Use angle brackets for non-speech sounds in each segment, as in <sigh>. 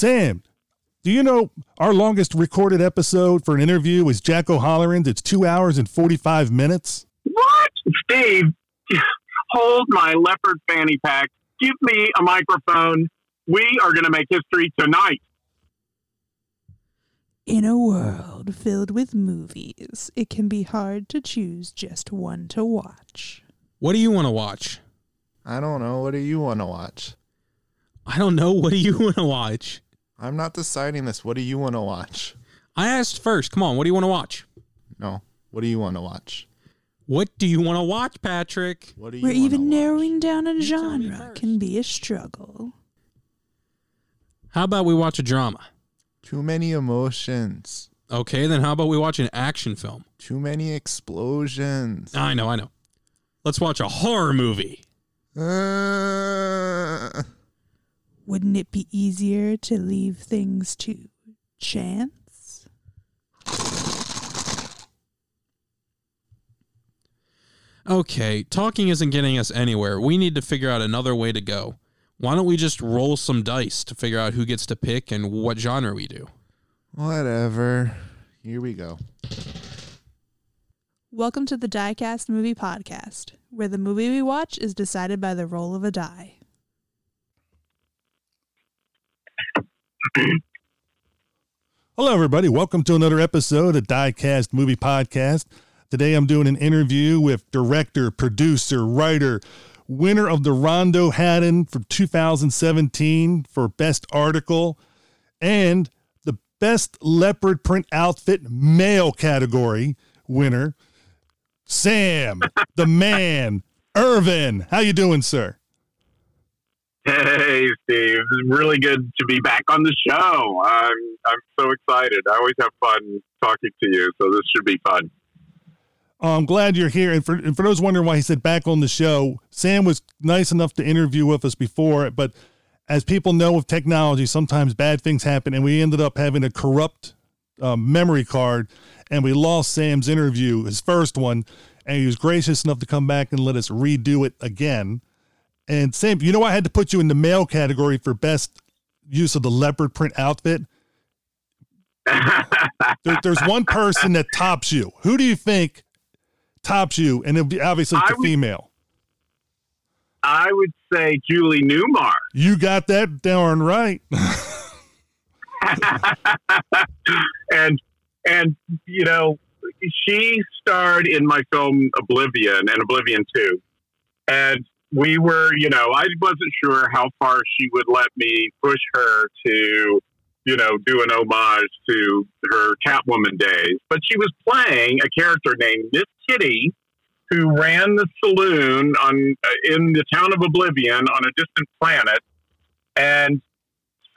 Sam, do you know our longest recorded episode for an interview is Jack O'Halloran's? It's two hours and 45 minutes. What? Steve, hold my leopard fanny pack. Give me a microphone. We are going to make history tonight. In a world filled with movies, it can be hard to choose just one to watch. What do you want to watch? I don't know. What do you want to watch? I don't know. What do you want to watch? I'm not deciding this. What do you want to watch? I asked first. Come on. What do you want to watch? No. What do you want to watch? What do you want to watch, Patrick? What do you Where wanna even watch? narrowing down a You tell me genre first. can be a struggle. How about we watch a drama? Too many emotions. Okay, then how about we watch an action film? Too many explosions. I know, I know. Let's watch a horror movie. Uh, Wouldn't it be easier to leave things to chance? Okay, talking isn't getting us anywhere. We need to figure out another way to go. Why don't we just roll some dice to figure out who gets to pick and what genre we do? whatever. Here we go. Welcome to the Diecast Movie Podcast, where the movie we watch is decided by the roll of a die. Hello, everybody. Welcome to another episode of Diecast Movie Podcast. Today I'm doing an interview with director, producer, writer, winner of the Rondo Hatton for 2017 for Best Article, and the Best Leopard Print Outfit Male category winner, Sam, the <laughs> man, Irvin. How you doing, sir? Hey, Steve. Really good to be back on the show. I'm I'm so excited. I always have fun talking to you, so this should be fun. Oh, I'm glad you're here. And for, and for those wondering why he said back on the show, Sam was nice enough to interview with us before, but as people know with technology, sometimes bad things happen, and we ended up having a corrupt um, memory card, and we lost Sam's interview, his first one, and he was gracious enough to come back and let us redo it again. And Sam, you know, I had to put you in the male category for best use of the leopard print outfit. <laughs> There, there's one person that tops you. Who do you think tops you? And it'll be obviously the would- female. I would say Julie Newmar. You got that darn right. <laughs> <laughs> and and you know she starred in my film Oblivion and Oblivion 2 and we were you know I wasn't sure how far she would let me push her to you know do an homage to her Catwoman days but she was playing a character named Miss Kitty who ran the saloon on uh, in the town of Oblivion on a distant planet and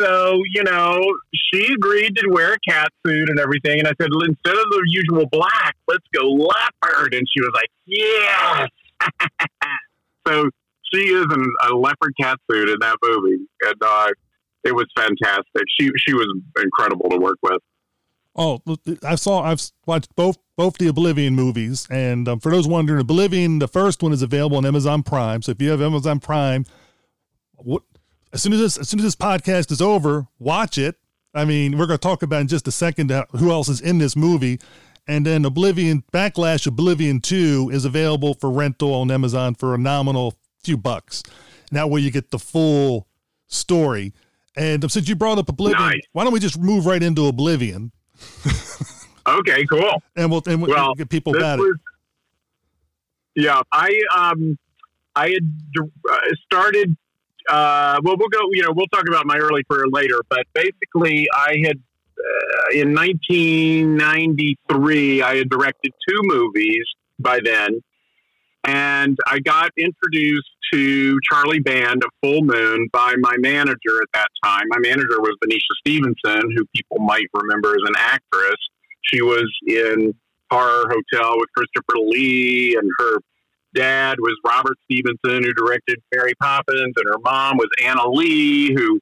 so, you know, she agreed to wear a cat suit and everything. And I said, instead of the usual black, let's go leopard. And she was like, yes. <laughs> so she is in a leopard cat suit in that movie. And uh, it was fantastic. She, she was incredible to work with. Oh, I saw. I've watched both both the Oblivion movies, and um, for those wondering, Oblivion, the first one is available on Amazon Prime. So if you have Amazon Prime, what as soon as this as soon as this podcast is over, watch it. I mean, we're going to talk about in just a second who else is in this movie, and then Oblivion Backlash Oblivion Two is available for rental on Amazon for a nominal few bucks. And that way, you get the full story. And um, since you brought up Oblivion, Nice. why don't we just move right into Oblivion? <laughs> Okay, cool. and we'll and we'll Well, get people about it. yeah, I um, I had uh, started. Uh, well, we'll go. You know, we'll talk about my early career later. But basically, I had uh, in 1993, I had directed two movies by then, and I got introduced to Charlie Band of Full Moon by my manager at that time. My manager was Venetia Stevenson, who people might remember as an actress. She was in Horror Hotel with Christopher Lee, and her dad was Robert Stevenson, who directed Mary Poppins, and her mom was Anna Lee, who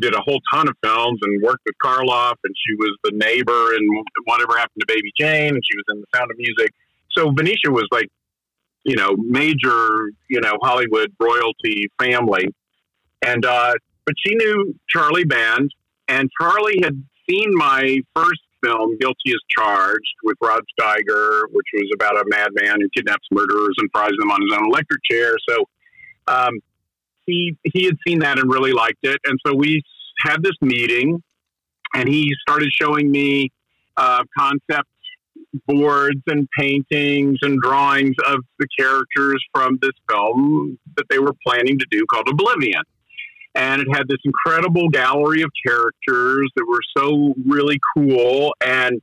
did a whole ton of films and worked with Karloff, and she was the neighbor in Whatever Happened to Baby Jane, and she was in The Sound of Music. So Venetia was like, you know, major, you know, Hollywood royalty family, and uh, but she knew Charlie Band, and Charlie had seen my first film, Guilty as Charged, with Rod Steiger, which was about a madman who kidnaps murderers and fries them on his own electric chair. So um, he he had seen that and really liked it, and so we had this meeting, and he started showing me uh, concept boards and paintings and drawings of the characters from this film that they were planning to do called Oblivion. And it had this incredible gallery of characters that were so really cool. And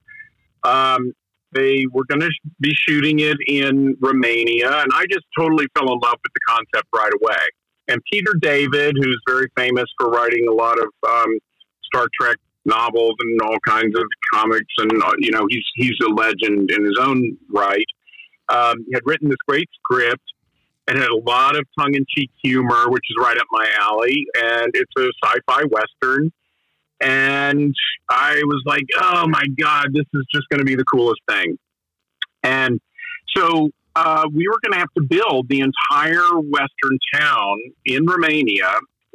um, they were going to be shooting it in Romania. And I just totally fell in love with the concept right away. And Peter David, who's very famous for writing a lot of um, Star Trek novels and all kinds of comics, and uh, you know he's he's a legend in his own right. Um, he had written this great script and had a lot of tongue in cheek humor, which is right up my alley. And it's a sci fi western. And I was like, oh my God, this is just going to be the coolest thing. And so uh, we were going to have to build the entire western town in Romania,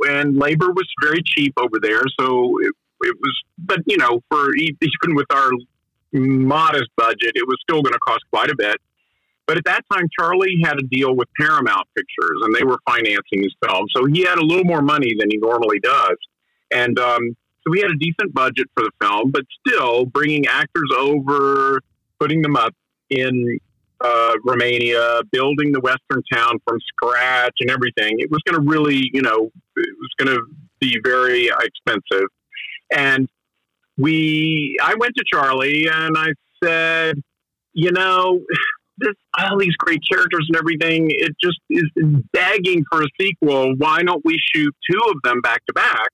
and labor was very cheap over there. So it, was, but you know, for even with our modest budget, it was still going to cost quite a bit. But at that time, Charlie had a deal with Paramount Pictures, and they were financing his film, so he had a little more money than he normally does. And um, so we had a decent budget for the film, but still bringing actors over, putting them up in uh, Romania, building the Western town from scratch and everything. It was going to really, you know, it was going to be very expensive. And we, I went to Charlie and I said, you know, this, all these great characters and everything, it just is begging for a sequel. Why don't we shoot two of them back to back?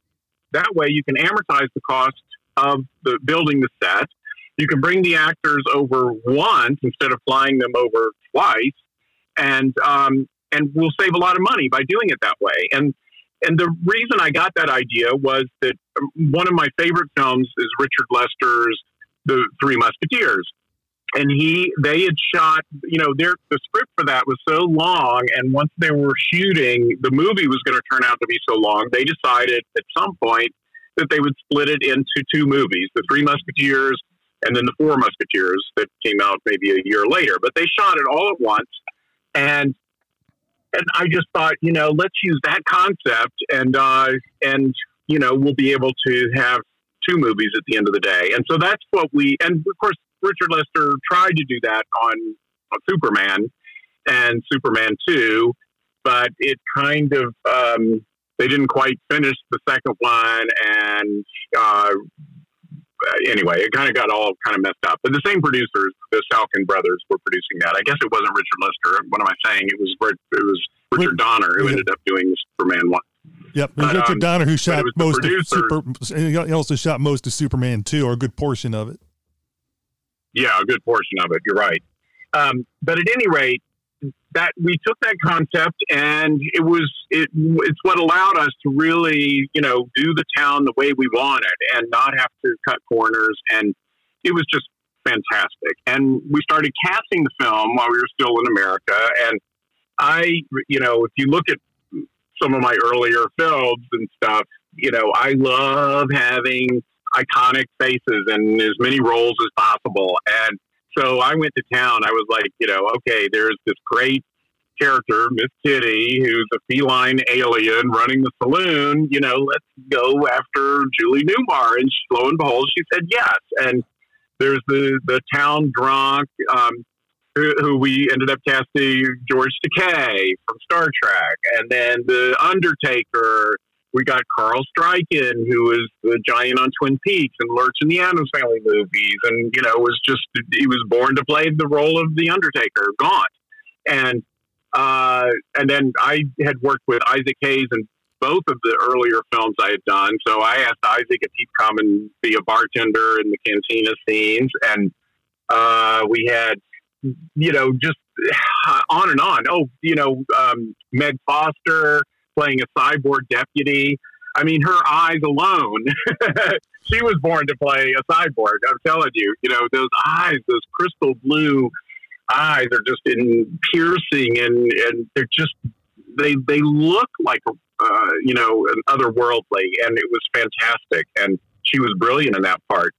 That way you can amortize the cost of the building the set. You can bring the actors over once instead of flying them over twice, and um, and we'll save a lot of money by doing it that way. And and the reason I got that idea was that um, one of my favorite films is Richard Lester's The Three Musketeers. And he, they had shot, you know, their the script for that was so long, and once they were shooting, the movie was going to turn out to be so long. They decided at some point that they would split it into two movies: The Three Musketeers and then The Four Musketeers, that came out maybe a year later. But they shot it all at once, and and I just thought, you know, let's use that concept, and uh, and you know, we'll be able to have two movies at the end of the day. And so that's what we, and of course, Richard Lester tried to do that on, on Superman and Superman 2, but it kind of, um, they didn't quite finish the second one. And uh, anyway, it kind of got all kind of messed up. But the same producers, the Salkind brothers, were producing that. I guess it wasn't Richard Lester. What am I saying? It was it was Richard Donner who yeah. ended up doing Superman one. Yep, it was But, Richard um, Donner who shot most of. Super. He also shot most of Superman two, or a good portion of it. Yeah, a good portion of it. You're right. Um, but at any rate, that we took that concept and it was it, it's what allowed us to really you know do the town the way we wanted and not have to cut corners. And it was just fantastic. And we started casting the film while we were still in america. And i you know if you look at some of my earlier films and stuff you know i love having iconic faces and as many roles as possible. And so I went to town. I was like, you know, okay, there's this great character, Miss Kitty, who's a feline alien running the saloon. You know, let's go after Julie Newmar. And lo and behold, she said yes. And there's the the town drunk, um, who, who we ended up casting George Takei from Star Trek, and then the Undertaker. We got Carl Struycken, who was the giant on Twin Peaks and Lurch in the Addams Family movies, and you know was just he was born to play the role of the Undertaker, Gaunt, and uh, and then I had worked with Isaac Hayes in both of the earlier films I had done. So I asked Isaac if he'd come and be a bartender in the cantina scenes, and uh, we had you know just on and on. Oh, you know um, Meg Foster playing a cyborg deputy. I mean, her eyes alone. <laughs> she was born to play a cyborg. I'm telling you, you know, those eyes, those crystal blue eyes are just in piercing and, and they're just, they, they look like, uh, you know, an otherworldly and it was fantastic. And she was brilliant in that part.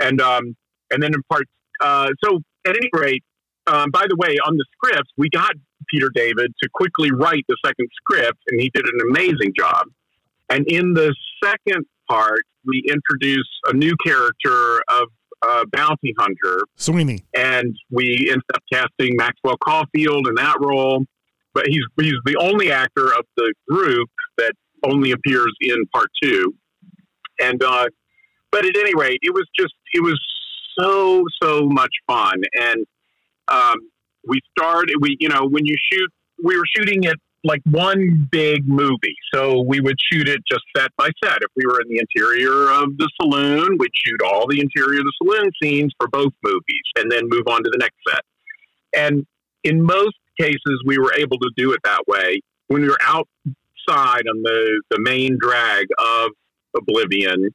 And um, and then in part, uh, so at any rate, um, by the way, on the scripts, we got Peter David to quickly write the second script, and he did an amazing job. And in the second part, we introduce a new character of uh, bounty hunter, Sweeney. and we ended up casting Maxwell Caulfield in that role. But he's he's the only actor of the group that only appears in part two. And uh, but at any rate, it was just it was so so much fun, and um, we started we you know when you shoot we were shooting it like one big movie. So we would shoot it just set by set. If we were in the interior of the saloon, we'd shoot all the interior of the saloon scenes for both movies and then move on to the next set. And in most cases, we were able to do it that way. When we were outside on the, the main drag of Oblivion,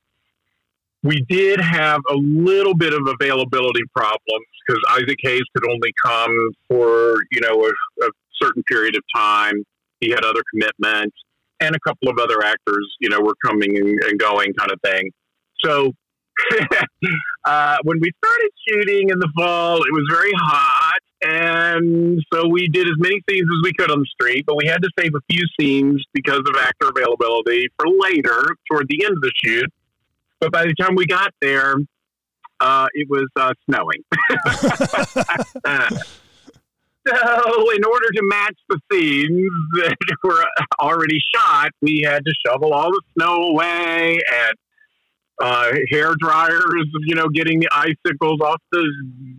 we did have a little bit of availability problems because Isaac Hayes could only come for, you know, a, a certain period of time. He had other commitments, and a couple of other actors, you know, were coming and, going, kind of thing. So <laughs> uh, when we started shooting in the fall, it was very hot, and so we did as many scenes as we could on the street. But we had to save a few scenes because of actor availability for later, toward the end of the shoot. But by the time we got there, uh, it was uh, snowing. <laughs> So, in order to match the scenes that <laughs> were already shot, we had to shovel all the snow away and uh, hair dryers, you know, getting the icicles off the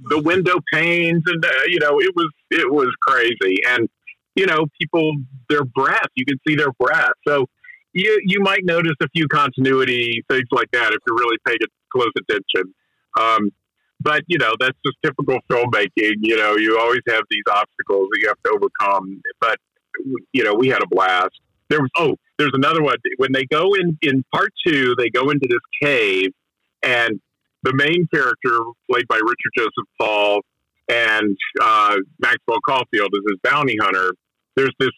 the window panes, and uh, you know, it was it was crazy. And you know, people their breath, you could see their breath. So you you might notice a few continuity things like that if you're really pay close attention. Um, but you know that's just typical filmmaking. You know, you always have these obstacles that you have to overcome. But you know, we had a blast. There was oh, there's another one when they go in in part two. They go into this cave, and the main character, played by Richard Joseph Paul, and uh, Maxwell Caulfield is his bounty hunter. There's this.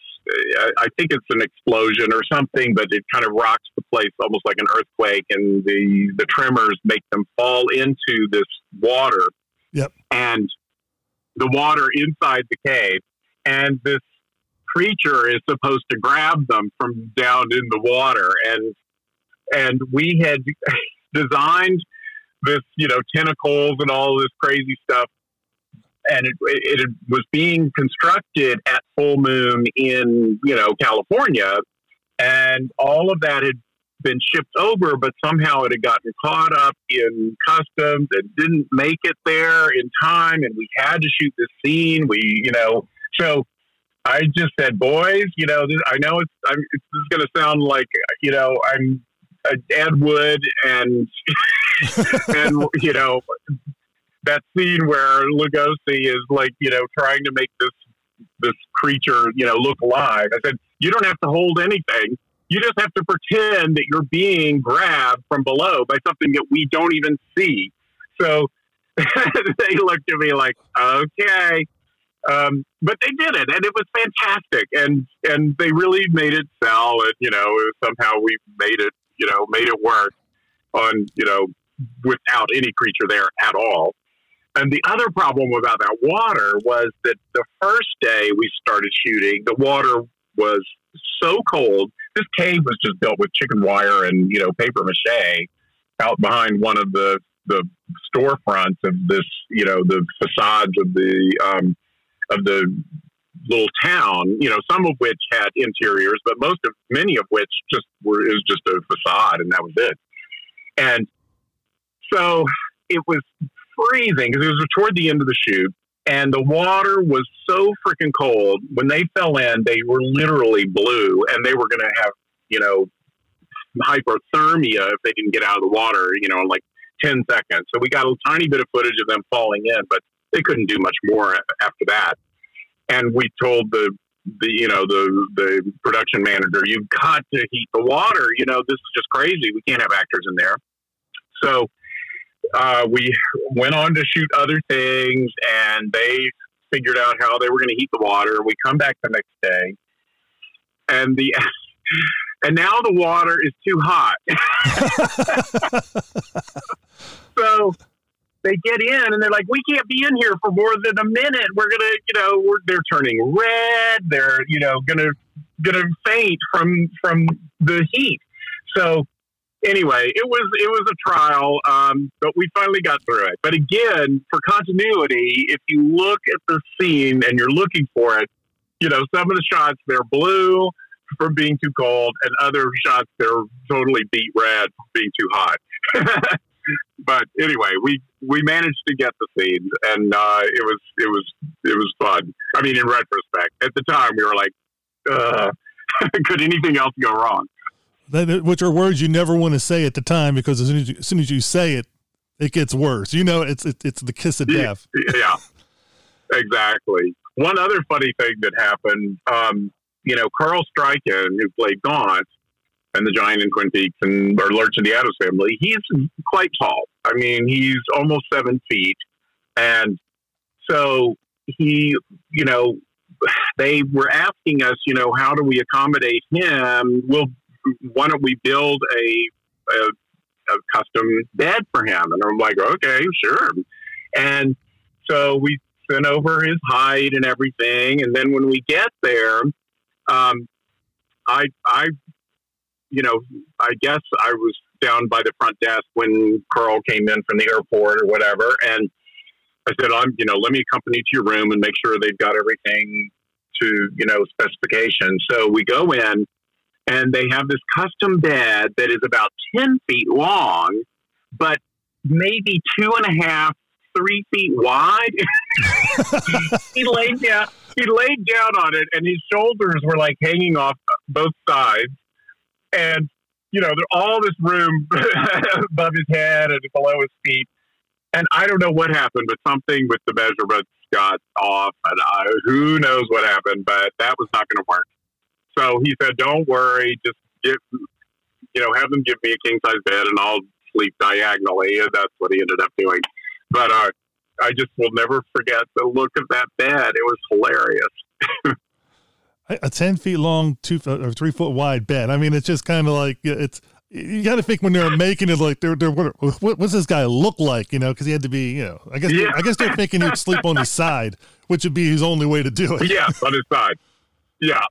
I think it's an explosion or something, but it kind of rocks the place almost like an earthquake, and the the tremors make them fall into this water. Yep. And the water inside the cave, and this creature is supposed to grab them from down in the water, and and we had <laughs> designed this, you know, tentacles and all this crazy stuff and it, it was being constructed at full moon in you know California, and all of that had been shipped over, but somehow it had gotten caught up in customs and didn't make it there in time, and we had to shoot this scene. We you know so. I just said, boys, you know, this, I know it's, I'm, it's this is going to sound like, you know, I'm uh, Ed Wood and, <laughs> and, you know, that scene where Lugosi is like, you know, trying to make this this creature, you know, look alive. I said, you don't have to hold anything. You just have to pretend that you're being grabbed from below by something that we don't even see. So <laughs> they looked at me like, okay. Um, but they did it, and it was fantastic, and and they really made it sell, and you know somehow we made it, you know, made it work on you know without any creature there at all. And the other problem about that water was that the first day we started shooting, the water was so cold. This cave was just built with chicken wire and you know paper mache out behind one of the the storefronts of this, you know, the facades of the um, of the little town. You know, some of which had interiors, but most of many of which just were is just a facade, and that was it. And so it was freezing because it was toward the end of the shoot, and the water was so freaking cold. When they fell in, they were literally blue, and they were going to have you know hypothermia if they didn't get out of the water. You know, in like ten seconds. So we got a tiny bit of footage of them falling in, but they couldn't do much more after that. And we told the the you know the the production manager, you've got to heat the water. You know, this is just crazy. We can't have actors in there. So uh, we went on to shoot other things, and they figured out how they were going to heat the water. We come back the next day, and the <laughs> and now the water is too hot. <laughs> so they get in and they're like, we can't be in here for more than a minute. We're gonna, you know, we're, they're turning red. They're, you know, gonna gonna faint from from the heat. So anyway, it was it was a trial, um, but we finally got through it. But again, for continuity, if you look at the scene and you're looking for it, you know, some of the shots they're blue from being too cold, and other shots they're totally beet red from being too hot. <laughs> but anyway, we we managed to get the scene, and uh, it was it was it was fun. I mean, in retrospect, at the time we were like, uh, <laughs> could anything else go wrong? That, which are words you never want to say at the time because as soon as you, as soon as you say it, it gets worse. You know, it's it's, it's the kiss of Yeah. death. <laughs> Yeah, exactly. One other funny thing that happened, um, you know, Carl Struycken, who played Gaunt and the Giant and Twin Peaks and or Lurch of the Addams Family, he's quite tall. I mean, he's almost seven feet, and so he, you know, they were asking us, you know, how do we accommodate him? Well, why don't we build a, a a custom bed for him. And I'm like, okay, sure. And so we sent over his height and everything. And then when we get there, um, I, I, you know, I guess I was down by the front desk when Carl came in from the airport or whatever. And I said, I'm, you know, let me accompany you to your room and make sure they've got everything to, you know, specification. So we go in and they have this custom bed that is about 10 feet long, but maybe two and a half, three feet wide. <laughs> he laid down, he laid down on it and his shoulders were like hanging off both sides. And, you know, all this room <laughs> above his head and below his feet. And I don't know what happened, but something with the measurements got off, and I, who knows what happened, but that was not going to work. So he said, "Don't worry, just give, you know, have them give me a king size bed, and I'll sleep diagonally." And that's what he ended up doing. But uh, I just will never forget the look of that bed. It was hilarious. <laughs> A ten feet long, two foot or three foot wide bed. I mean, it's just kind of like it's. You got to think when they're making it, like they're they're what, what what's this guy look like? You know, because he had to be. You know, I guess Yeah. I guess they're thinking he'd sleep on his <laughs> side, which would be his only way to do it. yeah, on his side. Yeah.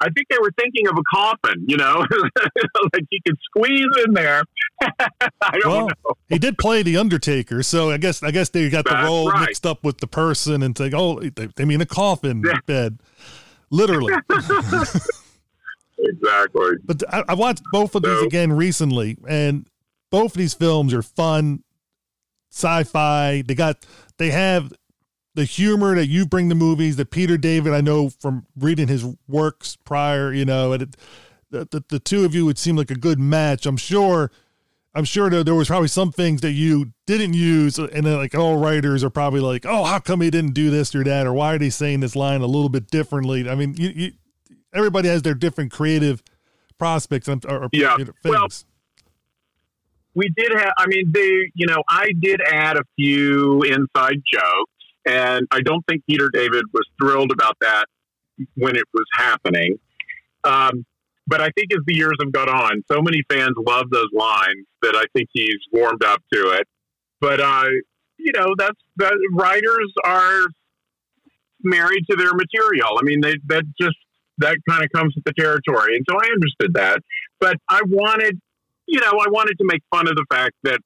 I think they were thinking of a coffin, you know, <laughs> like you could squeeze in there. <laughs> I don't Well, know. he did play the Undertaker, so I guess I guess they got the role right. mixed up with the person and think, oh, they, they mean a coffin Yeah. bed, literally. <laughs> Exactly. But I, I watched both of these again recently, and both of these films are fun, sci-fi. They got they have the humor that you bring to movies that Peter David I know from reading his works prior. You know, and it, the, the the two of you would seem like a good match. I'm sure. I'm sure that there was probably some things that you didn't use, and then like all writers are probably like, "Oh, how come he didn't do this or that, or why are they saying this line a little bit differently?" I mean, you, you everybody has their different creative prospects and or, or Yeah. you know, Well, things. we did have i mean they you know i did add a few inside jokes and i don't think peter david was thrilled about that when it was happening. Um, but i think as the years have gone on so many fans love those lines that i think he's warmed up to it. But uh, you know that's that writers are married to their material. I mean they that just that kind of comes with the territory. And so i understood that. But i wanted you know, I wanted to make fun of the fact that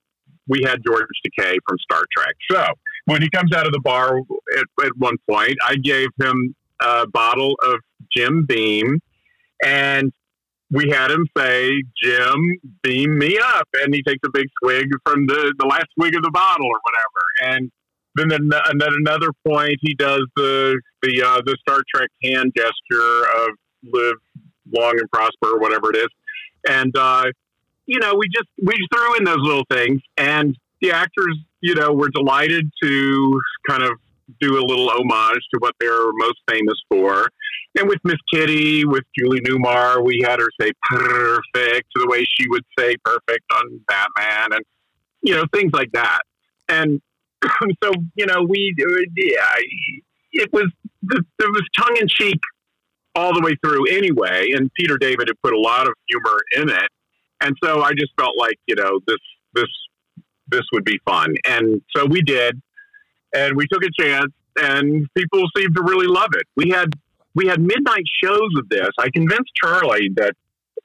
we had George Takei from Star Trek. So when he comes out of the bar at, at one point, I gave him a bottle of Jim Beam, and we had him say, "Jim, beam me up," and he takes a big swig from the the last swig of the bottle or whatever, and. Then at another point, he does the the uh, the Star Trek hand gesture of "live long and prosper" or whatever it is, and uh, you know, we just we threw in those little things, and the actors, you know, we're delighted to kind of do a little homage to what they're most famous for. And with Miss Kitty, with Julie Newmar, we had her say perfect the way she would say perfect on Batman, and you know, things like that. And <clears throat> so, you know, we yeah, it was it was tongue in cheek all the way through anyway. And Peter David had put a lot of humor in it, and so I just felt like you know this this this would be fun, and so we did, and we took a chance, and people seemed to really love it. We had we had midnight shows of this. I convinced Charlie that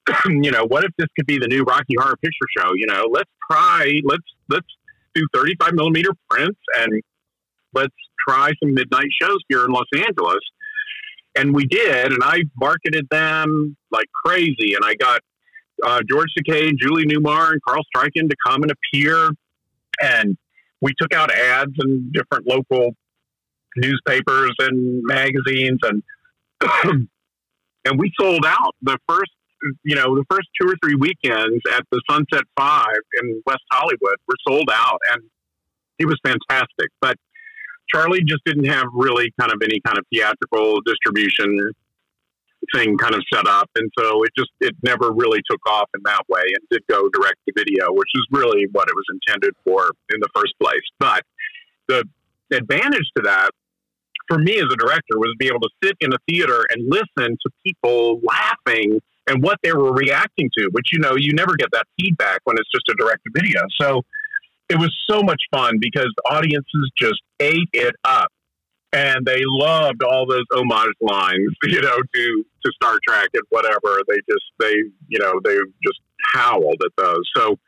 <clears throat> you know what if this could be the new Rocky Horror Picture Show? You know, let's try let's let's do 35 millimeter prints and let's try some midnight shows here in Los Angeles. And we did, and I marketed them like crazy. And I got uh, George Takei, Julie Newmar, and Carl Struycken to come and appear. And we took out ads in different local newspapers and magazines, and <clears throat> and we sold out the first, you know, the first two or three weekends at the Sunset Five in West Hollywood were sold out, and it was fantastic. But Charlie just didn't have really kind of any kind of theatrical distribution thing kind of set up, and so it just it never really took off in that way, and did go direct to video, which is really what it was intended for in the first place. But the advantage to that for me as a director was to be able to sit in a theater and listen to people laughing and what they were reacting to, which you know you never get that feedback when it's just a direct to video. So it was so much fun because audiences just ate it up. And they loved all those homage lines, <laughs> you know, to, to Star Trek and whatever. They just, they, you know, they just howled at those. So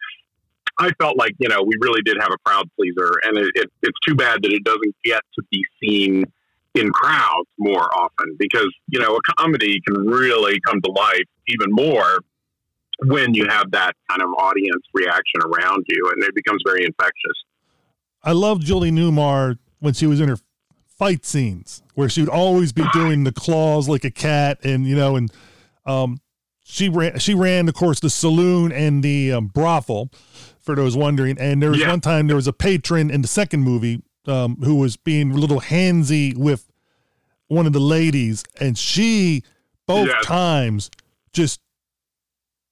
I felt like, you know, we really did have a crowd pleaser. And it, it, it's too bad that it doesn't get to be seen in crowds more often because, you know, a comedy can really come to life even more when you have that kind of audience reaction around you and it becomes very infectious. I love Julie Newmar when she was in her fight scenes where she would always be doing the claws like a cat and you know and um she ran she ran of course the saloon and the um, brothel for those wondering and there was Yeah. one time there was a patron in the second movie um who was being a little handsy with one of the ladies and she both Yes. times just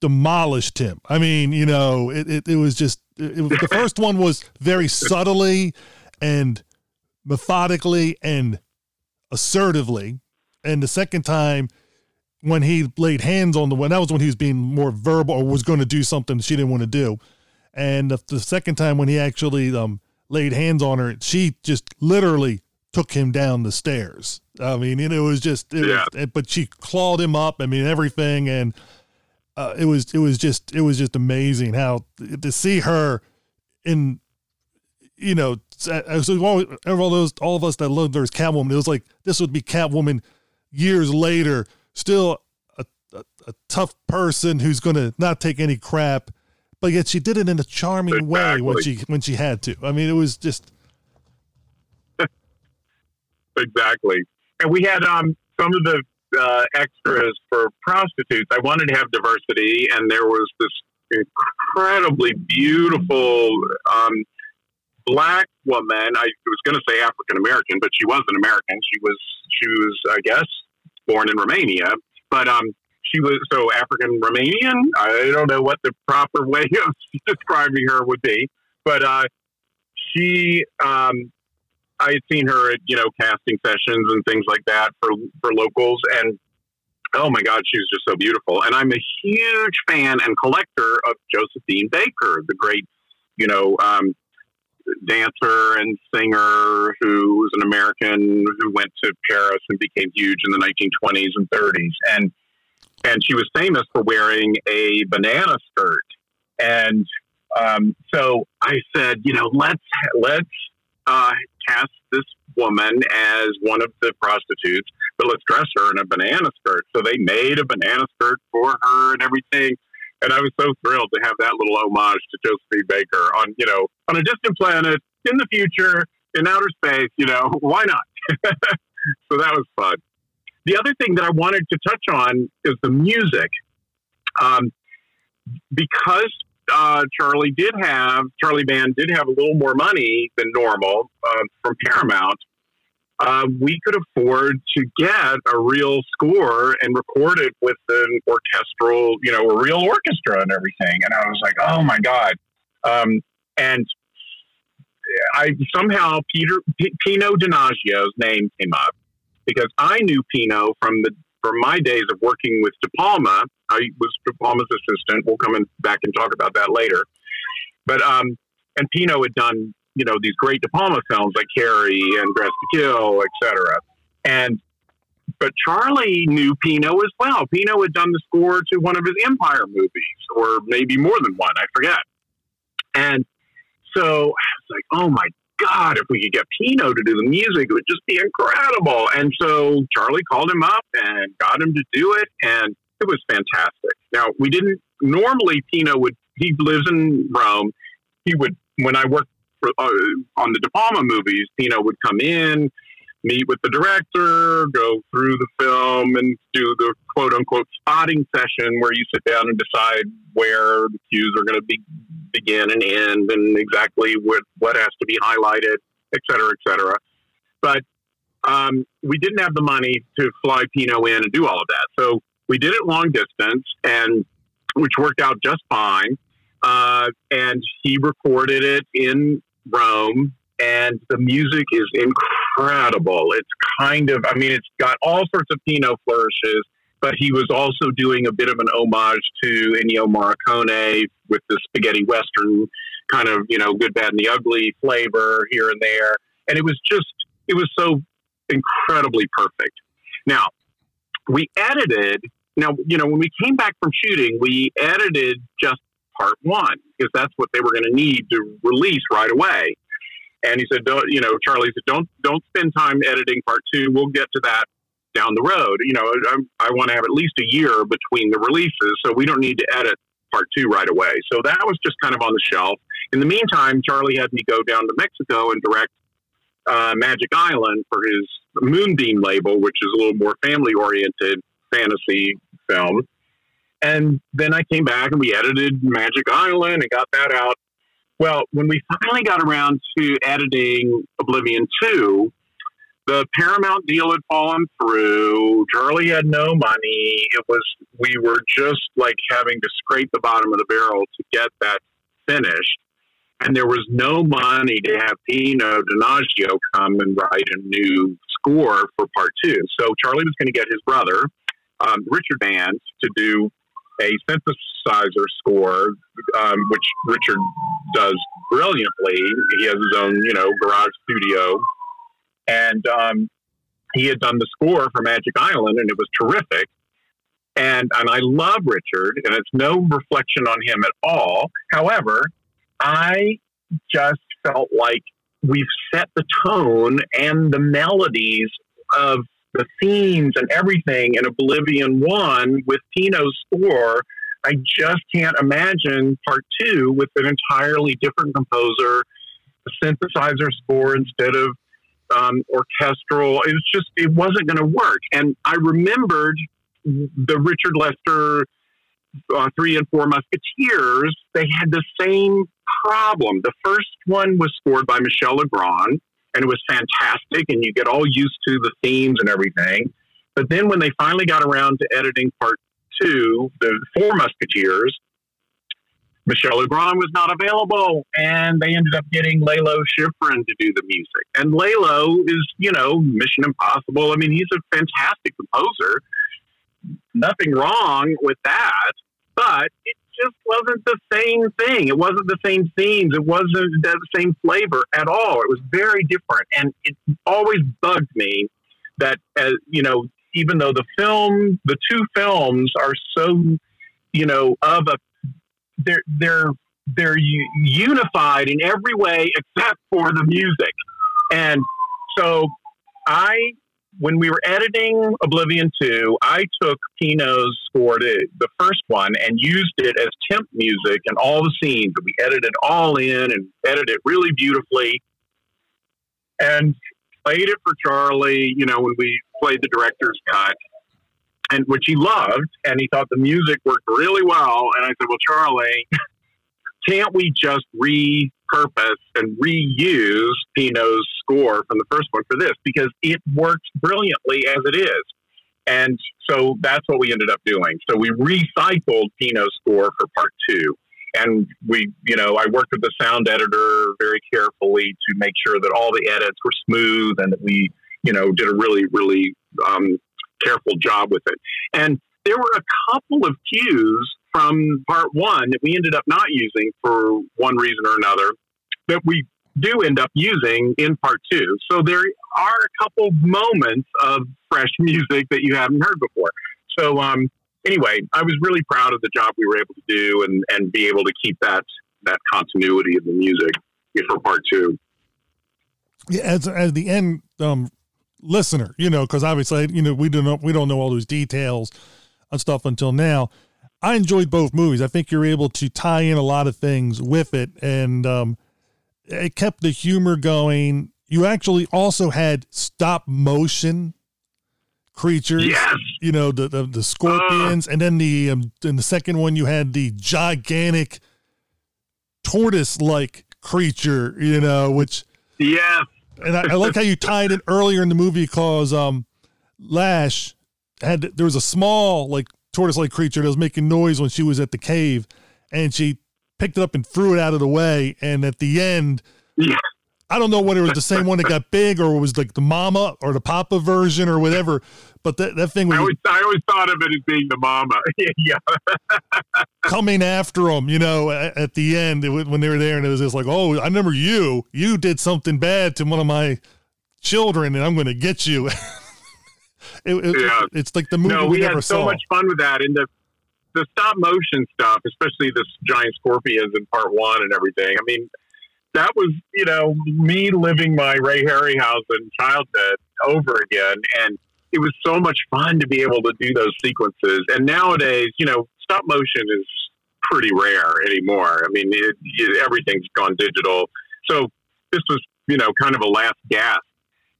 demolished him. I mean, you know, it, it, it was just, it- the <laughs> first one was very subtly and methodically and assertively. And the second time, when he laid hands on the one, that was when he was being more verbal or was going to do something she didn't want to do. And the, the second time when he actually um, laid hands on her, she just literally took him down the stairs. I mean, and it was just, it Yeah. was, but she clawed him up. I mean, everything. And uh, it was, it was just, it was just amazing how to see her in, you know, so all, all those, all of us that loved her as Catwoman, it was like this would be Catwoman years later, still a, a, a tough person who's going to not take any crap, but yet she did it in a charming way when she when she had to. I mean, it was just <laughs> exactly. And we had um, some of the uh, extras for prostitutes. I wanted to have diversity, and there was this incredibly beautiful um, black woman. I was going to say African American, but she wasn't American. She was she was, I guess, born in Romania, but um, she was so African Romanian. I don't know what the proper way <laughs> of describing her would be, but uh, she um, I had seen her at you know casting sessions and things like that for for locals, and oh my God, she was just so beautiful. And I'm a huge fan and collector of Josephine Baker, the great you know um, dancer and singer who was an American who went to Paris and became huge in the 1920s and 30s, and and she was famous for wearing a banana skirt. And um, so I said, you know, let's let's uh, cast this woman as one of the prostitutes, but let's dress her in a banana skirt. So they made a banana skirt for her and everything. And I was so thrilled to have that little homage to Josephine Baker on, you know, on a distant planet in the future in outer space. You know, <laughs> why not? <laughs> so that was fun. The other thing that I wanted to touch on is the music. Um, because uh, Charlie did have Charlie Band did have a little more money than normal uh, from Paramount. Uh, we could afford to get a real score and record it with an orchestral, you know, a real orchestra and everything. And I was like, oh my god! Um, and I somehow Peter P- Pino Donaggio's name came up because I knew Pino from the from my days of working with De Palma. I was De Palma's assistant. We'll come in back and talk about that later. But um, and Pino had done you know these great De Palma films like Carrie and Dressed to Kill, etc. And but Charlie knew Pino as well. Pino had done the score to one of his Empire movies, or maybe more than one. I forget. And so I was like, oh my God, if we could get Pino to do the music, it would just be incredible. And so Charlie called him up and got him to do it, and it was fantastic. Now, we didn't normally, Pino would, he lives in Rome. He would, when I worked for, uh, on the De Palma movies, Pino would come in, meet with the director, go through the film, and do the quote unquote spotting session where you sit down and decide where the cues are going to be begin and end and exactly what, what has to be highlighted, et cetera, et cetera. But um, we didn't have the money to fly Pino in and do all of that. So we did it long distance, and which worked out just fine. Uh, and he recorded it in Rome, and the music is incredible. It's kind of, I mean, it's got all sorts of Pino flourishes but he was also doing a bit of an homage to Ennio Morricone with the spaghetti western kind of, you know, good, bad, and the ugly flavor here and there. And it was just, it was so incredibly perfect. Now, we edited, now, you know, when we came back from shooting, we edited just part one because that's what they were going to need to release right away. And he said, don't, you know, Charlie said, don't, don't spend time editing part two. We'll get to that down the road. You know, I, I want to have at least a year between the releases, so we don't need to edit part two right away. So that was just kind of on the shelf. In the meantime, Charlie had me go down to Mexico and direct uh, Magic Island for his Moonbeam label, which is a little more family oriented fantasy film. And then I came back and we edited Magic Island and got that out. Well, when we finally got around to editing Oblivion 2, the Paramount deal had fallen through. Charlie had no money. It was we were just like having to scrape the bottom of the barrel to get that finished. And there was no money to have Pino Donaggio come and write a new score for part two. So Charlie was going to get his brother, um, Richard Band, to do a synthesizer score, um, which Richard does brilliantly. He has his own, you know, garage studio and um, he had done the score for Magic Island, and it was terrific. And and I love Richard, and it's no reflection on him at all. However, I just felt like we've set the tone and the melodies of the themes and everything in Oblivion One with Pino's score. I just can't imagine part two with an entirely different composer, a synthesizer score instead of um, orchestral. It was just, it wasn't going to work. And I remembered the Richard Lester uh, Three and Four Musketeers. They had the same problem. The first one was scored by Michel Legrand, and it was fantastic, and you get all used to the themes and everything. But then when they finally got around to editing part two, the Four Musketeers, Michel Legrand was not available, and they ended up getting Lalo Schifrin to do the music. And Lalo is, you know, Mission Impossible. I mean, he's a fantastic composer. Nothing wrong with that, but it just wasn't the same thing. It wasn't the same themes. It wasn't the same flavor at all. It was very different, and it always bugged me that, uh, you know, even though the film, the two films are so, you know, of a they're they're they're unified in every way except for the music. And so I when we were editing Oblivion 2, I took Pino's score to the first one and used it as temp music and all the scenes. We edited all in and edited it really beautifully. And played it for Charlie, you know, when we played the director's cut and which he loved, and he thought the music worked really well. And I said, "Well, Charlie, <laughs> can't we just repurpose and reuse Pino's score from the first one for this because it works brilliantly as it is?" And so that's what we ended up doing. So we recycled Pino's score for part two. And we, you know, I worked with the sound editor very carefully to make sure that all the edits were smooth and that we, you know, did a really, really um, careful job with it. And there were a couple of cues from part one that we ended up not using for one reason or another that we do end up using in part two. So there are a couple moments of fresh <laughs> music that you haven't heard before. So um, anyway, I was really proud of the job we were able to do and, and be able to keep that that continuity of the music for part two. Yeah, as as the end um, listener, you know, because obviously, you know, we don't know we don't know all those details and stuff until now. I enjoyed both movies. I think you're able to tie in a lot of things with it, and um, it kept the humor going. You actually also had stop motion creatures. Yes. You know the the, the scorpions, and then the um, in the second one you had the gigantic tortoise like creature. You know, which Yes. and I, I like how you tied it earlier in the movie because um, Lash had there was a small like tortoise like creature that was making noise when she was at the cave, and she picked it up and threw it out of the way. And at the end, Yeah. I don't know whether it was the same one that got big or it was like the mama or the papa version or whatever. But that, that thing I was always, I always thought of it as being the mama. <laughs> yeah. coming after them, you know, at, at the end it, was- when they were there, and it was just like, oh, I remember you. You did something bad to one of my children, and I'm going to get you. <laughs> it, it- Yeah. It's like the movie No, we, we had so saw. much fun with that. And the, the stop motion stuff, especially this giant scorpions in part one and everything. I mean, that was, you know, me living my Ray Harryhausen childhood over again. And it was so much fun to be able to do those sequences. And nowadays, you know, stop motion is pretty rare anymore. I mean, it, it, everything's gone digital. So this was, you know, kind of a last gasp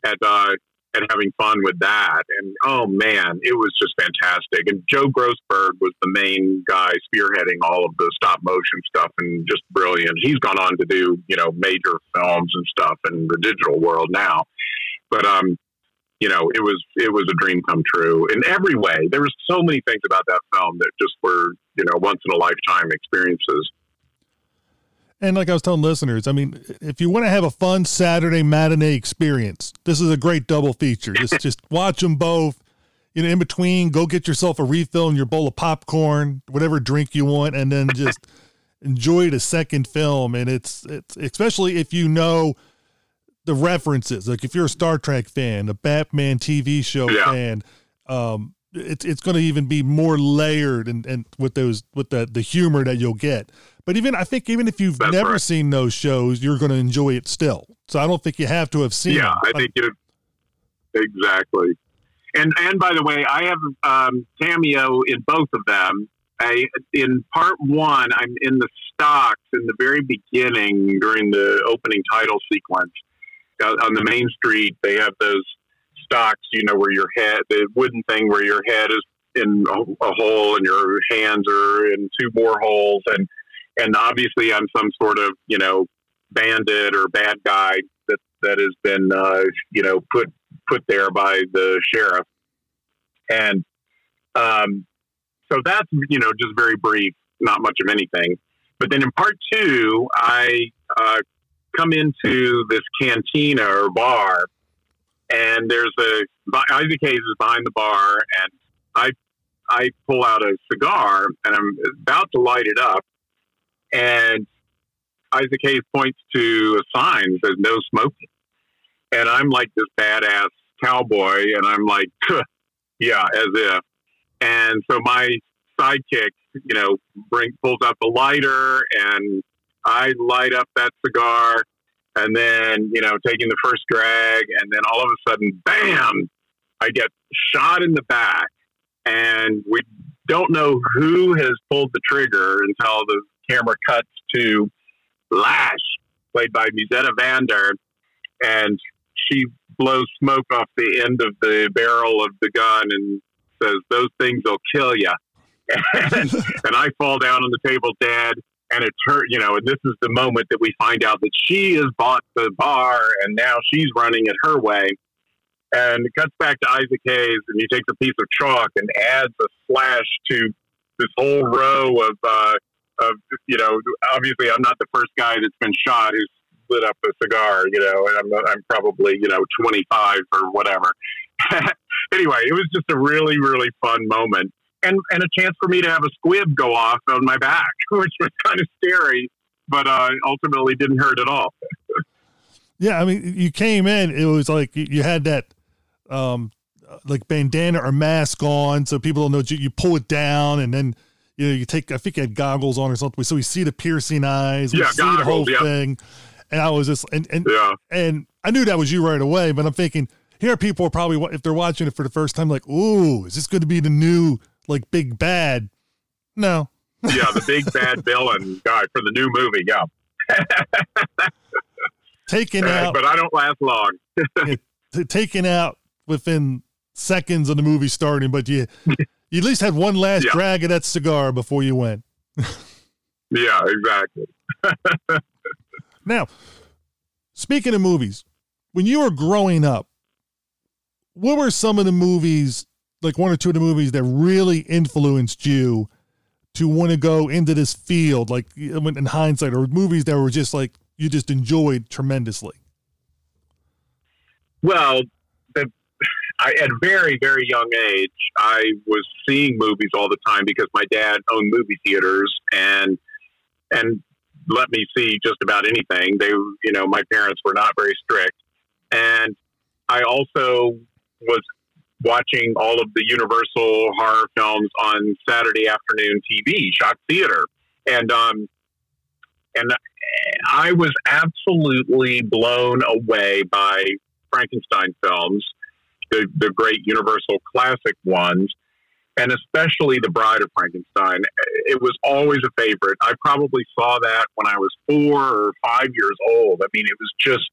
at, uh, at having fun with that. And oh man, it was just fantastic. And Joe Grossberg was the main guy spearheading all of the stop motion stuff and just brilliant. He's gone on to do, you know, major films and stuff in the digital world now. But um, you know, it was it was a dream come true in every way. There was so many things about that film that just were, you know, once in a lifetime experiences. And like I was telling listeners, I mean, if you want to have a fun Saturday matinee experience, this is a great double feature. Just <laughs> just watch them both. You know, in between, go get yourself a refill and your bowl of popcorn, whatever drink you want, and then <laughs> just enjoy the second film. And it's it's especially if you know the references. Like if you're a Star Trek fan, a Batman TV show Yeah. fan, um, it's it's going to even be more layered and and with those with the the humor that you'll get. But even I think even if you've That's never right. seen those shows, you're going to enjoy it still. So I don't think you have to have seen. Yeah. I think it exactly. And and by the way, I have um, cameo in both of them. I, in part one, I'm in the stocks in the very beginning during the opening title sequence uh, on the main street. They have those stocks, you know, where your head, the wooden thing where your head is in a, a hole and your hands are in two more holes, and and obviously I'm some sort of you know bandit or bad guy that that has been uh, you know put put there by the sheriff, and um, so that's you know just very brief, not much of anything. But then in part two, I uh, come into this cantina or bar, and there's a Isaac Hayes is behind the bar, and I I pull out a cigar and I'm about to light it up, and Isaac Hayes points to a sign that says "No smoking," and I'm like this badass cowboy, and I'm like, yeah, as if. And so my sidekick, you know, bring pulls out the lighter, and I light up that cigar, and then you know, taking the first drag, and then all of a sudden, bam! I get shot in the back, and we don't know who has pulled the trigger until the camera cuts to Lash, played by Musetta Vander, and she blows smoke off the end of the barrel of the gun and says, "Those things will kill you." <laughs> And, and I fall down on the table dead. And it turn, you know, and this is the moment that we find out that she has bought the bar, and now she's running it her way. And it cuts back to Isaac Hayes, and he takes a piece of chalk and adds a slash to this whole row of, uh, of you know, obviously I'm not the first guy that's been shot who's lit up a cigar, you know, and I'm, I'm probably, you know, 25 or whatever. <laughs> anyway, it was just a really, really fun moment. And, and a chance for me to have a squib go off on my back, <laughs> which was kind of scary, but uh, ultimately didn't hurt at all. <laughs> Yeah, I mean, you came in, it was like you, had that um like bandana or mask on, so people don't know you, you pull it down and then you know you take I think you had goggles on or something, so we see the piercing eyes, we Yeah, see the whole yeah. thing. And I was just and and Yeah. and I knew that was you right away, but I'm thinking here people are probably if they're watching it for the first time, like, ooh, is this going to be the new like big bad? No, <laughs> Yeah, the big bad villain guy for the new movie. Yeah. <laughs> taken out, but I don't last long. <laughs> t- taken out within seconds of the movie starting, but you you at least had one last Yeah. drag of that cigar before you went. Yeah, exactly. <laughs> Now, speaking of movies, when you were growing up, what were some of the movies, like one or two of the movies that really influenced you to want to go into this field, like in hindsight, or movies that were just like you just enjoyed tremendously? Well, I, at very, very young age, I was seeing movies all the time because my dad owned movie theaters and and let me see just about anything. They, you know, my parents were not very strict, and I also was watching all of the Universal horror films on Saturday afternoon TV, Shock Theater, and um, and I was absolutely blown away by Frankenstein films, the, the great Universal classic ones, and especially The Bride of Frankenstein. It was always a favorite. I probably saw that when I was four or five years old. I mean, it was just,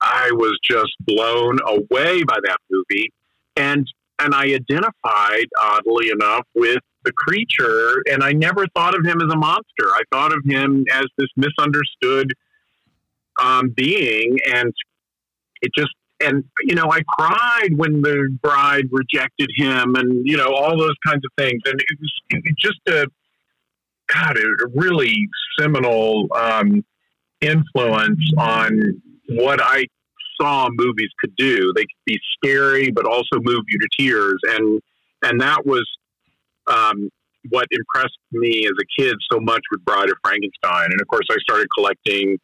I was just blown away by that movie. And, and I identified, oddly enough, with the creature, and I never thought of him as a monster. I thought of him as this misunderstood um, being, and it just and you know I cried when the bride rejected him, and you know all those kinds of things, and it was just a God, a really seminal um, influence on what I saw movies could do. They could be scary, but also move you to tears, and and that was um, what impressed me as a kid so much with Bride of Frankenstein. And of course, I started collecting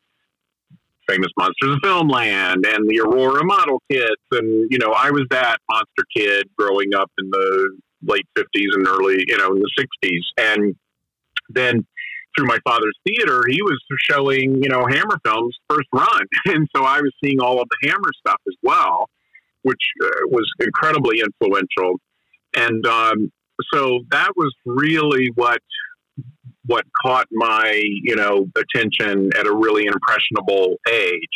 famous monsters of filmland and the Aurora model kits. And, you know, I was that monster kid growing up in the late 50s and early, you know, in the 60s. And then through my father's theater, he was showing, you know, Hammer films first run. <laughs> And so I was seeing all of the Hammer stuff as well, which uh, was incredibly influential. And um, so that was really what what caught my you know attention at a really impressionable age.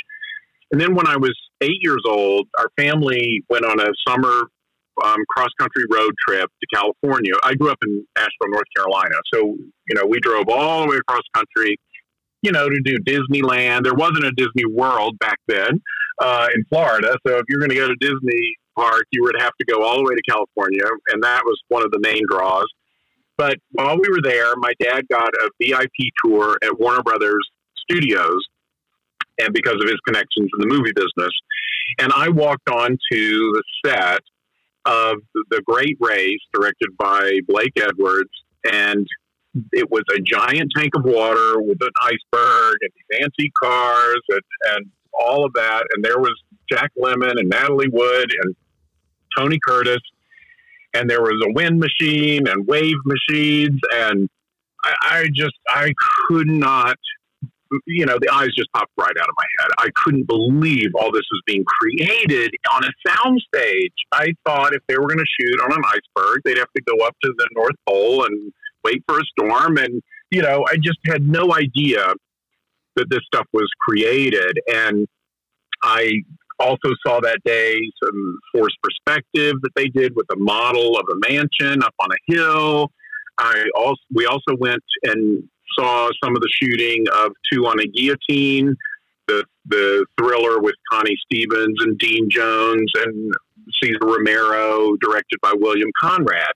And then when I was eight years old, our family went on a summer um, cross country road trip to California. I grew up in Asheville, North Carolina, so you know we drove all the way across country, you know, to do Disneyland. There wasn't a Disney World back then uh, in Florida, so if you're going to go to Disney Park, you would have to go all the way to California, and that was one of the main draws. But while we were there, my dad got a VIP tour at Warner Brothers Studios, and because of his connections in the movie business, and I walked on to the set of The Great Race, directed by Blake Edwards, and it was a giant tank of water with an iceberg and antique cars and, and all of that. And there was Jack Lemmon and Natalie Wood and Tony Curtis, and there was a wind machine and wave machines, and I, I just I could not, you know, the eyes just popped right out of my head. I couldn't believe all this was being created on a soundstage. I thought if they were going to shoot on an iceberg, they'd have to go up to the North Pole and wait for a storm, and you know, I just had no idea that this stuff was created, and I also saw that day some forced perspective that they did with a model of a mansion up on a hill. I also we also went and saw some of the shooting of Two on a Guillotine, the the thriller with Connie Stevens and Dean Jones and Cesar Romero, directed by William Conrad.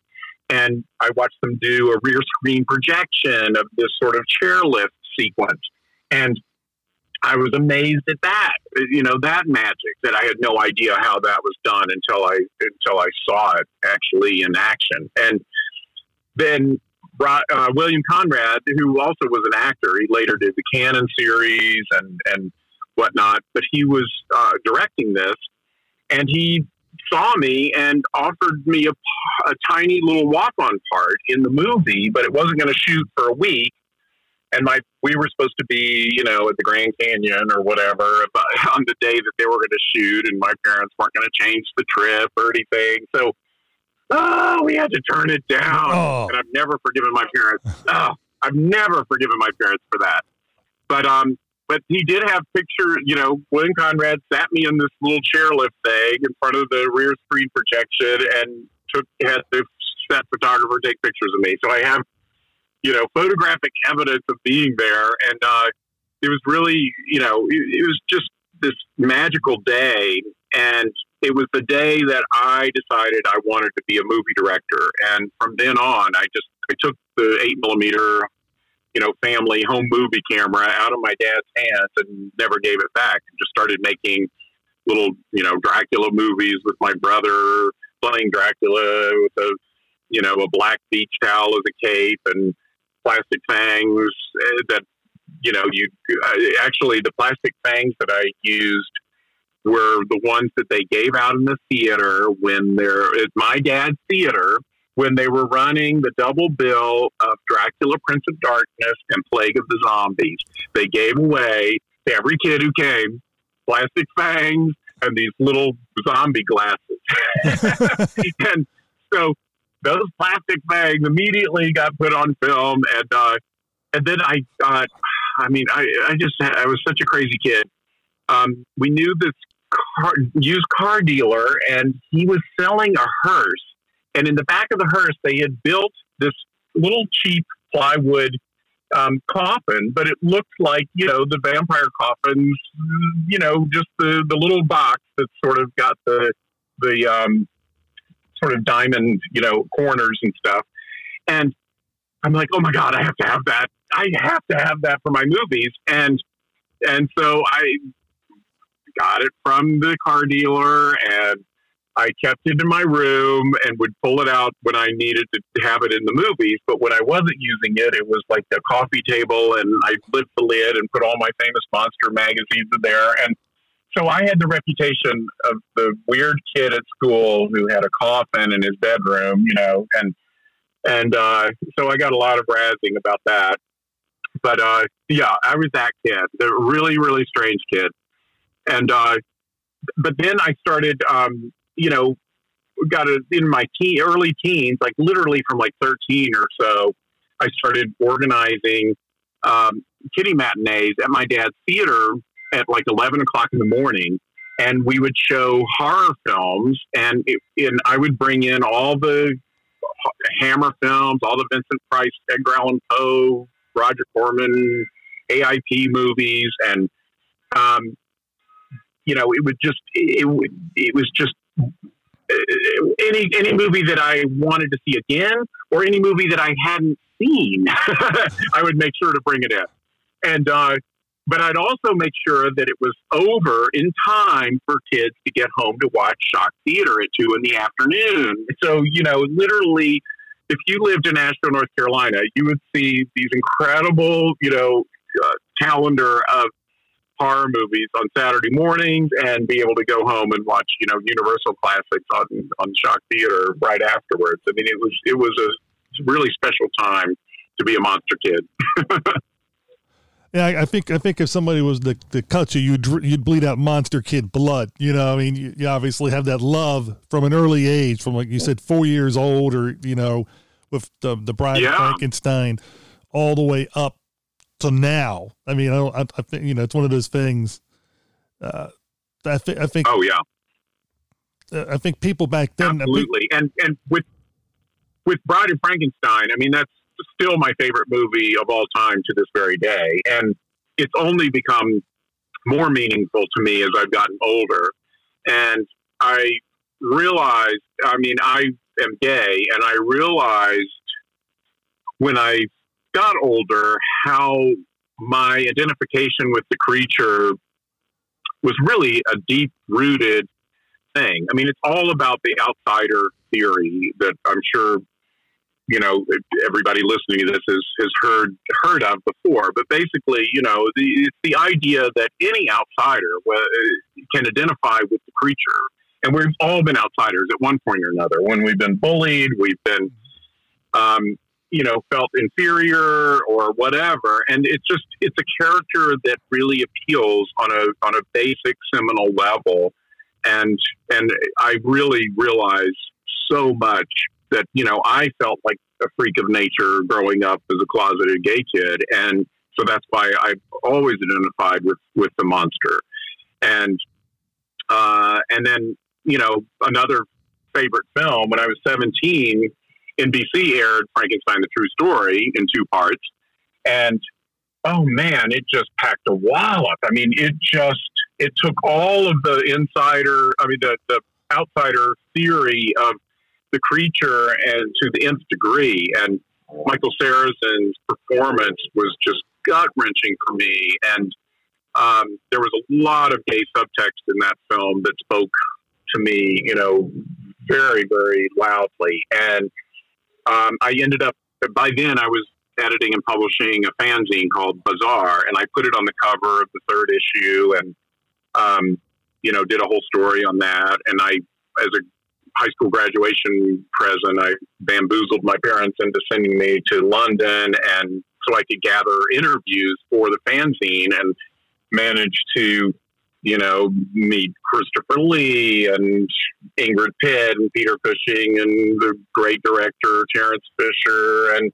And I watched them do a rear screen projection of this sort of chairlift sequence. And I was amazed at that. you know, that magic that I had no idea how that was done until I until I saw it actually in action. And then uh, William Conrad, who also was an actor, he later did the Cannon series and and whatnot, but he was uh, directing this, and he saw me and offered me a, a tiny little walk-on part in the movie, but it wasn't going to shoot for a week. And my we were supposed to be, you know, at the Grand Canyon or whatever but <laughs> on the day that they were going to shoot, and my parents weren't going to change the trip or anything. So, oh, we had to turn it down, Oh. and I've never forgiven my parents. Oh, I've never forgiven my parents for that. But um, but he did have picture. You know, William Conrad sat me in this little chairlift thing in front of the rear screen projection and took had the set photographer take pictures of me. So I have, you know, photographic evidence of being there, and uh, it was really, you know, it, it was just this magical day, and it was the day that I decided I wanted to be a movie director, and from then on, I just I took the eight millimeter you know, family home movie camera out of my dad's hands and never gave it back. And just started making little, you know, Dracula movies with my brother, playing Dracula with a, you know, a black beach towel as a cape and plastic fangs uh, that, you know, you uh, actually the plastic fangs that I used were the ones that they gave out in the theater when they're at my dad's theater when they were running the double bill of Dracula, Prince of Darkness, and Plague of the Zombies. They gave away to every kid who came plastic fangs and these little zombie glasses. <laughs> and so those plastic bags immediately got put on film, and uh, and then I got. I mean, I, I just I was such a crazy kid. Um, we knew this car, used car dealer, and he was selling a hearse and in the back of the hearse, they had built this little cheap plywood um, coffin, but it looked like, you know, the vampire coffins, you know, just the, the little box that sort of got the, the um, sort of diamond, you know, corners and stuff. And I'm like, oh my God, I have to have that. I have to have that for my movies. And, and so I got it from the car dealer and I kept it in my room and would pull it out when I needed to have it in the movies. But when I wasn't using it, it was like the coffee table, and I lift the lid and put all my famous monster magazines in there. And so I had the reputation of the weird kid at school who had a coffin in his bedroom, you know, and and uh, so I got a lot of razzing about that. But uh, yeah, I was that kid, the really really strange kid, and uh, but then I started. Um, you know, got it in my teen, early teens, like literally from like 13 or so, I started organizing um, kitty matinees at my dad's theater at like 11 o'clock in the morning. And we would show horror films, and, it, and I would bring in all the Hammer films, all the Vincent Price, Edgar Allan Poe, Roger Corman, AIP movies, and um, you know, it would just it, it was just any any movie that I wanted to see again, or any movie that I hadn't seen, <laughs> I would make sure to bring it in. And uh, but I'd also make sure that it was over in time for kids to get home to watch Shock Theater at two in the afternoon. So you know, literally, if you lived in Asheville, North Carolina, you would see these incredible, you know, uh, calendar of horror movies on Saturday mornings and be able to go home and watch, you know, Universal classics on on Shock Theater right afterwards. I mean, it was it was a really special time to be a monster kid. <laughs> Yeah, I, I think I think if somebody was to, to cut you, you'd you'd bleed out monster kid blood. You know, I mean, you, you obviously have that love from an early age, from like you said, four years old, or you know, with the the Bride Yeah. of Frankenstein, all the way up to now. I mean, I, don't, I, I think you know, it's one of those things. Uh, I think I think oh yeah, uh, I think people back then, I think- absolutely. And and with with Bride of Frankenstein, I mean that's still my favorite movie of all time to this very day, and it's only become more meaningful to me as I've gotten older. And I realized, I mean, I am gay, and I realized when I got older how my identification with the creature was really a deep rooted thing. I mean, it's all about the outsider theory that I'm sure you know everybody listening to this has, has heard heard of before. But basically, you know, the, it's the idea that any outsider can identify with the creature, and we've all been outsiders at one point or another. When we've been bullied, we've been, um, you know, felt inferior or whatever, and it's just it's a character that really appeals on a on a basic seminal level, and and I really realize so much that you know I felt like a freak of nature growing up as a closeted gay kid, and so that's why I've always identified with with the monster, and uh, and then you know another favorite film when I was seventeen, NBC aired Frankenstein: The True Story in two parts, and oh man, it just packed a wallop. I mean, it just it took all of the insider, I mean the the outsider theory of the creature and to the nth degree. And Michael Sarrazin's performance was just gut wrenching for me. And um, there was a lot of gay subtext in that film that spoke to me, you know, very, very loudly. And um, I ended up, by then, I was editing and publishing a fanzine called Bizarre, and I put it on the cover of the third issue and, um, you know, did a whole story on that. And I, as a high school graduation present, I bamboozled my parents into sending me to London and so I could gather interviews for the fanzine and managed to, you know, meet Christopher Lee and Ingrid Pitt and Peter Cushing and the great director Terence Fisher and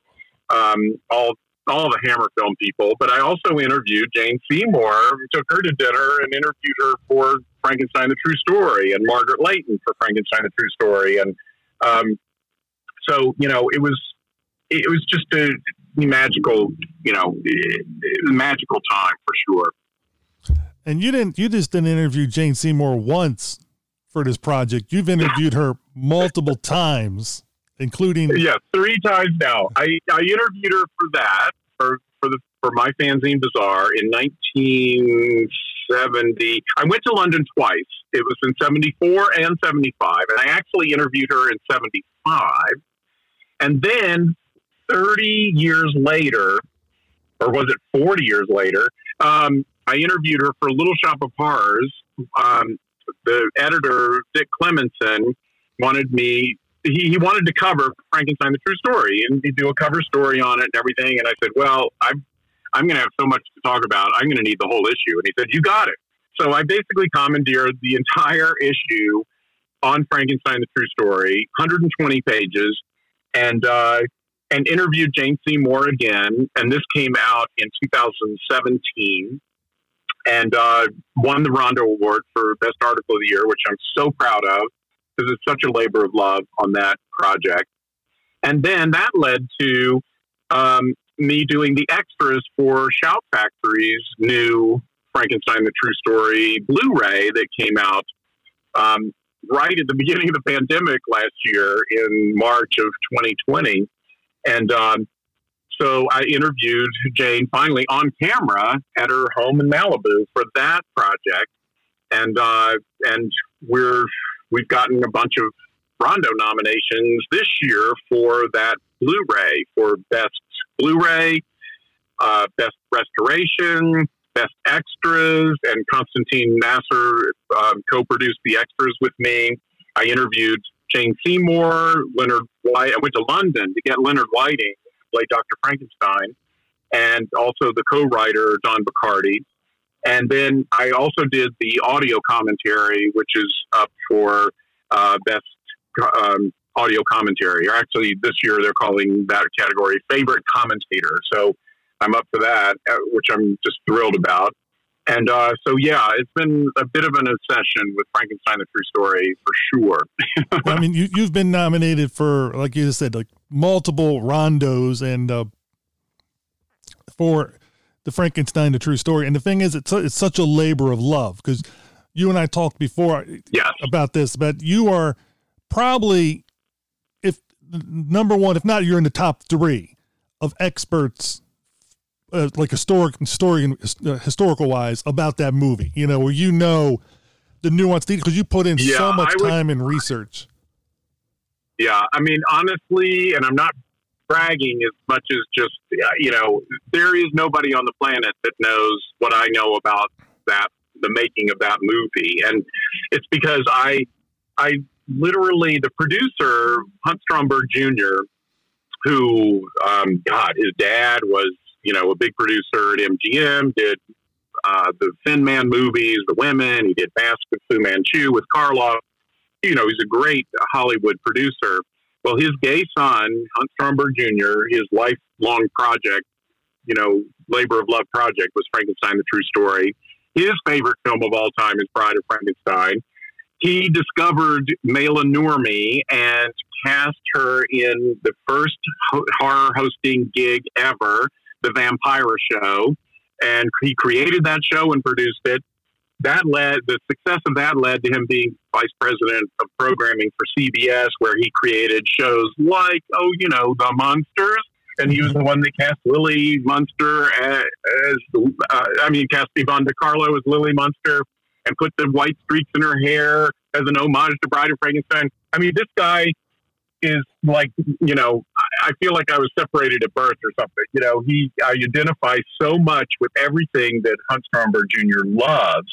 um, all all the Hammer film people, but I also interviewed Jane Seymour, took her to dinner and interviewed her for Frankenstein the True Story and Margaret Leighton for Frankenstein the True Story. And um, so, you know, it was it was just a magical, you know, magical time for sure. And you didn't you just didn't interview Jane Seymour once for this project. You've interviewed her multiple times including yeah, three times now. I, I interviewed her for that for for the for my fanzine Bizarre in 1970. I went to London twice. It was in 74 and 75, and I actually interviewed her in 75. And then 30 years later, or was it 40 years later? Um, I interviewed her for Little Shoppe of Horrors. Um, the editor Dick Klemensen wanted me he, he wanted to cover Frankenstein the True Story and he'd do a cover story on it and everything. And I said, Well, I'm I'm gonna have so much to talk about, I'm gonna need the whole issue. And he said, You got it. So I basically commandeered the entire issue on Frankenstein the True Story, 120 pages, and uh, and interviewed Jane Seymour again. And this came out in 2017 and uh, won the Rondo Award for Best Article of the Year, which I'm so proud of because it's such a labor of love on that project. And then that led to um, me doing the extras for Shout Factory's new Frankenstein the True Story Blu ray that came out um, right at the <laughs> beginning of the pandemic last year in March of 2020. And um, so I interviewed Jane finally on camera at her home in Malibu for that project. And, uh, and we're we've gotten a bunch of Rondo nominations this year for that Blu-ray for best Blu-ray, uh, best restoration, best extras, and Constantine Nasr um, co-produced the extras with me. I interviewed Jane Seymour, Leonard White. I went to London to get Leonard Whiting, play Dr. Frankenstein, and also the co-writer Don Bachardy. And then I also did the audio commentary, which is up for uh, best um, audio commentary. Or actually, this year they're calling that category favorite commentator. So I'm up for that, uh, which I'm just thrilled about. And uh, so, yeah, it's been a bit of an obsession with Frankenstein: The True Story for sure. <laughs> I mean, you, you've been nominated for, like you just said, like multiple rondos and uh, for the Frankenstein, the true story. And the thing is, it's it's such a labor of love because you and I talked before yes. about this, but you are probably number one, if not, you're in the top three of experts uh, like historic historian uh, historical wise about that movie? You know, where you know the nuance because you put in Yeah, so much would- time and research. Yeah, I mean, honestly, and I'm not bragging as much as just you know, there is nobody on the planet that knows what I know about that the making of that movie, and it's because I, I literally the producer Hunt Stromberg Jr., who, um, God, his dad was you know a big producer at MGM, did. Uh, the Thin Man movies, The Women. He did Mask of Fu Manchu with Karloff you know, he's a great Hollywood producer. Well, his gay son, Hunt Stromberg Jr., his lifelong project, you know, labor of love project was Frankenstein, the true story. His favorite film of all time is Bride of Frankenstein. He discovered Maila Nurmi and cast her in the first ho- horror hosting gig ever, The Vampira Show. And he created that show and produced it that led the success of that led to him being vice president of programming for CBS, where he created shows like, oh, you know, The Munsters, and he was the one that cast Lily Munster as, as uh, I mean, cast Yvonne De Carlo as Lily Munster, and put the white streaks in her hair as an homage to Bride of Frankenstein. I mean, this guy is like, you know, I feel like I was separated at birth or something. You know, he I identify so much with everything that Hunt Stromberg Jr. loves.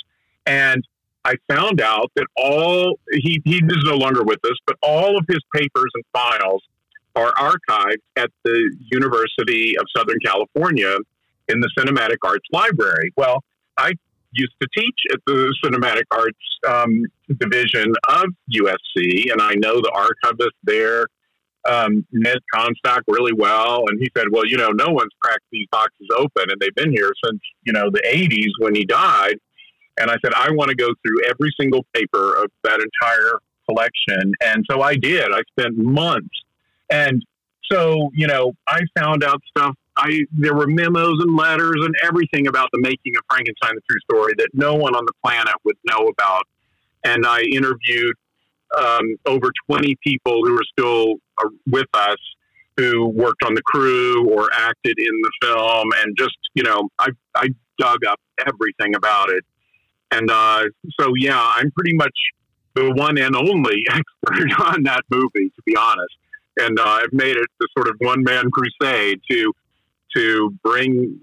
And I found out that all he, he is no longer with us, but all of his papers and files are archived at the University of Southern California in the Cinematic Arts Library. Well, I used to teach at the Cinematic Arts um, division of USC, and I know the archivist there, um, Ned Comstock, really well. And he said, "Well, you know, no one's cracked these boxes open, and they've been here since you know the '80s when he died." And I said, I want to go through every single paper of that entire collection. And so I did. I spent months. And so, you know, I found out stuff. I there were memos and letters and everything about the making of Frankenstein the True Story that no one on the planet would know about. And I interviewed um, over 20 people who are still uh, with us who worked on the crew or acted in the film. And just, you know, I, I dug up everything about it. And uh, so, yeah, I'm pretty much the one and only <laughs> expert on that movie, to be honest. And uh, I've made it the sort of one man crusade to to bring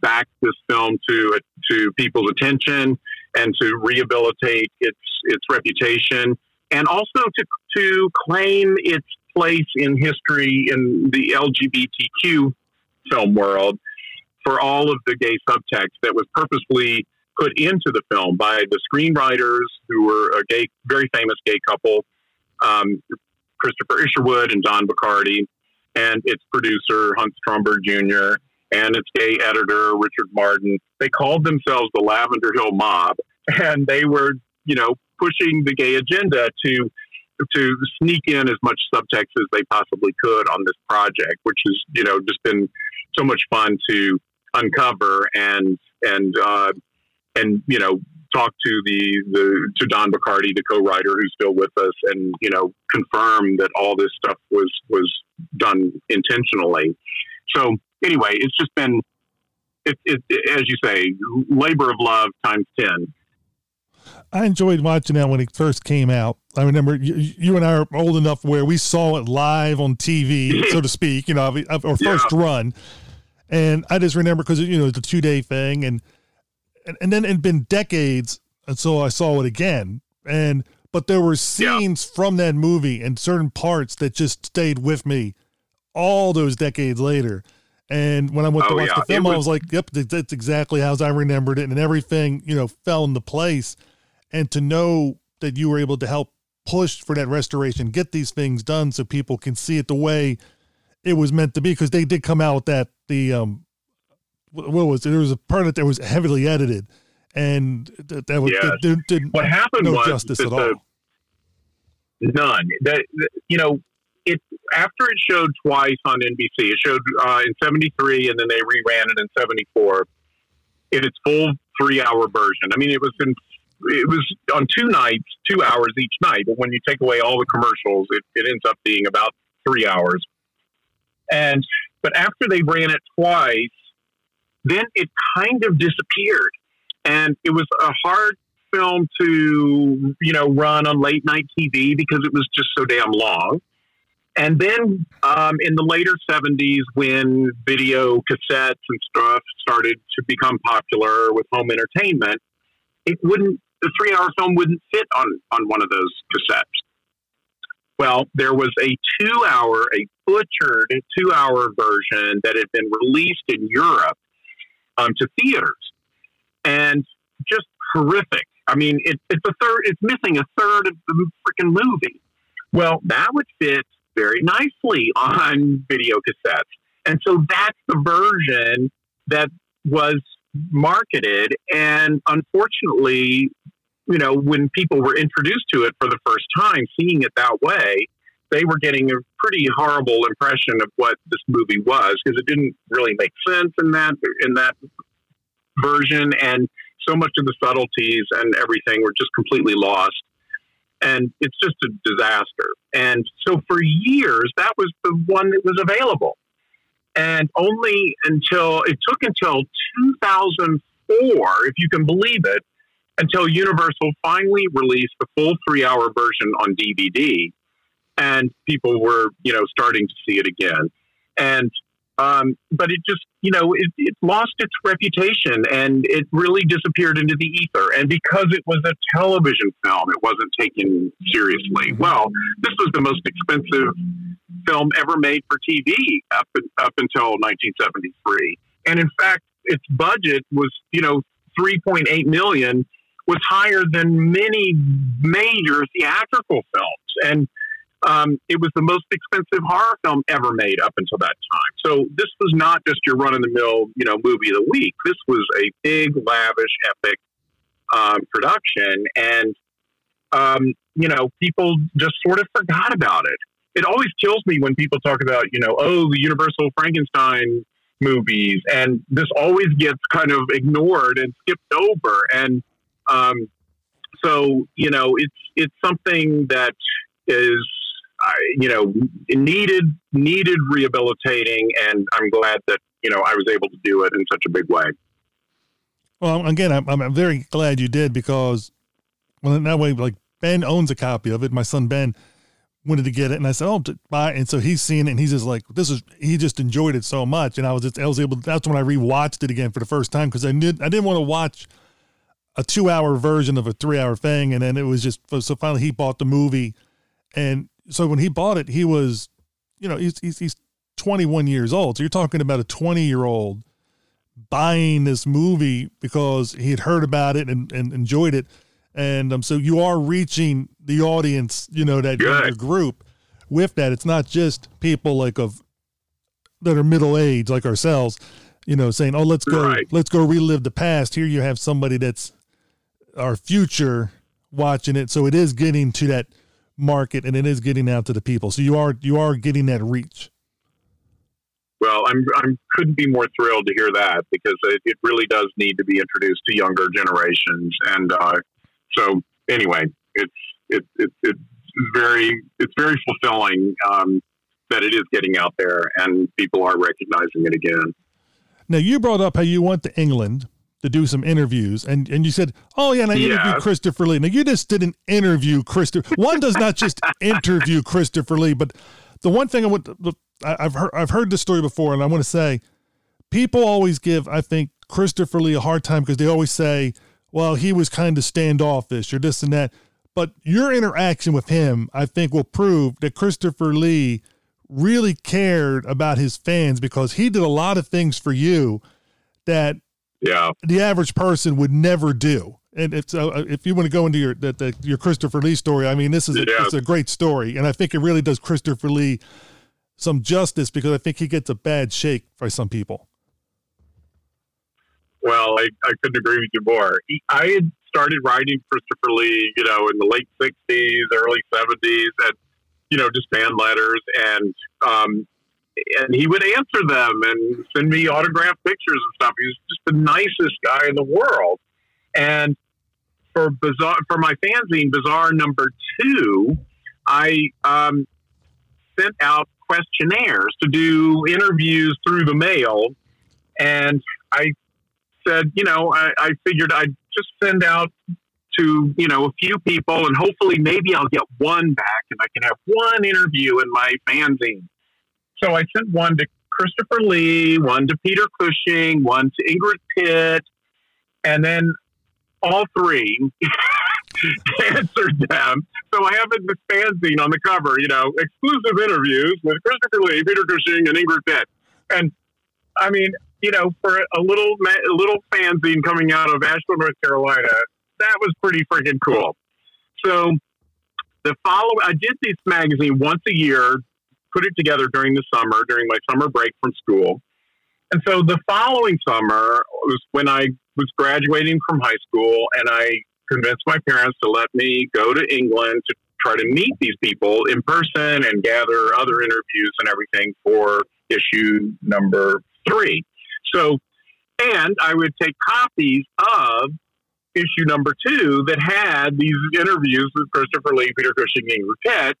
back this film to to people's attention and to rehabilitate its its reputation, and also to to claim its place in history in the LGBTQ film world for all of the gay subtext that was purposely put into the film by the screenwriters who were a gay, very famous gay couple, um, Christopher Isherwood and Don Bachardy, and its producer Hunt Stromberg Jr. and its gay editor Richard Marden. They called themselves the Lavender Hill Mob, and they were, you know, pushing the gay agenda to to sneak in as much subtext as they possibly could on this project, which has, you know, just been so much fun to uncover and and uh, and you know talk to the the to Don Bachardy, the co-writer who's still with us, and you know confirm that all this stuff was was done intentionally. So anyway, it's just been it, it, as you say, labor of love times ten. I enjoyed watching that when it first came out. I remember you, you and I are old enough where we saw it live on TV, <laughs> so to speak, you know, our first run. And I just remember because, you know, it's a two day thing. And, and, and then it'd been decades until I saw it again. And, but there were scenes yeah. from that movie and certain parts that just stayed with me all those decades later. And when I went to Oh, watch yeah. the film, It I was- was like, yep, that's exactly how I remembered it. And everything, you know, fell into place. And to know that you were able to help push for that restoration, get these things done so people can see it the way it was meant to be. Because they did come out with that, the, um, what what was it? There was a part of it that was heavily edited. And that, that was, Yes. that did, did What happened no was justice at all. None. That that- you know, it after it showed twice on NBC. It showed uh, in '73, and then they reran it in '74 in its full three-hour version. I mean, it was in it was on two nights, two hours each night. But when you take away all the commercials, it, it ends up being about three hours. And but after they ran it twice, then it kind of disappeared. And it was a hard film to, you know, run on late night TV because it was just so damn long. And then um, in the later 70s, when video cassettes and stuff started to become popular with home entertainment, it wouldn't, the three hour film wouldn't fit on, on one of those cassettes. Well, there was a two hour, a butchered two hour version that had been released in Europe um, to theaters and just horrific. I mean, it, it's a third, it's missing a third of the freaking movie. Well, that would fit very nicely on video cassettes. And so that's the version that was marketed. And unfortunately, you know, when people were introduced to it for the first time, seeing it that way, they were getting a pretty horrible impression of what this movie was because it didn't really make sense in that in that version, and so much of the subtleties and everything were just completely lost. And it's just a disaster. And so for years, that was the one that was available. And only until it took until 2004, if you can believe it, until Universal finally released the full three hour version on DVD. And people were, you know, starting to see it again. And, um, but it just, you know, it, it lost its reputation and it really disappeared into the ether. And because it was a television film, it wasn't taken seriously. Well, this was the most expensive film ever made for TV up, up until 1973. And in fact, its budget was, you know, 3.8 million was higher than many major theatrical films. And um, it was the most expensive horror film ever made up until that time. So this was not just your run of the mill, you know, movie of the week. This was a big, lavish, epic um, production, and um, you know, people just sort of forgot about it. It always kills me when people talk about, you know, oh, the Universal Frankenstein movies, and this always gets kind of ignored and skipped over. And um, so, you know, it's it's something that is you know, needed needed rehabilitating, and I'm glad that you know I was able to do it in such a big way. Well, again, I'm, I'm very glad you did because, well, in that way, like Ben owns a copy of it. My son Ben wanted to get it, and I said, "Oh, buy." It. And so he's seen it, and he's just like, "This is." He just enjoyed it so much, and I was just, I was able. That's when I rewatched it again for the first time because I did, I didn't want to watch a two-hour version of a three-hour thing, and then it was just so. Finally, he bought the movie, and so when he bought it, he was, you know, he's he's, he's 21 years old. So you're talking about a 20 year old buying this movie because he had heard about it and, and enjoyed it. And um, so you are reaching the audience, you know, that Good. group with that. It's not just people like of that are middle aged like ourselves, you know, saying, "Oh, let's go, Right. let's go relive the past." Here you have somebody that's our future watching it, so it is getting to that market and it is getting out to the people. So you are you are getting that reach. Well, I'm I'm couldn't be more thrilled to hear that because it, it really does need to be introduced to younger generations. And uh, so, anyway, it's it, it, it's very it's very fulfilling um, that it is getting out there and people are recognizing it again. Now you brought up how you went to England to do some interviews, and and you said, "Oh yeah, and I interviewed Yeah. Christopher Lee." Now you just didn't interview Christopher. <laughs> One does not just interview Christopher Lee, but the one thing I want, I've heard I've heard this story before, and I want to say, people always give I think Christopher Lee a hard time because they always say, "Well, he was kind of standoffish or this and that." But your interaction with him, I think, will prove that Christopher Lee really cared about his fans because he did a lot of things for you that Yeah, the average person would never do. And if so, uh, if you want to go into your the, the, your Christopher Lee story, I mean, this is a, Yeah. it's a great story, and I think it really does Christopher Lee some justice because I think he gets a bad shake by some people. well, I, I couldn't agree with you more. He, I had started writing Christopher Lee, you know, in the late '60s, early '70s, and you know, just fan letters, and um, and he would answer them and send me autographed pictures and stuff. He was just the nicest guy in the world. And for bizarre, for my fanzine, Bizarre Number Two, I um, sent out questionnaires to do interviews through the mail And I said, you know, I, I figured I'd just send out to, you know, a few people and hopefully maybe I'll get one back and I can have one interview in my fanzine. So I sent one to Christopher Lee, one to Peter Cushing, one to Ingrid Pitt, and then all three <laughs> answered them. So I have this fanzine on the cover, you know, exclusive interviews with Christopher Lee, Peter Cushing, and Ingrid Pitt. And I mean, you know, for a little a little fanzine coming out of Asheville, North Carolina, that was pretty freaking cool. So the follow, I did this magazine once a year, put it together during the summer, during my summer break from school. And so the following summer was when I was graduating from high school, and I convinced my parents to let me go to England to try to meet these people in person and gather other interviews and everything for issue number three. So, and I would take copies of issue number two that had these interviews with Christopher Lee, Peter Cushing, Ingrid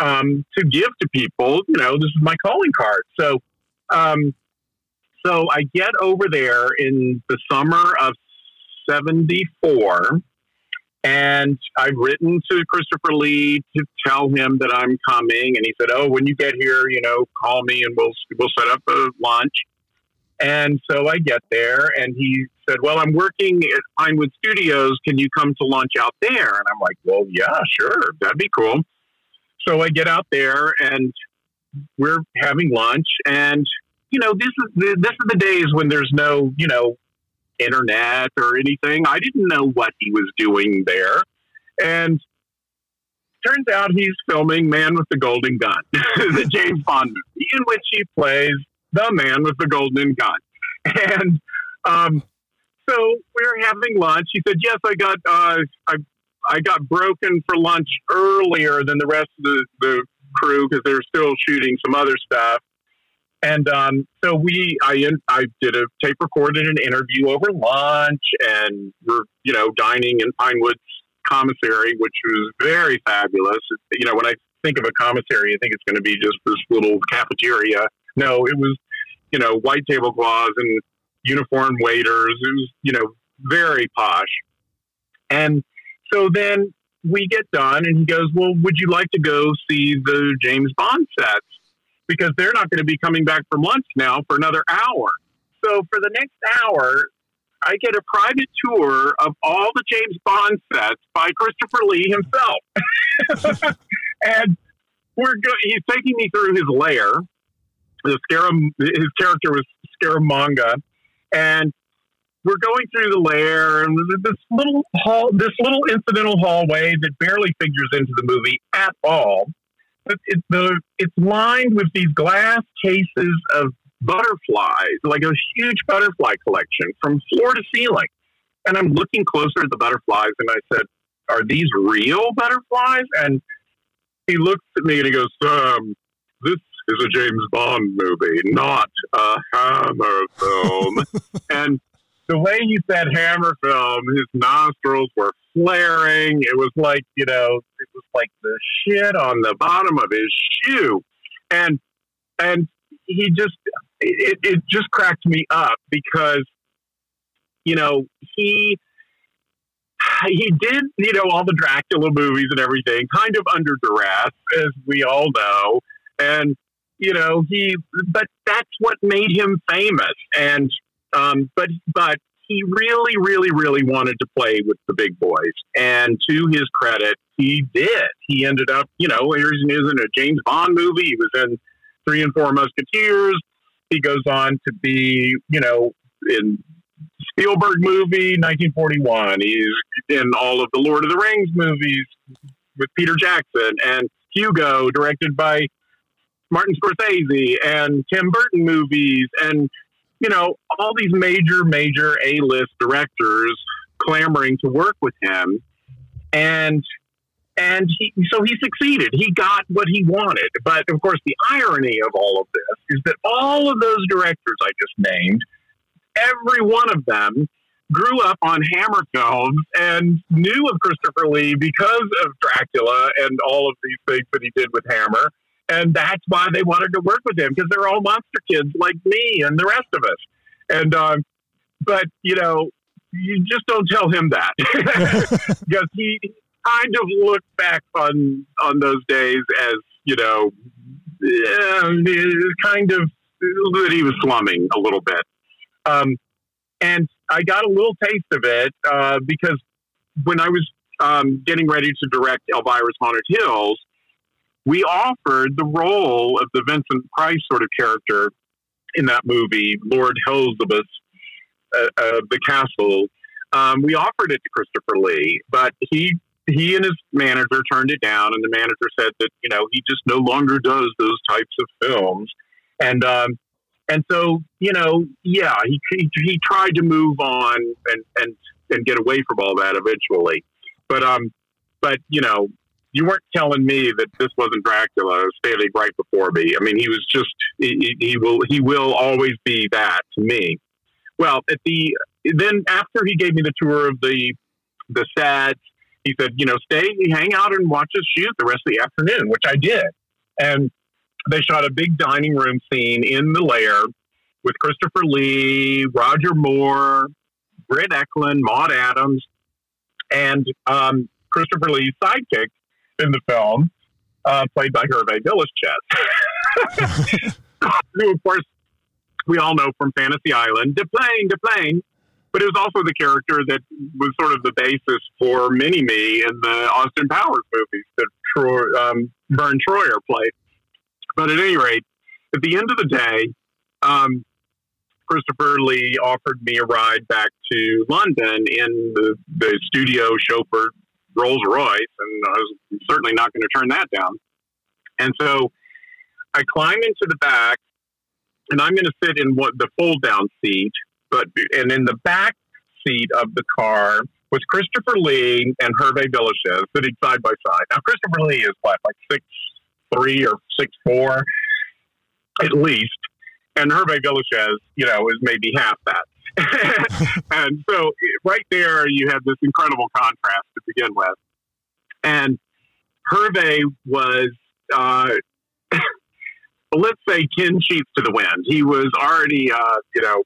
um, to give to people. You know, this is my calling card. So, um, so I get over there in the summer of '74, and I've written to Christopher Lee to tell him that I'm coming, and he said, "Oh, when you get here, you know, call me and we'll we'll set up a lunch." And so I get there, and he said, "Well, I'm working at Pinewood Studios. Can you come to lunch out there?" And I'm like, "Well, yeah, sure, that'd be cool." So I get out there, and we're having lunch, and you know, this is the, this is the days when there's no, you know, internet or anything. I didn't know what he was doing there, and turns out he's filming Man with the Golden Gun, <laughs> the James Bond movie, in which he plays the man with the golden gun. And um, so we're having lunch. He said, "Yes, I got uh, I I got broken for lunch earlier than the rest of the, the crew because they were still shooting some other stuff." And um, so we, I, I did a tape recorded an interview over lunch, and we're you know dining in Pinewood's commissary, which was very fabulous. You know, when I think of a commissary, I think it's going to be just this little cafeteria. No, it was you know white tablecloths and uniformed waiters. It was you know very posh. And so then we get done, and he goes, "Well, would you like to go see the James Bond sets?" Because they're not going to be coming back from lunch now for another hour. So for the next hour, I get a private tour of all the James Bond sets by Christopher Lee himself. <laughs> and we're go- he's taking me through his lair. The Scaram- his character was Scaramanga, and we're going through the lair and this little hall, this little incidental hallway that barely figures into the movie at all. It, it, the, it's lined with these glass cases of butterflies, like a huge butterfly collection from floor to ceiling. And I'm looking closer at the butterflies and I said, Are these real butterflies? And he looks at me and he goes, um, This is a James Bond movie, not a Hammer film. <laughs> and the way he said Hammer film, his nostrils were flaring. It was like, you know, it was like the shit on the bottom of his shoe. And, and he just, it, it just cracked me up because, you know, he, he did, you know, all the Dracula movies and everything kind of under duress, as we all know. And, you know, he, but that's what made him famous. And, um, but, but he really, really, really wanted to play with the big boys. And to his credit, he did. He ended up, you know, he was in a James Bond movie. He was in Three and Four Musketeers. He goes on to be, you know, in Spielberg movie, 1941. He's in all of the Lord of the Rings movies with Peter Jackson and Hugo, directed by Martin Scorsese, and Tim Burton movies, and you know all these major, major A-list directors clamoring to work with him, and and he so he succeeded. He got what he wanted. But of course, the irony of all of this is that all of those directors I just named, every one of them grew up on Hammer films and knew of Christopher Lee because of Dracula and all of these things that he did with Hammer. And that's why they wanted to work with him because they're all monster kids like me and the rest of us. And um, but you know, you just don't tell him that <laughs> <laughs> because he kind of looked back on on those days as you know, yeah, kind of that he was slumming a little bit. Um, and I got a little taste of it uh, because when I was um, getting ready to direct Elvira's Haunted Hills, we offered the role of the Vincent Price sort of character in that movie, Lord Hellsubus, uh, uh, the castle. Um, we offered it to Christopher Lee, but he he and his manager turned it down, and the manager said that you know he just no longer does those types of films, and um, and so you know, yeah, he, he he tried to move on and and and get away from all that eventually, but um, but you know, you weren't telling me that this wasn't Dracula It was standing right before me. I mean, he was just he, he will he will always be that to me. Well, at the then after he gave me the tour of the the sets, he said, you know, stay, hang out, and watch us shoot the rest of the afternoon, which I did, and they shot a big dining room scene in the lair with Christopher Lee, Roger Moore, Britt Ekland, Maud Adams, and um, Christopher Lee's sidekick in the film, uh, played by Hervé Villechaize, <laughs> who, of course, we all know from Fantasy Island, Deplane, Deplane. But it was also the character that was sort of the basis for Mini Me in the Austin Powers movies that Troy, um, Vern Troyer played. But at any rate, at the end of the day, um, Christopher Lee offered me a ride back to London in the, the studio chauffeured Rolls Royce, and I was certainly not going to turn that down. And so I climb into the back, and I'm going to sit in what the fold down seat, but and in the back seat of the car was Christopher Lee and Hervé Villechaize sitting side by side. Now Christopher Lee is what, like six three or six four, at least, and Hervé Villechaize, you know, is maybe half that. <laughs> and so right there, you have this incredible contrast to begin with. And Hervé was, uh, <laughs> let's say, 10 sheets to the wind. He was already, uh, you know,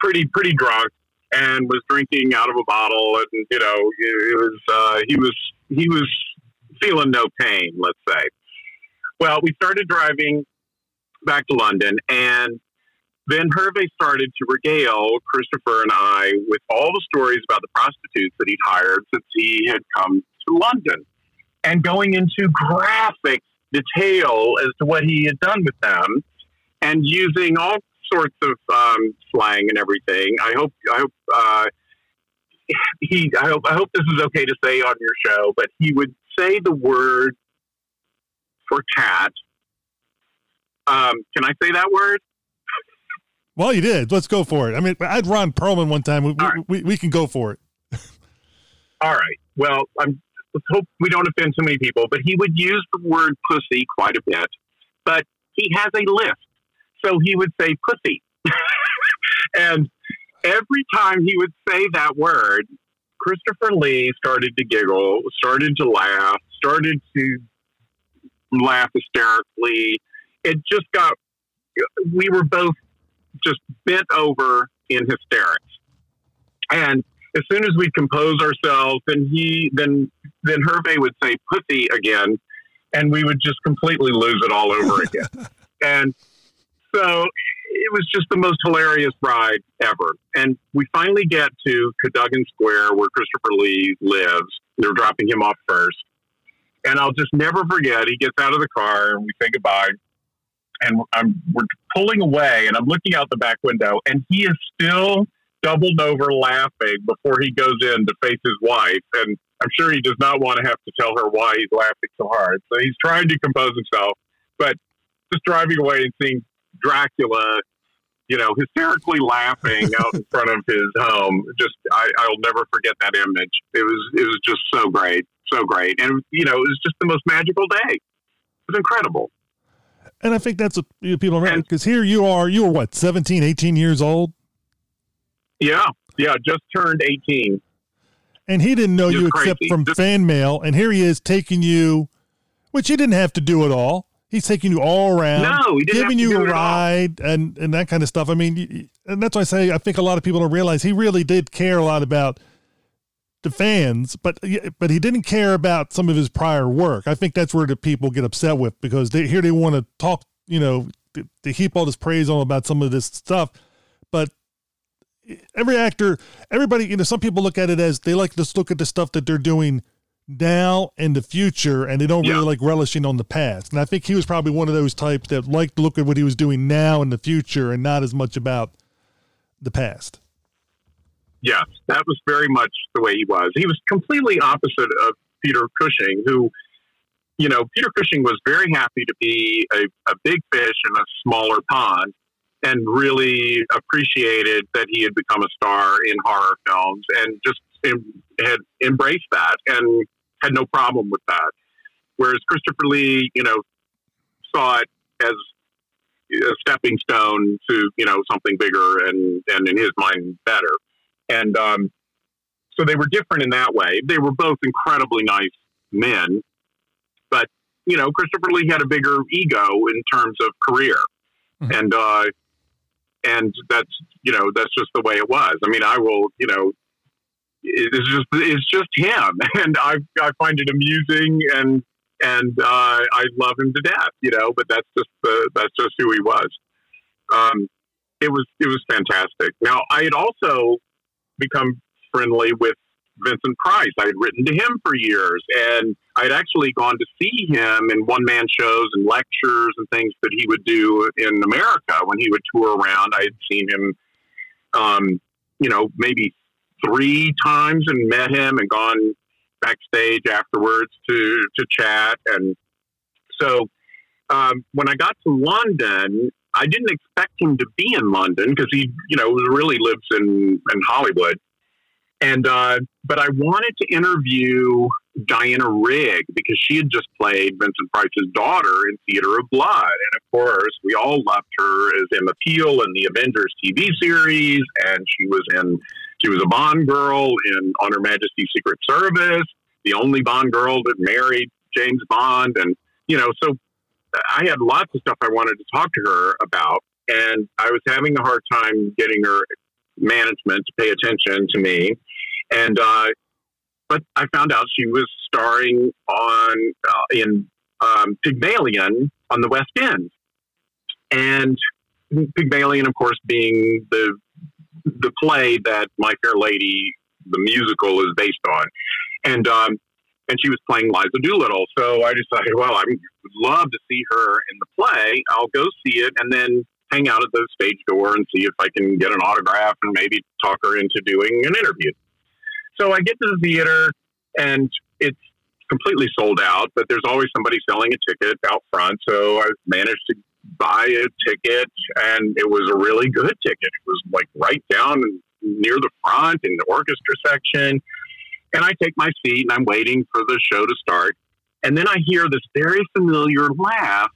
pretty, pretty drunk and was drinking out of a bottle. And, you know, it was, uh, he was, he was feeling no pain, let's say. Well, we started driving back to London and then Hervé started to regale Christopher and I with all the stories about the prostitutes that he'd hired since he had come to London and going into graphic detail as to what he had done with them and using all sorts of um, slang and everything. I hope, I hope, uh, he, I hope, I hope this is okay to say on your show, but he would say the word for cat. Um, can I say that word? Well, you did. Let's go for it. I mean, I had Ron Perlman one time. We, right. we, we, can go for it. All right. Well, I'm, let's hope we don't offend too many people, but he would use the word pussy quite a bit. But he has a list. So he would say pussy. <laughs> and every time he would say that word, Christopher Lee started to giggle, started to laugh, started to laugh hysterically. It just got, we were both just bent over in hysterics. And as soon as we'd compose ourselves, then he, then, then Hervé would say pussy again, and we would just completely lose it all over <laughs> again. and so it was just the most hilarious ride ever. And we finally get to Cadogan Square where Christopher Lee lives. They're dropping him off first. And I'll just never forget, he gets out of the car and we say goodbye. And I'm, we're pulling away and I'm looking out the back window and he is still doubled over laughing before he goes in to face his wife. And I'm sure he does not want to have to tell her why he's laughing so hard. So he's trying to compose himself, but just driving away and seeing Dracula, you know, hysterically laughing <laughs> out in front of his home. Just, I, I'll never forget that image. It was, it was just so great, so great, and you know, it was just the most magical day. It was incredible. And I think that's what people remember because here you are, you were what, 17, 18 years old? Yeah, yeah, just turned 18. And he didn't know Just you except from Just- fan mail. And here he is taking you, which he didn't have to do at all. He's taking you all around, No, he didn't have giving you a it at all. ride, and and that kind of stuff. I mean, and that's why I say I think a lot of people don't realize he really did care a lot about the fans, but but he didn't care about some of his prior work. I think that's where the people get upset with because they here they want to talk, you know, to, to heap all this praise on about some of this stuff, but every actor, everybody, you know, some people look at it as they like to look at the stuff that they're doing now and the future, and they don't really Yeah. like relishing on the past. And I think he was probably one of those types that liked to look at what he was doing now and the future, and not as much about the past. Yes, that was very much the way he was. He was completely opposite of Peter Cushing, who, you know, Peter Cushing was very happy to be a, a big fish in a smaller pond and really appreciated that he had become a star in horror films and just em- had embraced that and had no problem with that. Whereas Christopher Lee, you know, saw it as a stepping stone to, you know, something bigger and, and in his mind, better and um, so they were different in that way. They were both incredibly nice men, but you know, Christopher Lee had a bigger ego in terms of career, Mhm. and uh, and that's you know that's just the way it was. I mean, I will you know. It's just it's just him, <laughs> and I I find it amusing, and and uh, I love him to death, you know. But that's just the that's just who he was. Um, it was it was fantastic. Now I had also become friendly with Vincent Price. I had written to him for years, and I had actually gone to see him in one man shows and lectures and things that he would do in America when he would tour around. I had seen him, um, you know, maybe three times and met him and gone backstage afterwards to to chat. And so um, when I got to London, I didn't expect him to be in London because he, you know, really lives in, in Hollywood. And, uh, but I wanted to interview Diana Rigg because she had just played Vincent Price's daughter in Theater of Blood. And of course, we all loved her as Emma Peel in the Avengers TV series. And she was in, she was a Bond girl in On Her Majesty's Secret Service, the only Bond girl that married James Bond. And, you know, so I had lots of stuff I wanted to talk to her about, and I was having a hard time getting her management to pay attention to me. And uh, but I found out she was starring on uh, in um, Pygmalion on the West End, and Pygmalion, of course, being the the play that My Fair Lady, the musical, is based on, and um, and she was playing Liza Doolittle. So I decided, well, I would love to see her in the play. I'll go see it and then hang out at the stage door and see if I can get an autograph and maybe talk her into doing an interview. So I get to the theater and it's completely sold out, but there's always somebody selling a ticket out front. So I managed to buy a ticket and it was a really good ticket. It was like right down near the front in the orchestra section. And I take my seat and I'm waiting for the show to start. And then I hear this very familiar laugh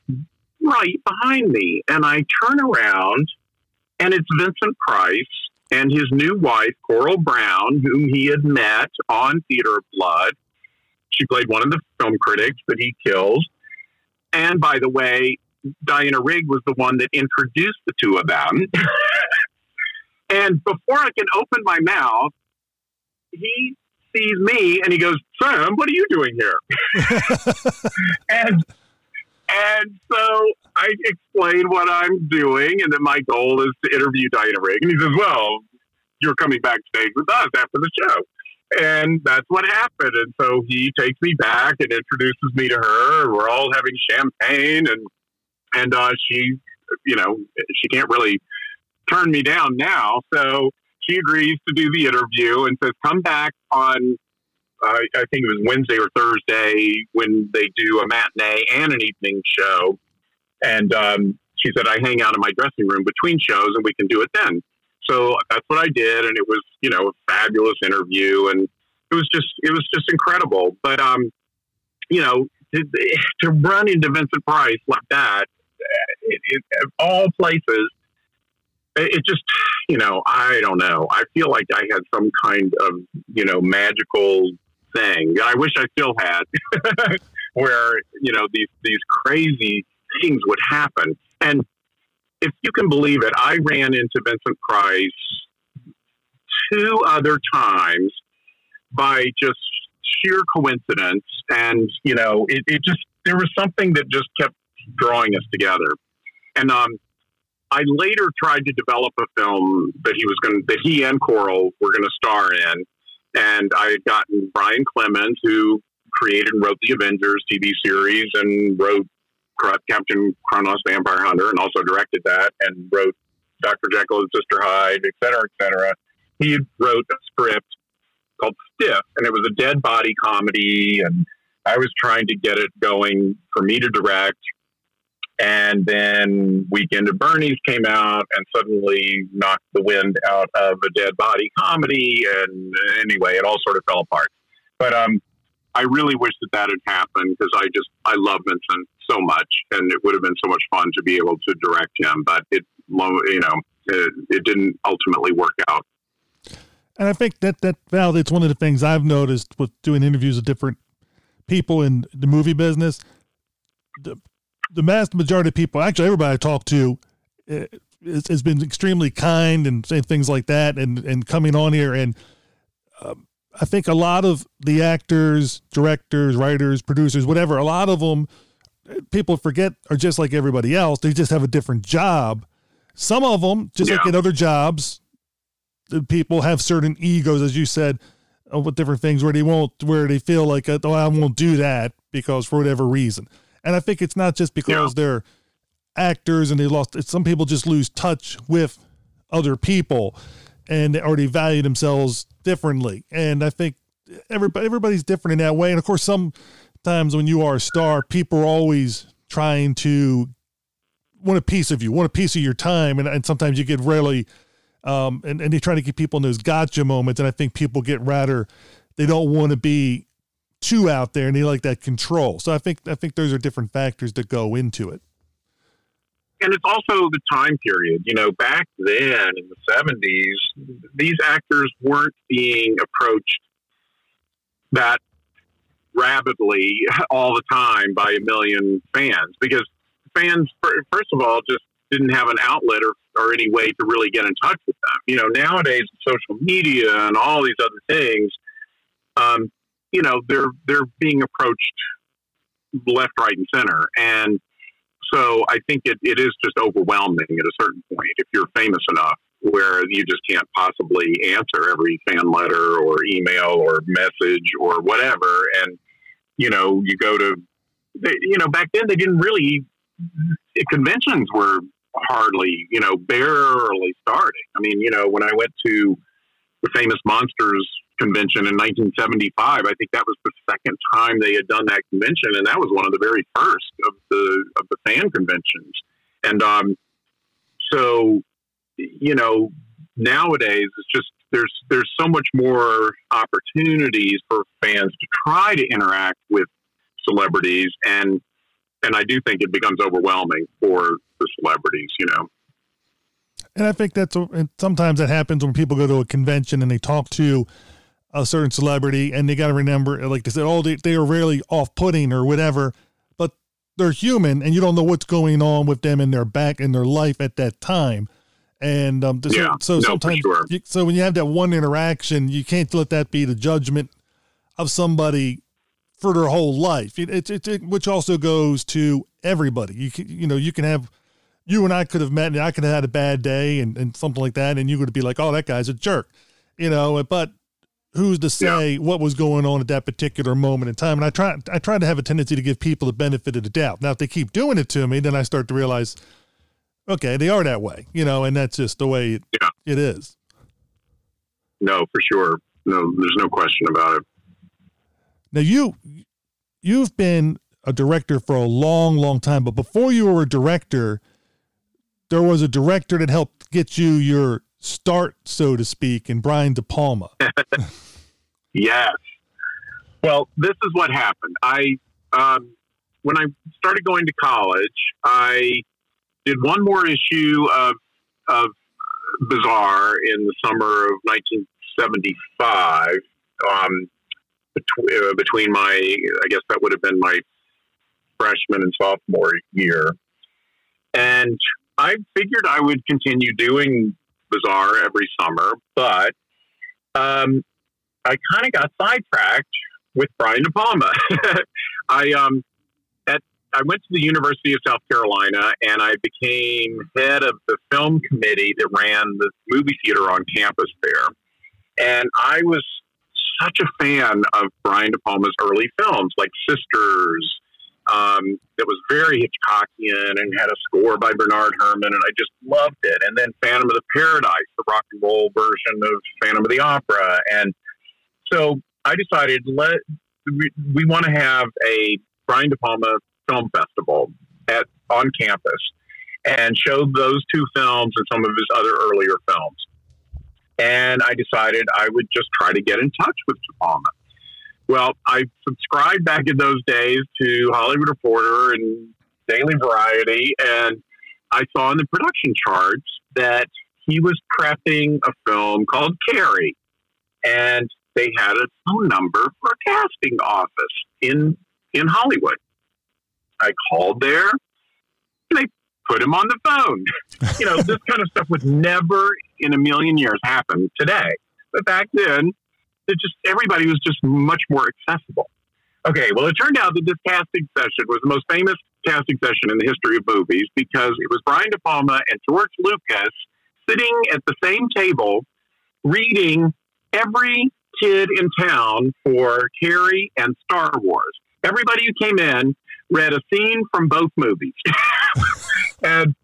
right behind me. And I turn around and it's Vincent Price and his new wife, Coral Browne, whom he had met on Theater of Blood. She played one of the film critics that he kills. And by the way, Diana Rigg was the one that introduced the two of them. <laughs> and before I can open my mouth, he sees me and he goes, Sam, what are you doing here? <laughs> and and so I explain what I'm doing and that my goal is to interview Diana Rigg. And he says, Well, you're coming backstage with us after the show. And that's what happened. And so he takes me back and introduces me to her. We're all having champagne and and uh, she you know, she can't really turn me down now. So she agrees to do the interview and says, "Come back on." Uh, I think it was Wednesday or Thursday when they do a matinee and an evening show. And um, she said, "I hang out in my dressing room between shows, and we can do it then." So that's what I did, and it was you know a fabulous interview, and it was just it was just incredible. But um, you know, to, to run into Vincent Price like that, it, it, all places, it just you know i don't know i feel like i had some kind of you know magical thing i wish i still had <laughs> where you know these these crazy things would happen. And if you can believe it, I ran into Vincent Price two other times by just sheer coincidence. And, you know, it, it just, there was something that just kept drawing us together. And um, I later tried to develop a film that he was going that he and Coral were going to star in. And I had gotten Brian Clemens, who created and wrote the Avengers TV series and wrote Captain Kronos Vampire Hunter and also directed that and wrote Dr. Jekyll and Sister Hyde, et cetera, et cetera. He wrote a script called Stiff, and it was a dead body comedy. And I was trying to get it going for me to direct. And then Weekend at Bernie's came out and suddenly knocked the wind out of a dead body comedy. And anyway, it all sort of fell apart. But um, I really wish that that had happened because I just I love Vincent so much, and it would have been so much fun to be able to direct him. But it, you know, it, it didn't ultimately work out. And I think that that validates one of the things I've noticed with doing interviews with different people in the movie business. The the vast majority of people, actually everybody I talk to, eh, has been extremely kind and saying things like that, and and coming on here and. Um, I think a lot of the actors, directors, writers, producers, whatever, a lot of them, people forget are just like everybody else. They just have a different job. Some of them, just yeah. like in other jobs, people have certain egos, as you said, with different things where they won't, where they feel like, oh, I won't do that because for whatever reason. And I think it's not just because yeah. they're actors and they lost. Some people just lose touch with other people and they already value themselves differently. And I think everybody everybody's different in that way. And of course, sometimes when you are a star, people are always trying to want a piece of you, want a piece of your time, and, and sometimes you get really um, and, and they try to get people in those gotcha moments. And I think people get rather they don't want to be too out there and they like that control. So I think I think those are different factors that go into it and it's also the time period. You know, back then in the 70s, these actors weren't being approached that rapidly all the time by a million fans because fans, first of all, just didn't have an outlet or, or any way to really get in touch with them. You know, nowadays, social media and all these other things, um, you know, they're they're being approached left, right, and center, and so I think it, it is just overwhelming at a certain point if you're famous enough where you just can't possibly answer every fan letter or email or message or whatever. And, you know, you go to, they, you know, back then they didn't really, conventions were hardly, you know, barely starting. I mean, you know, when I went to the famous Monsters convention in 1975. I think that was the second time they had done that convention, and that was one of the very first of the of the fan conventions. And um, so, you know, nowadays it's just there's there's so much more opportunities for fans to try to interact with celebrities, and and I do think it becomes overwhelming for the celebrities. You know. And I think that's and sometimes that happens when people go to a convention and they talk to a certain celebrity, and they got to remember, like they said, oh, they, they are rarely off putting or whatever, but they're human, and you don't know what's going on with them in their back in their life at that time. And um, yeah, so, so no, sometimes, sure. you, so when you have that one interaction, you can't let that be the judgment of somebody for their whole life. It, it, it, it which also goes to everybody. You can, you know, you can have you and I could have met, and I could have had a bad day and, and something like that, and you would be like, "Oh, that guy's a jerk," you know. But who's to say yeah. what was going on at that particular moment in time? And I try I try to have a tendency to give people the benefit of the doubt. Now, if they keep doing it to me, then I start to realize, okay, they are that way, you know, and that's just the way it, yeah. it is. No, for sure. No, there's no question about it. Now you you've been a director for a long, long time, but before you were a director, there was a director that helped get you your start, so to speak, in Brian De Palma. <laughs> yes. Well, this is what happened. I um, when I started going to college, I did one more issue of of Bizarre in the summer of 1975. Um, between, uh, between my, I guess that would have been my freshman and sophomore year, And I figured I would continue doing Bizarre every summer, but um, I kind of got sidetracked with Brian De Palma. <laughs> I um, at I went to the University of South Carolina and I became head of the film committee that ran the movie theater on campus there. And I was such a fan of Brian De Palma's early films, like Sisters, um, that was very Hitchcockian and had a score by Bernard Herrmann, and I just loved it. And then Phantom of the Paradise, the rock and roll version of Phantom of the Opera, and so I decided let we, we want to have a Brian De Palma film festival at on campus and show those two films and some of his other earlier films. And I decided I would just try to get in touch with De Palma. Well, I subscribed back in those days to Hollywood Reporter and Daily Variety, and I saw in the production charts that he was prepping a film called Carrie, and they had a phone number for a casting office in in Hollywood. I called there, and they put him on the phone. you know, this kind of stuff would never in a million years happen today, but back then it just everybody was just much more accessible. Okay, well, it turned out that this casting session was the most famous casting session in the history of movies because it was Brian De Palma and George Lucas sitting at the same table reading every kid in town for Carrie and Star Wars. Everybody who came in read a scene from both movies. <laughs> and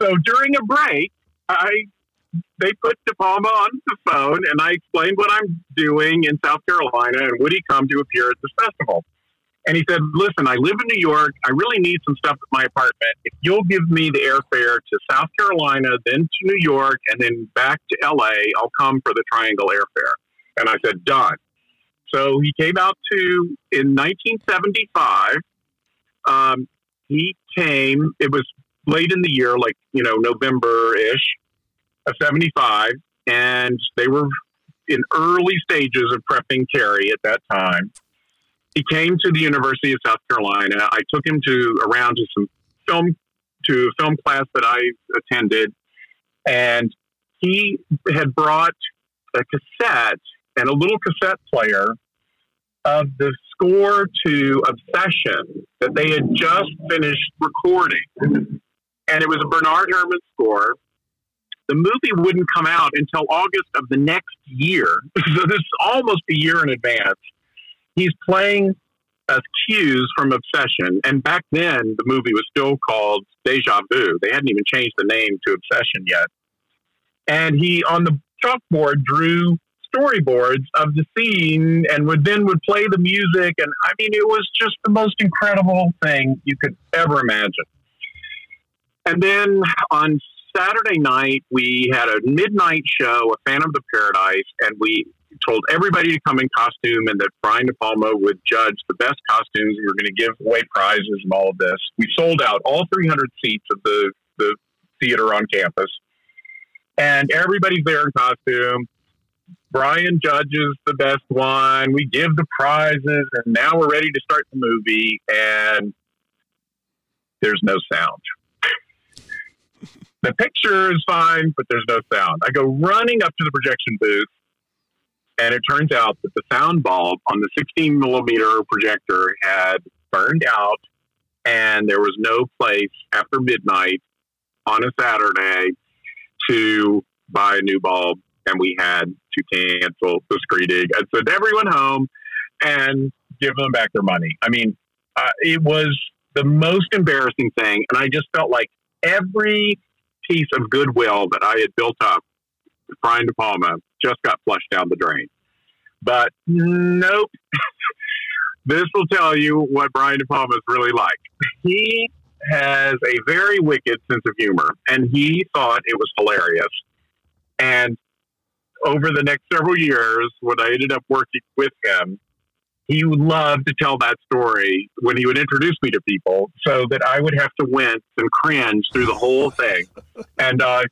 so during a break, I they put De Palma on the phone, and I explained what I'm doing in South Carolina, and would he come to appear at this festival? And he said, "Listen, I live in New York. I really need some stuff at my apartment. If you'll give me the airfare to South Carolina, then to New York, and then back to L.A., I'll come for the Triangle airfare." And I said, "Done." So he came out to in 1975. Um, he came. It was late in the year, like you know November ish of 75, and they were in early stages of prepping Carrie at that time. He came to the University of South Carolina. I took him to around to some film to a film class that I attended, and he had brought a cassette and a little cassette player of the score to Obsession that they had just finished recording. And it was a Bernard Herrmann score the movie wouldn't come out until August of the next year. <laughs> so this is almost a year in advance. He's playing as cues from Obsession, and back then the movie was still called Deja Vu. They hadn't even changed the name to Obsession yet. And he on the chalkboard drew storyboards of the scene and would then would play the music and I mean it was just the most incredible thing you could ever imagine. And then on Saturday night, we had a midnight show, a Phantom of the Paradise, and we told everybody to come in costume and that Brian De Palma would judge the best costumes. We were going to give away prizes and all of this. We sold out all 300 seats of the, the theater on campus. And everybody's there in costume. Brian judges the best one. We give the prizes, and now we're ready to start the movie. And there's no sound the picture is fine, but there's no sound. I go running up to the projection booth, and it turns out that the sound bulb on the 16 millimeter projector had burned out, and there was no place after midnight on a Saturday to buy a new bulb, and we had to cancel the screening and send everyone home and give them back their money. I mean, uh, it was the most embarrassing thing, and I just felt like every piece of goodwill that I had built up Brian De Palma just got flushed down the drain. But nope. <laughs> this will tell you what Brian De Palma is really like. He has a very wicked sense of humor, and he thought it was hilarious. And over the next several years, when I ended up working with him, he loved to tell that story when he would introduce me to people so that I would have to wince and cringe through the whole thing. <laughs> And, uh,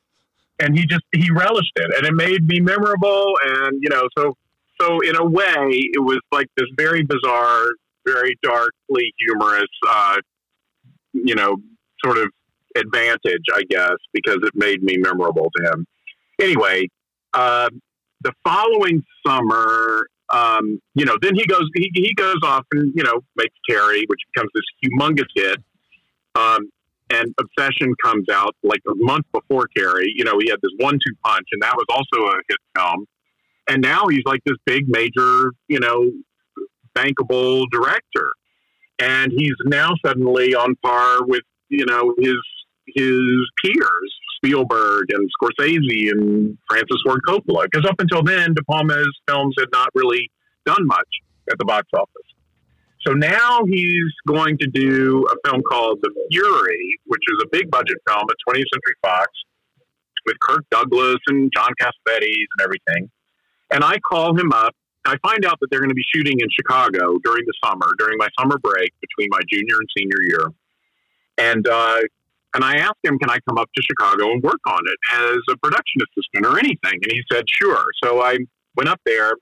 and he just, he relished it and it made me memorable. And, you know, so, so in a way, it was like this very bizarre, very darkly humorous, uh, you know, sort of advantage, I guess, because it made me memorable to him. Anyway, uh, the following summer, um, you know, then he goes he, he goes off and you know makes Carrie, which becomes this humongous hit. Um, and Obsession comes out like a month before Carrie. You know, he had this one-two punch, and that was also a hit film. And now he's like this big, major, you know, bankable director, and he's now suddenly on par with you know his his peers, Spielberg and Scorsese and Francis Ford Coppola. Because up until then, De Palma's films had not really done much at the box office. So now he's going to do a film called The Fury, which is a big budget film at 20th Century Fox with Kirk Douglas and John Cassavetes and everything. And I call him up. I find out that they're going to be shooting in Chicago during the summer, during my summer break between my junior and senior year. And uh, and I asked him, can I come up to Chicago and work on it as a production assistant or anything? And he said, sure. So I went up there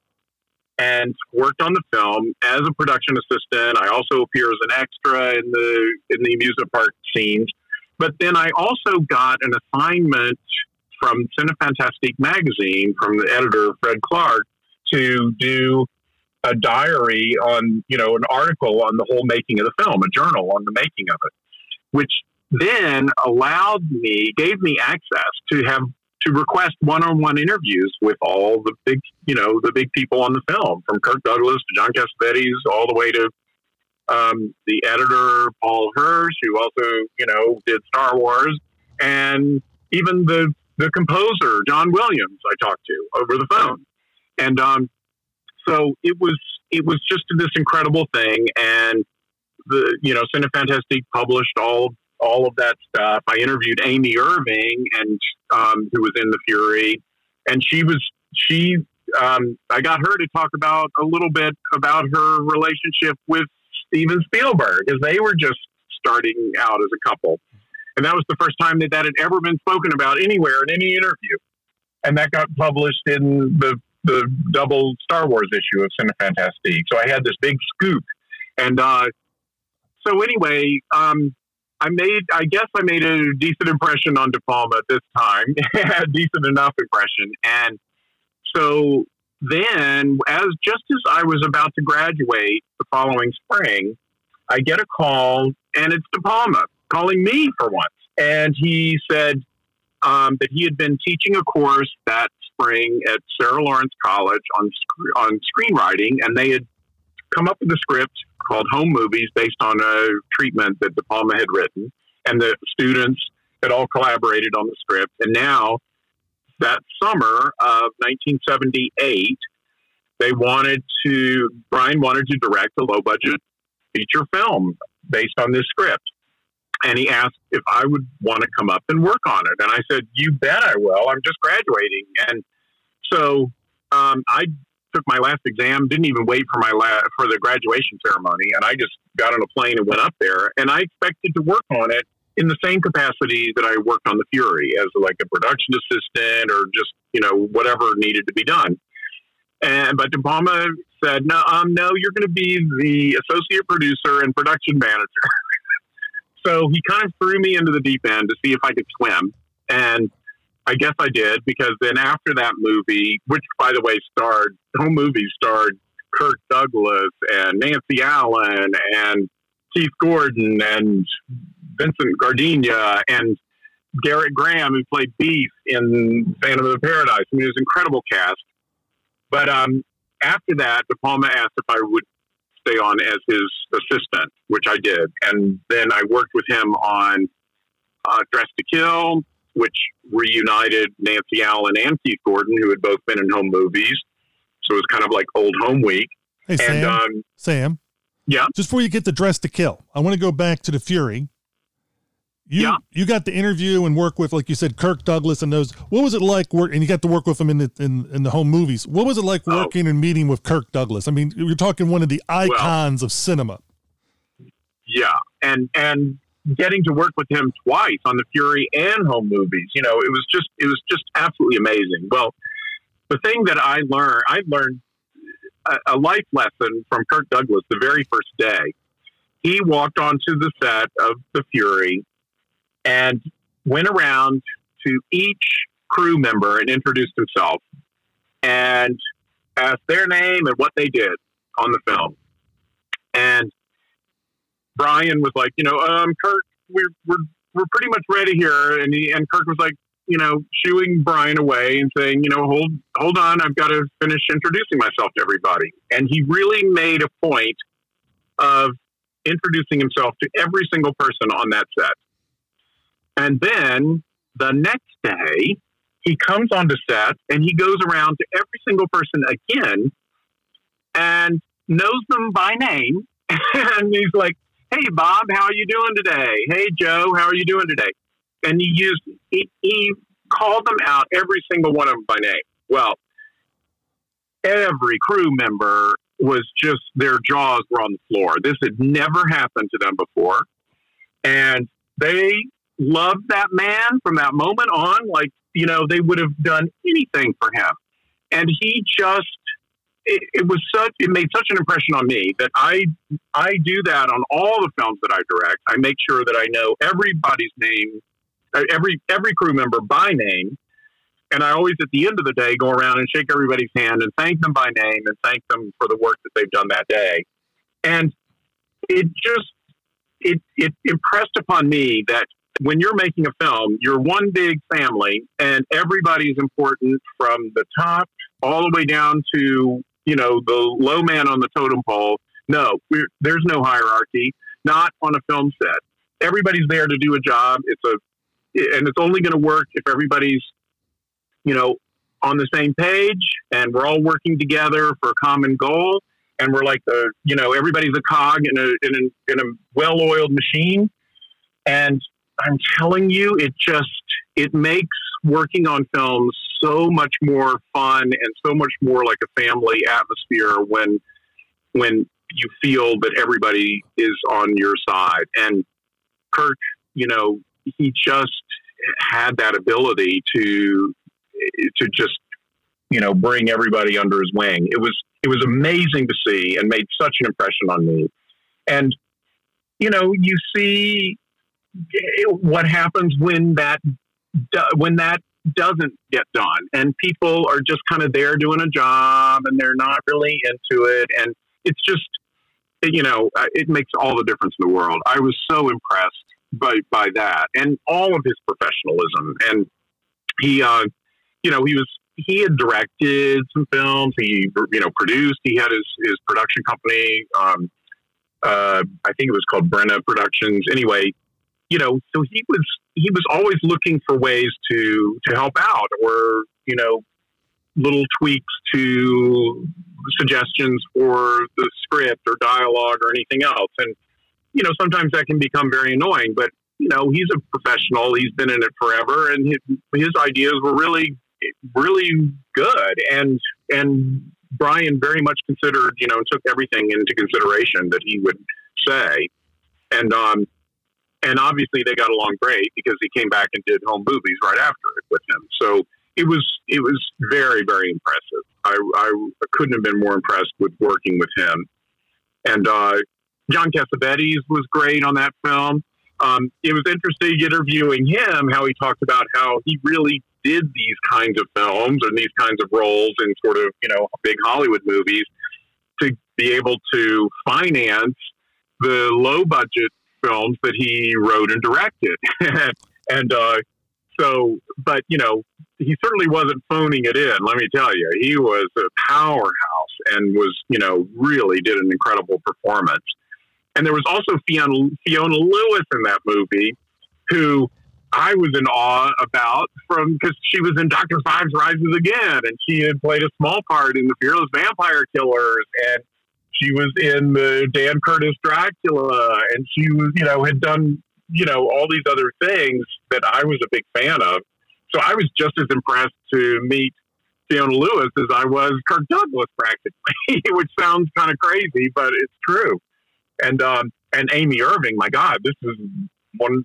and worked on the film as a production assistant. I also appear as an extra in the in the amusement park scenes. But then I also got an assignment from Cinefantastique magazine from the editor Fred Clarke to do a diary on, you know, an article on the whole making of the film, a journal on the making of it, which then allowed me, gave me access to have to request one-on-one interviews with all the big, you know, the big people on the film, from Kirk Douglas to John Cassavetes, all the way to um, the editor Paul Hirsch, who also, you know, did Star Wars, and even the the composer John Williams. I talked to over the phone, and um, so it was it was just this incredible thing, and the you know Cinefantastique published all all of that stuff. I interviewed Amy Irving, and um, who was in the Fury, and she was she. Um, I got her to talk about a little bit about her relationship with Steven Spielberg, as they were just starting out as a couple, and that was the first time that that had ever been spoken about anywhere in any interview, and that got published in the the double Star Wars issue of Cinefantastique. So I had this big scoop, and uh, so anyway, um, I made, I guess I made a decent impression on De Palma this time, <laughs> a decent enough impression. And so then, as just as I was about to graduate the following spring, I get a call, and it's De Palma calling me for once. And he said um, that he had been teaching a course that spring at Sarah Lawrence College on on screenwriting, and they had come up with a script called Home Movies based on a treatment that De Palma had written. And the students had all collaborated on the script. And now, that summer of 1978, they wanted to, Brian wanted to direct a low budget feature film based on this script. And he asked if I would want to come up and work on it. And I said, You bet I will. I'm just graduating. And so um, I took my last exam, didn't even wait for my la- for the graduation ceremony, and I just got on a plane and went up there. And I expected to work on it in the same capacity that I worked on the Fury as like a production assistant or just you know whatever needed to be done. And but De Palma said, "No, um, no, you're going to be the associate producer and production manager." <laughs> so he kind of threw me into the deep end to see if I could swim, and I guess I did because then after that movie, which by the way starred home movie starred Kirk Douglas and Nancy Allen and Keith Gordon and Vincent Gardenia and Gerrit Graham who played Beef in Phantom of the Paradise. I mean, it was an incredible cast. But um, after that, De Palma asked if I would stay on as his assistant, which I did, and then I worked with him on uh, Dressed to Kill, which reunited Nancy Allen and Keith Gordon, who had both been in home movies. So it was kind of like old home week. Hey, And Sam. um, Sam. Yeah. Just before you get the Dressed to Kill, I want to go back to the Fury. You Yeah. you got to interview and work with, like you said, Kirk Douglas and those. What was it like work? And you got to work with him in the in, in the home movies. What was it like Oh. working and meeting with Kirk Douglas? I mean, you're talking one of the icons of cinema. yeah, and and getting to work with him twice on the Fury and home movies, you know, it was just it was just absolutely amazing. Well, the thing that I learned, I learned a, a life lesson from Kirk Douglas the very first day. He walked onto the set of the Fury, and went around to each crew member and introduced himself and asked their name and what they did on the film. And Brian was like, you know, um, Kirk, we're we're we're pretty much ready here, and he and Kirk was like, you know, shooing Brian away and saying, you know, hold hold on, I've got to finish introducing myself to everybody. And he really made a point of introducing himself to every single person on that set. And then the next day, he comes onto set and he goes around to every single person again and knows them by name. <laughs> and he's like, Hey, Bob, how are you doing today? Hey, Joe, how are you doing today? And he used, he, he called them out, every single one of them by name. Well, every crew member was just, their jaws were on the floor. This had never happened to them before. And they loved that man from that moment on. Like, you know, they would have done anything for him. And he just, it, it, was such, it made such an impression on me that I, I do that on all the films that I direct. I make sure that I know everybody's name, uh, every, every crew member by name. And I always, at the end of the day, go around and shake everybody's hand and thank them by name and thank them for the work that they've done that day. And it just, it, it impressed upon me that when you're making a film, you're one big family and everybody's important from the top all the way down to, you know, the low man on the totem pole. No, there's no hierarchy, not on a film set. Everybody's there to do a job. It's a, and it's only going to work if everybody's, you know, on the same page and we're all working together for a common goal. And we're like the, you know, everybody's a cog in a, in a, in a well-oiled machine. And I'm telling you, it just it makes working on films so much more fun and so much more like a family atmosphere when when you feel that everybody is on your side. And Kirk, you know, he just had that ability to to just you know bring everybody under his wing. It was it was amazing to see and made such an impression on me. And you know, you see what happens when that when that doesn't get done. And people are just kind of there doing a job and they're not really into it. And it's just you know it makes all the difference in the world. I was so impressed by by that and all of his professionalism. And he uh you know he was he had directed some films. He you know produced he had his his production company um uh i think it was called Bryna productions. Anyway you know, so he was he was always looking for ways to to help out or you know little tweaks to suggestions for the script or dialogue or anything else. And you know sometimes that can become very annoying but you know he's a professional. He's been in it forever and his, his ideas were really really good. And and Brian very much considered you know took everything into consideration that he would say. And um and obviously they got along great because he came back and did home movies right after it with him. So it was it was very very impressive. I, I couldn't have been more impressed with working with him. And uh, John Cassavetes was great on that film. Um, it was interesting interviewing him how he talked about how he really did these kinds of films and these kinds of roles in sort of you know big Hollywood movies to be able to finance the low budget films that he wrote and directed. <laughs> and uh, so, but, you know, he certainly wasn't phoning it in, let me tell you. He was a powerhouse and was, you know, really did an incredible performance. And there was also Fiona, Fiona Lewis in that movie, who I was in awe about from because she was in Doctor Phibes Rises Again, and she had played a small part in the Fearless Vampire Killers, and she was in the Dan Curtis Dracula, and she was, you know, had done, you know, all these other things that I was a big fan of. So I was just as impressed to meet Fiona Lewis as I was Kirk Douglas, practically, <laughs> which sounds kind of crazy, but it's true. And um, and Amy Irving, my God, this is one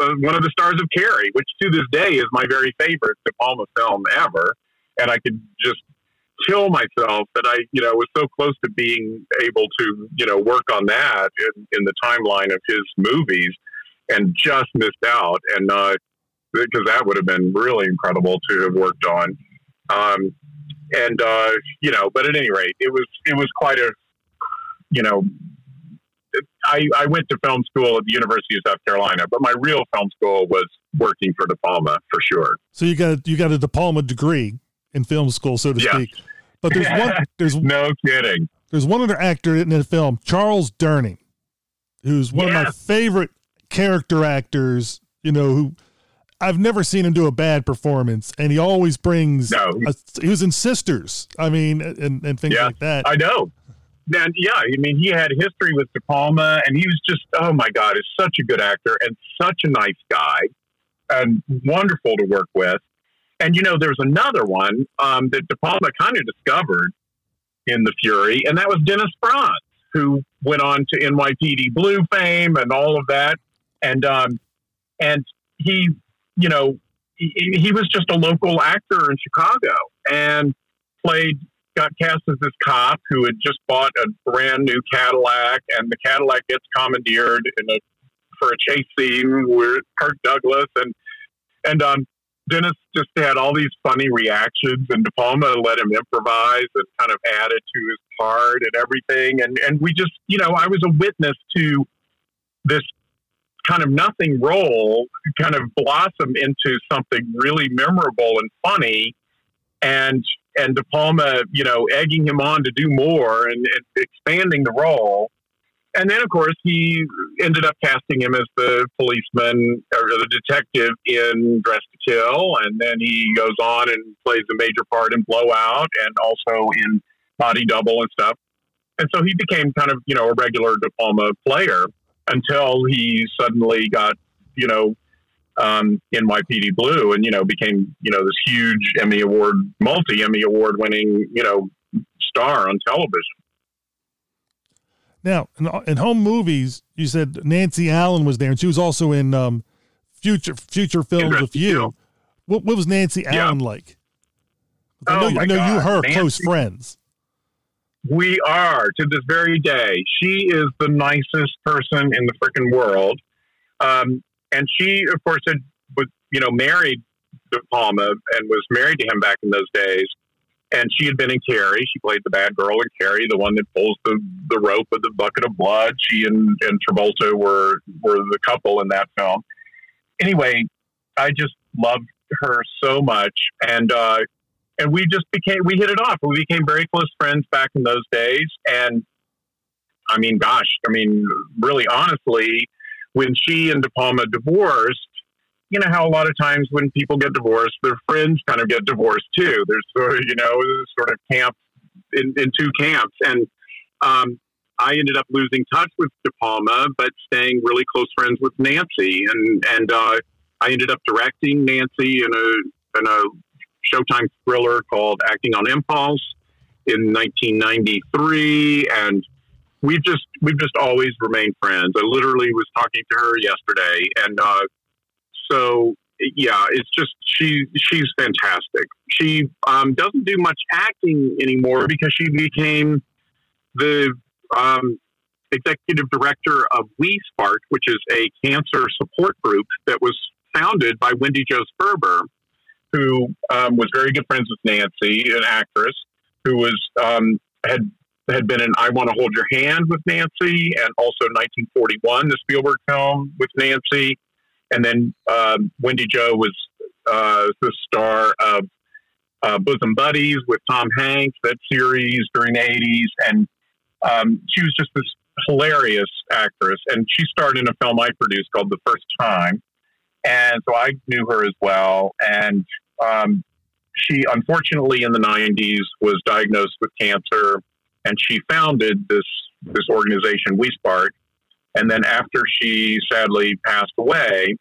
uh, one of the stars of Carrie, which to this day is my very favorite De Palma film ever. And I could just kill myself that I, you know, was so close to being able to, you know, work on that in, in the timeline of his movies. and just missed out. And uh, because that would have been really incredible to have worked on. Um, and uh, you know, but at any rate, it was it was quite a you know. I, I went to film school at the University of South Carolina, but my real film school was working for De Palma for sure. So you got you got a diploma degree in film school, so to Yeah. speak. But there's one <laughs> there's No kidding. there's one other actor in the film, Charles Durning, who's one of my favorite character actors. You know, who I've never seen him do a bad performance, and he always brings. No. a- he was in Sisters. I mean, and and things Yeah. like that. I know. And yeah, I mean, he had history with De Palma, and he was just, oh my God, is such a good actor and such a nice guy and wonderful to work with. And, you know, there's another one um, that De Palma kind of discovered in The Fury, and that was Dennis Franz, who went on to NYPD Blue fame and all of that. And, um, and he, you know, he, he was just a local actor in Chicago and played got cast as this cop who had just bought a brand new Cadillac, and the Cadillac gets commandeered in a for a chase scene with Kirk Douglas, and and um, Dennis just had all these funny reactions, and De Palma let him improvise and kind of added to his part and everything, and and we just you know I was a witness to this kind of nothing role kind of blossom into something really memorable and funny and and De Palma, you know, egging him on to do more and, and expanding the role. And then, of course, he ended up casting him as the policeman or the detective in Dressed to Kill, and then he goes on and plays a major part in Blowout and also in Body Double and stuff. And so he became kind of, you know, a regular De Palma player until he suddenly got, you know, um, NYPD Blue, and you know became you know this huge Emmy award, multi Emmy award winning you know star on television. Now, in, in home movies, you said Nancy Allen was there, and she was also in um, future future films with you. What, what was Nancy Yeah. Allen like? I Oh, know, my I know you, her, close friends. We are to this very day. She is the nicest person in the freaking world, um, and she, of course, had was you know married De Palma and was married to him back in those days. And she had been in Carrie. She played the bad girl in Carrie, the one that pulls the, the rope with the bucket of blood. She and, and Travolta were were the couple in that film. Anyway, I just loved her so much, and uh, and we just became we hit it off. We became very close friends back in those days. And I mean, gosh, I mean, really, honestly, when she and De Palma divorced, you know how a lot of times when people get divorced, their friends kind of get divorced too. There's sort of, you know, sort of camp in, in two camps. And um, I ended up losing touch with De Palma, but staying really close friends with Nancy. And, and uh, I ended up directing Nancy in a, in a Showtime thriller called Acting on Impulse in 1993. And we've just, we've just always remained friends. I literally was talking to her yesterday and, uh, so yeah, it's just she she's fantastic. She um, doesn't do much acting anymore because she became the um, executive director of We Spark, which is a cancer support group that was founded by Wendy Jo Sperber, who um, was very good friends with Nancy, an actress who was um, had had been in I Want to Hold Your Hand with Nancy, and also 1941, the Spielberg film with Nancy and then um, Wendy Jo was uh, the star of uh, Bosom Buddies with Tom Hanks, that series during the 80s. And um, she was just this hilarious actress. And she starred in a film I produced called The First Time. And so I knew her as well. And um, she, unfortunately, in the 90s, was diagnosed with cancer. And she founded this, this organization, We Spark. And then after she sadly passed away,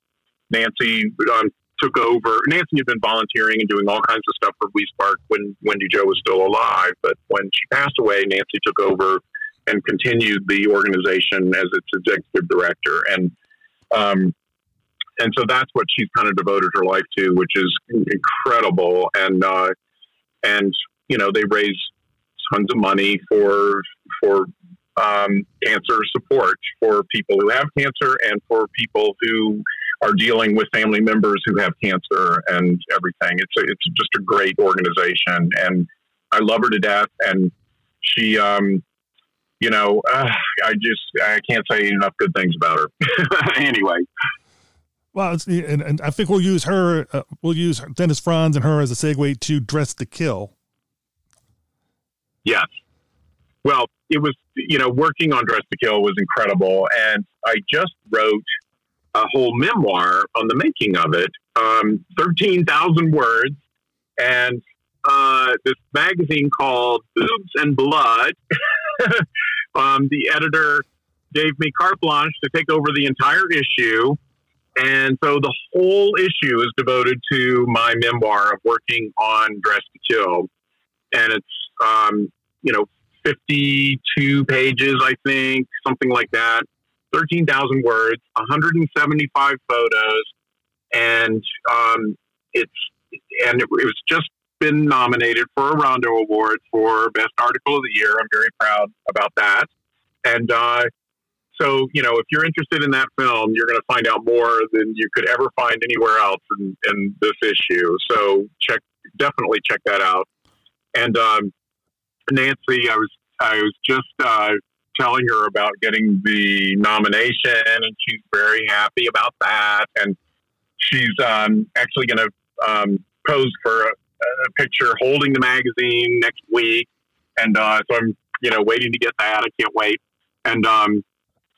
Nancy um, took over. Nancy had been volunteering and doing all kinds of stuff for We Spark when Wendy Jo was still alive. But when she passed away, Nancy took over and continued the organization as its executive director. And um, and so that's what she's kind of devoted her life to, which is incredible. And uh, and you know they raise tons of money for for um, cancer support for people who have cancer and for people who are dealing with family members who have cancer and everything. It's a, it's just a great organization, and I love her to death. And she, um, you know, uh, I just I can't say enough good things about her. <laughs> anyway, Well, and, and I think we'll use her. Uh, we'll use Dennis Franz and her as a segue to Dressed to Kill. Yes. Well, it was, you know, working on Dressed to Kill was incredible. And I just wrote a whole memoir on the making of it, um, 13,000 words. And uh, this magazine called Boobs and Blood, <laughs> um, the editor gave me carte blanche to take over the entire issue. And so the whole issue is devoted to my memoir of working on Dressed to Kill. And it's, um, you know, 52 pages, I think, something like that. 13,000 words, 175 photos, and um, it's and it, it was just been nominated for a Rondo Award for Best Article of the Year. I'm very proud about that. And uh, so, you know, if you're interested in that film, you're going to find out more than you could ever find anywhere else in, in this issue. So check, definitely check that out. And um, Nancy, I was I was just uh, telling her about getting the nomination, and she's very happy about that. And she's um, actually going to um, pose for a, a picture holding the magazine next week, and uh, so I'm you know waiting to get that. I can't wait. And um,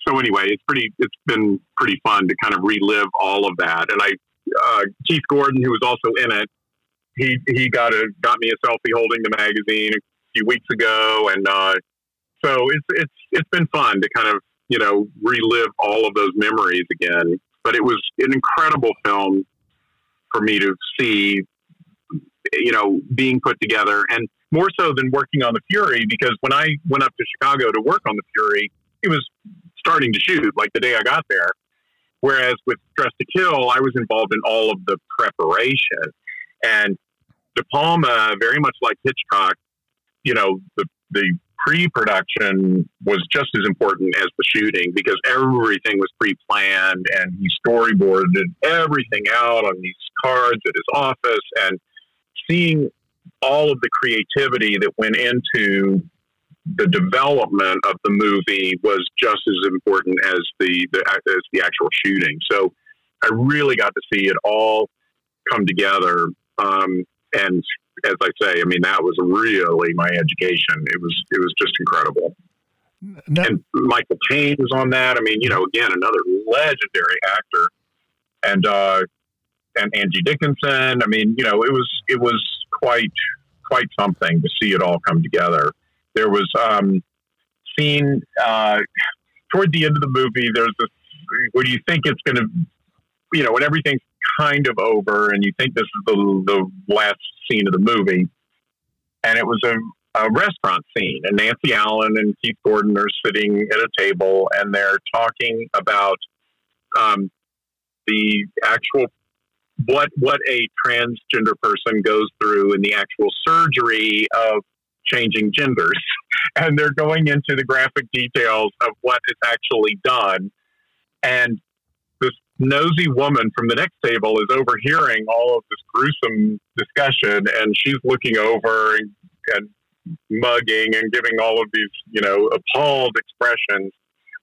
so anyway, it's pretty. It's been pretty fun to kind of relive all of that. And I, uh, Keith Gordon, who was also in it, he he got a got me a selfie holding the magazine a few weeks ago, and uh, so it's it's it's been fun to kind of you know relive all of those memories again. But it was an incredible film for me to see, you know, being put together, and more so than working on the Fury, because when I went up to Chicago to work on the Fury, it was starting to shoot like the day I got there. Whereas with Dressed to Kill, I was involved in all of the preparation. And De Palma, very much like Hitchcock, you know, the, the pre-production was just as important as the shooting because everything was pre-planned and he storyboarded everything out on these cards at his office and seeing all of the creativity that went into the development of the movie was just as important as the, the as the actual shooting. So I really got to see it all come together. Um, and as I say, I mean that was really my education. It was it was just incredible. Now, And Michael Caine was on that. I mean, you know, again another legendary actor, and uh, and Angie Dickinson. I mean, you know, it was it was quite quite something to see it all come together. There was um, scene uh, toward the end of the movie. There's this where you think it's going to, you know, when everything's kind of over and you think this is the the last scene of the movie, and it was a a restaurant scene, and Nancy Allen and Keith Gordon are sitting at a table and they're talking about um, the actual what what a transgender person goes through in the actual surgery of changing genders, <laughs> and they're going into the graphic details of what is actually done, and this nosy woman from the next table is overhearing all of this gruesome discussion, and she's looking over and, and mugging and giving all of these, you know, appalled expressions.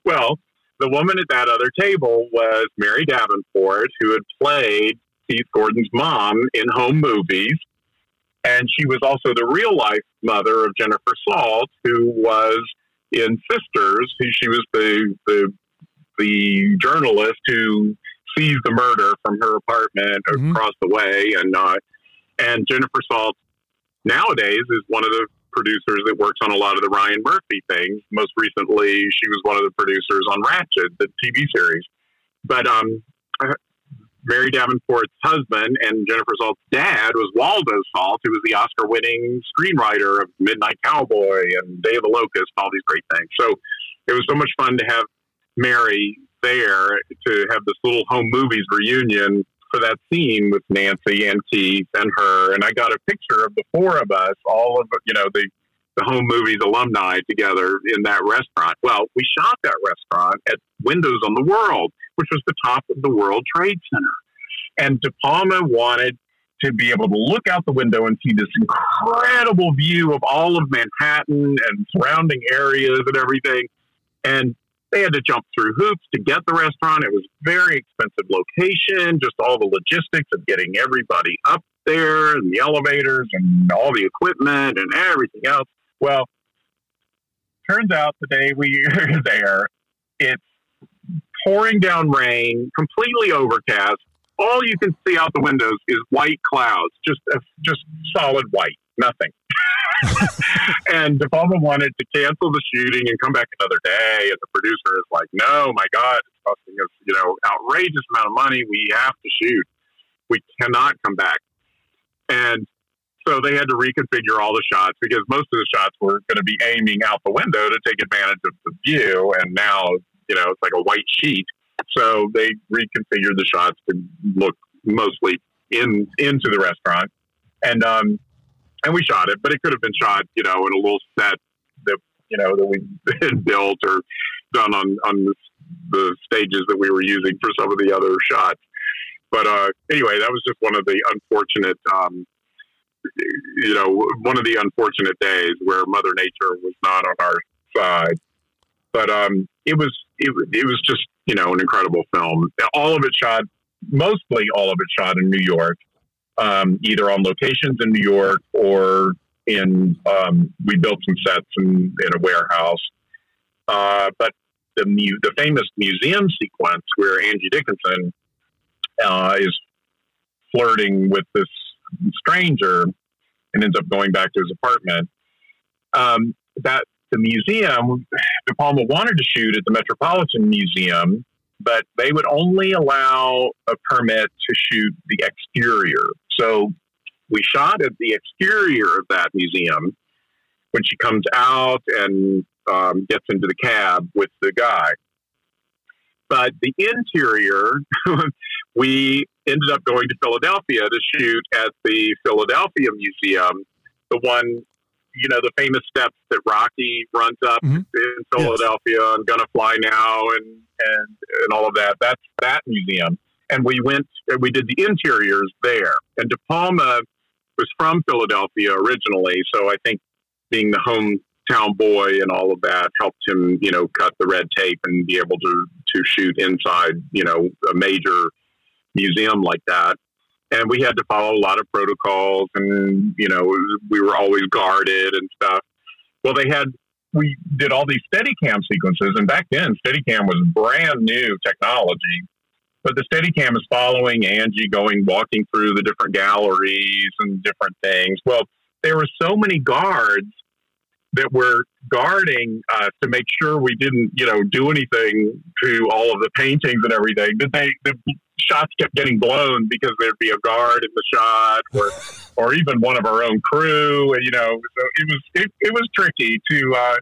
Well, the woman at that other table was Mary Davenport, who had played Keith Gordon's mom in home movies. And she was also the real life mother of Jennifer Salt, who was in Sisters. Who she was the, the, the journalist who sees the murder from her apartment Mhm. across the way. And, uh, and Jennifer Salt nowadays is one of the producers that works on a lot of the Ryan Murphy things. Most recently, she was one of the producers on Ratched, the TV series. But um, Mary Davenport's husband and Jennifer Salt's dad was Waldo Salt, who was the Oscar-winning screenwriter of Midnight Cowboy and Day of the Locust, all these great things. So it was so much fun to have Mary there to have this little home movies reunion for that scene with Nancy and Keith and her. And I got a picture of the four of us, all of you know the the home movies alumni together in that restaurant. Well, we shot that restaurant at Windows on the World, which was the top of the World Trade Center. And De Palma wanted to be able to look out the window and see this incredible view of all of Manhattan and surrounding areas and everything. And they had to jump through hoops to get the restaurant. It was very expensive location, just all the logistics of getting everybody up there and the elevators and all the equipment and everything else. Well, turns out the day we <laughs> are there, it's pouring down rain, completely overcast. All you can see out the windows is white clouds, just uh, just solid white, nothing. <laughs> and De Palma wanted to cancel the shooting and come back another day, and the producer is like, "No, my God, it's costing us, you know, outrageous amount of money. We have to shoot. We cannot come back." And so they had to reconfigure all the shots because most of the shots were going to be aiming out the window to take advantage of the view, and now you know it's like a white sheet. So they reconfigured the shots to look mostly in into the restaurant, and um, and we shot it, but it could have been shot, you know, in a little set that you know that we <laughs> had built or done on on the, the stages that we were using for some of the other shots. But uh, anyway, that was just one of the unfortunate, um, you know, one of the unfortunate days where Mother Nature was not on our side. But um, it was it, it was just you know an incredible film. All of it shot, mostly all of it shot in New York um, either on locations in New York or in um, we built some sets in, in a warehouse. Uh, but the mu- the famous museum sequence where Angie Dickinson uh, is flirting with this stranger and ends up going back to his apartment. Um, that the museum, De Palma wanted to shoot at the Metropolitan Museum, but they would only allow a permit to shoot the exterior. So we shot at the exterior of that museum when she comes out and um, gets into the cab with the guy. But the interior, <laughs> we ended up going to Philadelphia to shoot at the Philadelphia Museum, the one, you know, the famous steps that Rocky runs up Mhm. in Philadelphia and Gonna Fly Now and, and, and all of that. That's that museum and we went and we did the interiors there. And De Palma was from Philadelphia originally, so I think being the hometown boy and all of that helped him, you know, cut the red tape and be able to to shoot inside, you know, a major museum like that. And we had to follow a lot of protocols, and you know, we were always guarded and stuff. Well, they had we did all these Steadicam sequences, and back then Steadicam was brand new technology but the Steadicam is following Angie going walking through the different galleries and different things. Well, there were so many guards that were guarding us to make sure we didn't, you know, do anything to all of the paintings and everything. That they the shots kept getting blown because there'd be a guard in the shot, or <laughs> or even one of our own crew. And, you know, so it was it, it was tricky to uh,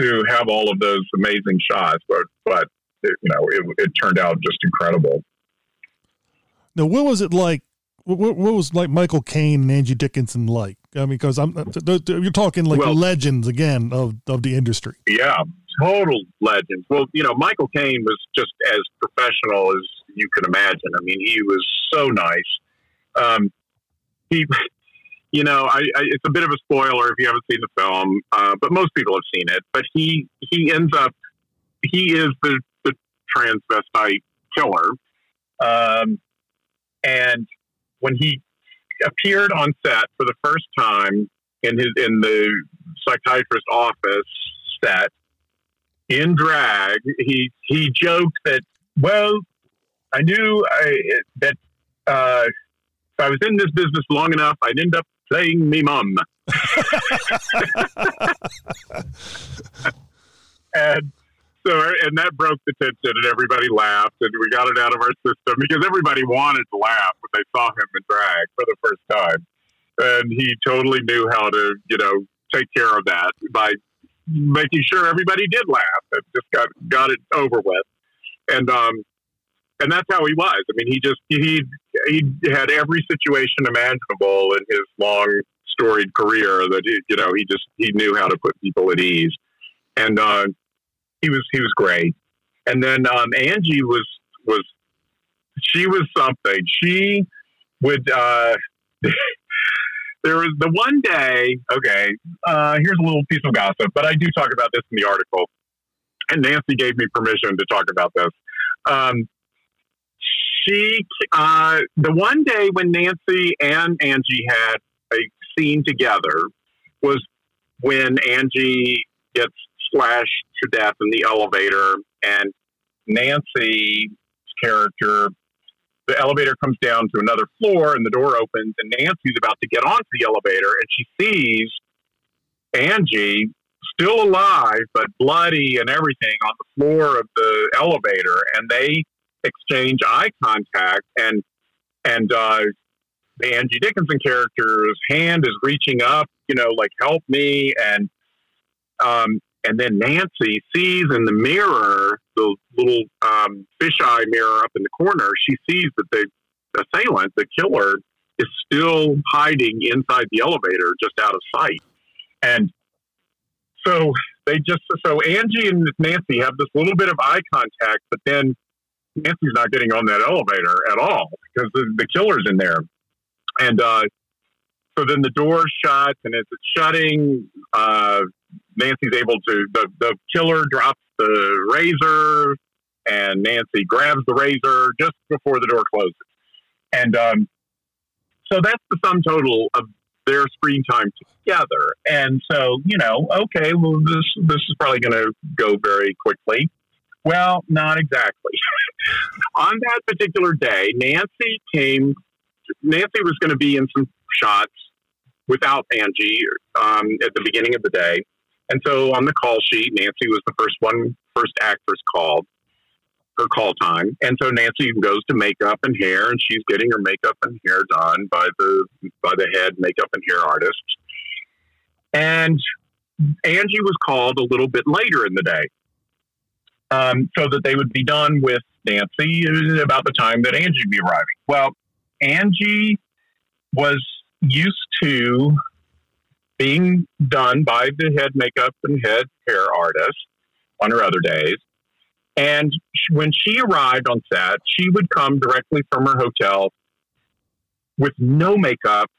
to have all of those amazing shots, but but it, you know, it, it turned out just incredible. Now, what was it like? What, what was like Michael Caine and Angie Dickinson like? I mean, because I'm you're talking like Well- legends again of of the industry. Yeah, total legends. Well, you know, Michael Caine was just as professional as you could imagine. I mean, he was so nice. Um, he, <laughs> you know, I, I, it's a bit of a spoiler if you haven't seen the film, uh, but most people have seen it. But he he ends up he is the the transvestite killer, um, and when he appeared on set for the first time in his in the psychiatrist office set in drag, he he joked that well, I knew I, that uh, if I was in this business long enough, I'd end up playing me mum. <laughs> and so, and that broke the tension, and everybody laughed, and we got it out of our system because everybody wanted to laugh when they saw him in drag for the first time, and he totally knew how to, you know, take care of that by making sure everybody did laugh and just got got it over with, and um, and that's how he was. I mean, he just he he had every situation imaginable in his long storied career that he, you know he just he knew how to put people at ease, and uh, he was he was great. And then um, Angie was was she was something. She would. Uh, <laughs> there was the one day. Okay, uh, here's a little piece of gossip, but I do talk about this in the article, and Nancy gave me permission to talk about this. Um, she, uh, the one day when Nancy and Angie had a scene together was when Angie gets slashed to death in the elevator, and Nancy's character, the elevator comes down to another floor, and the door opens, and Nancy's about to get onto the elevator, and she sees Angie still alive but bloody and everything on the floor of the elevator, and they exchange eye contact, and and uh, the Angie Dickinson character's hand is reaching up, you know, like help me, and um, and then Nancy sees in the mirror, the little um, fisheye mirror up in the corner, she sees that the assailant, the killer, is still hiding inside the elevator, just out of sight. And so they just, so Angie and Nancy have this little bit of eye contact, but then Nancy's not getting on that elevator at all because the, the killer's in there. And uh, so then the door shuts, and as it's shutting, uh, Nancy's able to, the, the killer drops the razor, and Nancy grabs the razor just before the door closes. And um, so that's the sum total of their screen time together. And so, you know, okay, well, this this is probably going to go very quickly. Well, not exactly. <laughs> On that particular day, Nancy came. Nancy was going to be in some shots without Angie um, at the beginning of the day, and so on the call sheet, Nancy was the first one, first actress called her call time. And so Nancy goes to makeup and hair, and she's getting her makeup and hair done by the by the head makeup and hair artist. And Angie was called a little bit later in the day, um, so that they would be done with Nancy about the time that Angie would be arriving. Well, Angie was used to being done by the head makeup and head hair artist on her other days. And when she arrived on set, she would come directly from her hotel with no makeup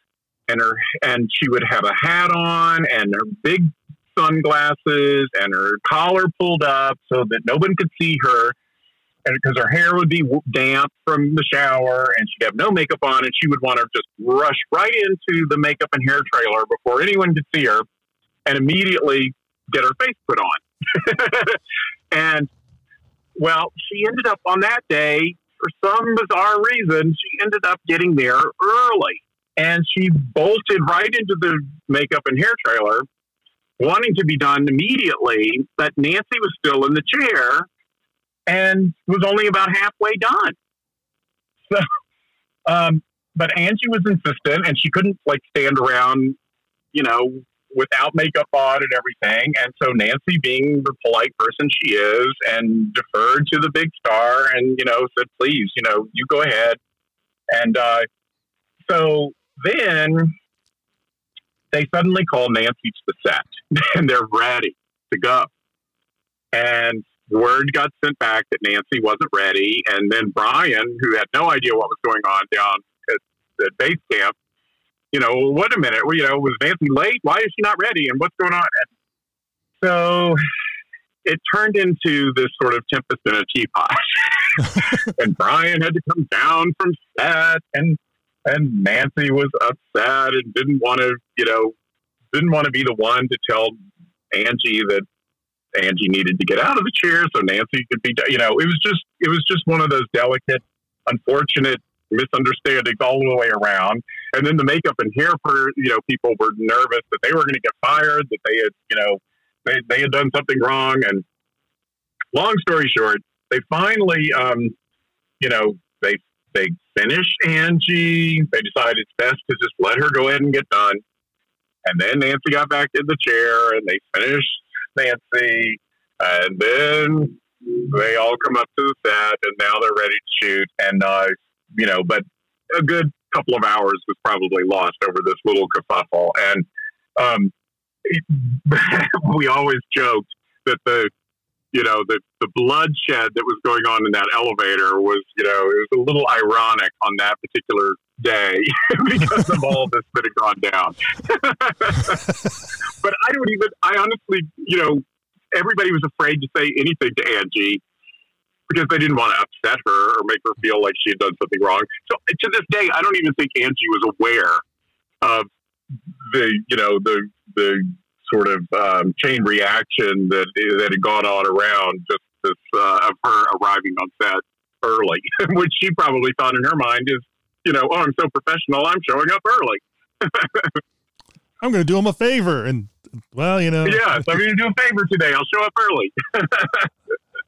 and her and she would have a hat on and her big sunglasses and her collar pulled up so that no one could see her. Because her hair would be damp from the shower and she'd have no makeup on and she would want to just rush right into the makeup and hair trailer before anyone could see her and immediately get her face put on. <laughs> And well she ended up on that day for some bizarre reason she ended up getting there early. And she bolted right into the makeup and hair trailer wanting to be done immediately but nancy was still in the chair and was only about halfway done. So, um, but Angie was insistent, and she couldn't like stand around, you know, without makeup on and everything. And so Nancy, being the polite person she is, and deferred to the big star, and you know, said, "Please, you know, you go ahead." And uh, so then they suddenly call Nancy to the set, <laughs> and they're ready to go. And word got sent back that Nancy wasn't ready, and then Brian, who had no idea what was going on down at, at base camp, you know, wait a minute, well, you know, was Nancy late? Why is she not ready? And what's going on? And so it turned into this sort of tempest in a teapot, <laughs> and Brian had to come down from set, and and Nancy was upset and didn't want to, you know, didn't want to be the one to tell Angie that Angie needed to get out of the chair so Nancy could be, you know, it was just, it was just one of those delicate, unfortunate misunderstandings all the way around. And then the makeup and hair for, you know, people were nervous that they were going to get fired, that they had, you know, they, they had done something wrong. And long story short, they finally, um, you know, they, they finished Angie. They decided it's best to just let her go ahead and get done. And then Nancy got back in the chair and they finished Nancy, and then they all come up to the set, and now they're ready to shoot. And uh, you know, but a good couple of hours was probably lost over this little kerfuffle. And um, <laughs> we always joked that the you know the the bloodshed that was going on in that elevator was you know it was a little ironic on that particular day <laughs> because of all this that had gone down. <laughs> but I don't even I honestly you know everybody was afraid to say anything to Angie because they didn't want to upset her or make her feel like she had done something wrong. So to this day, I don't even think Angie was aware of the you know the the sort of um, chain reaction that that had gone on around just this uh, of her arriving on set early, <laughs> which she probably thought in her mind is you know oh I'm so professional I'm showing up early. <laughs> I'm going to do him a favor, and well, you know, yeah, I'm going to do a favor today. I'll show up early. <laughs>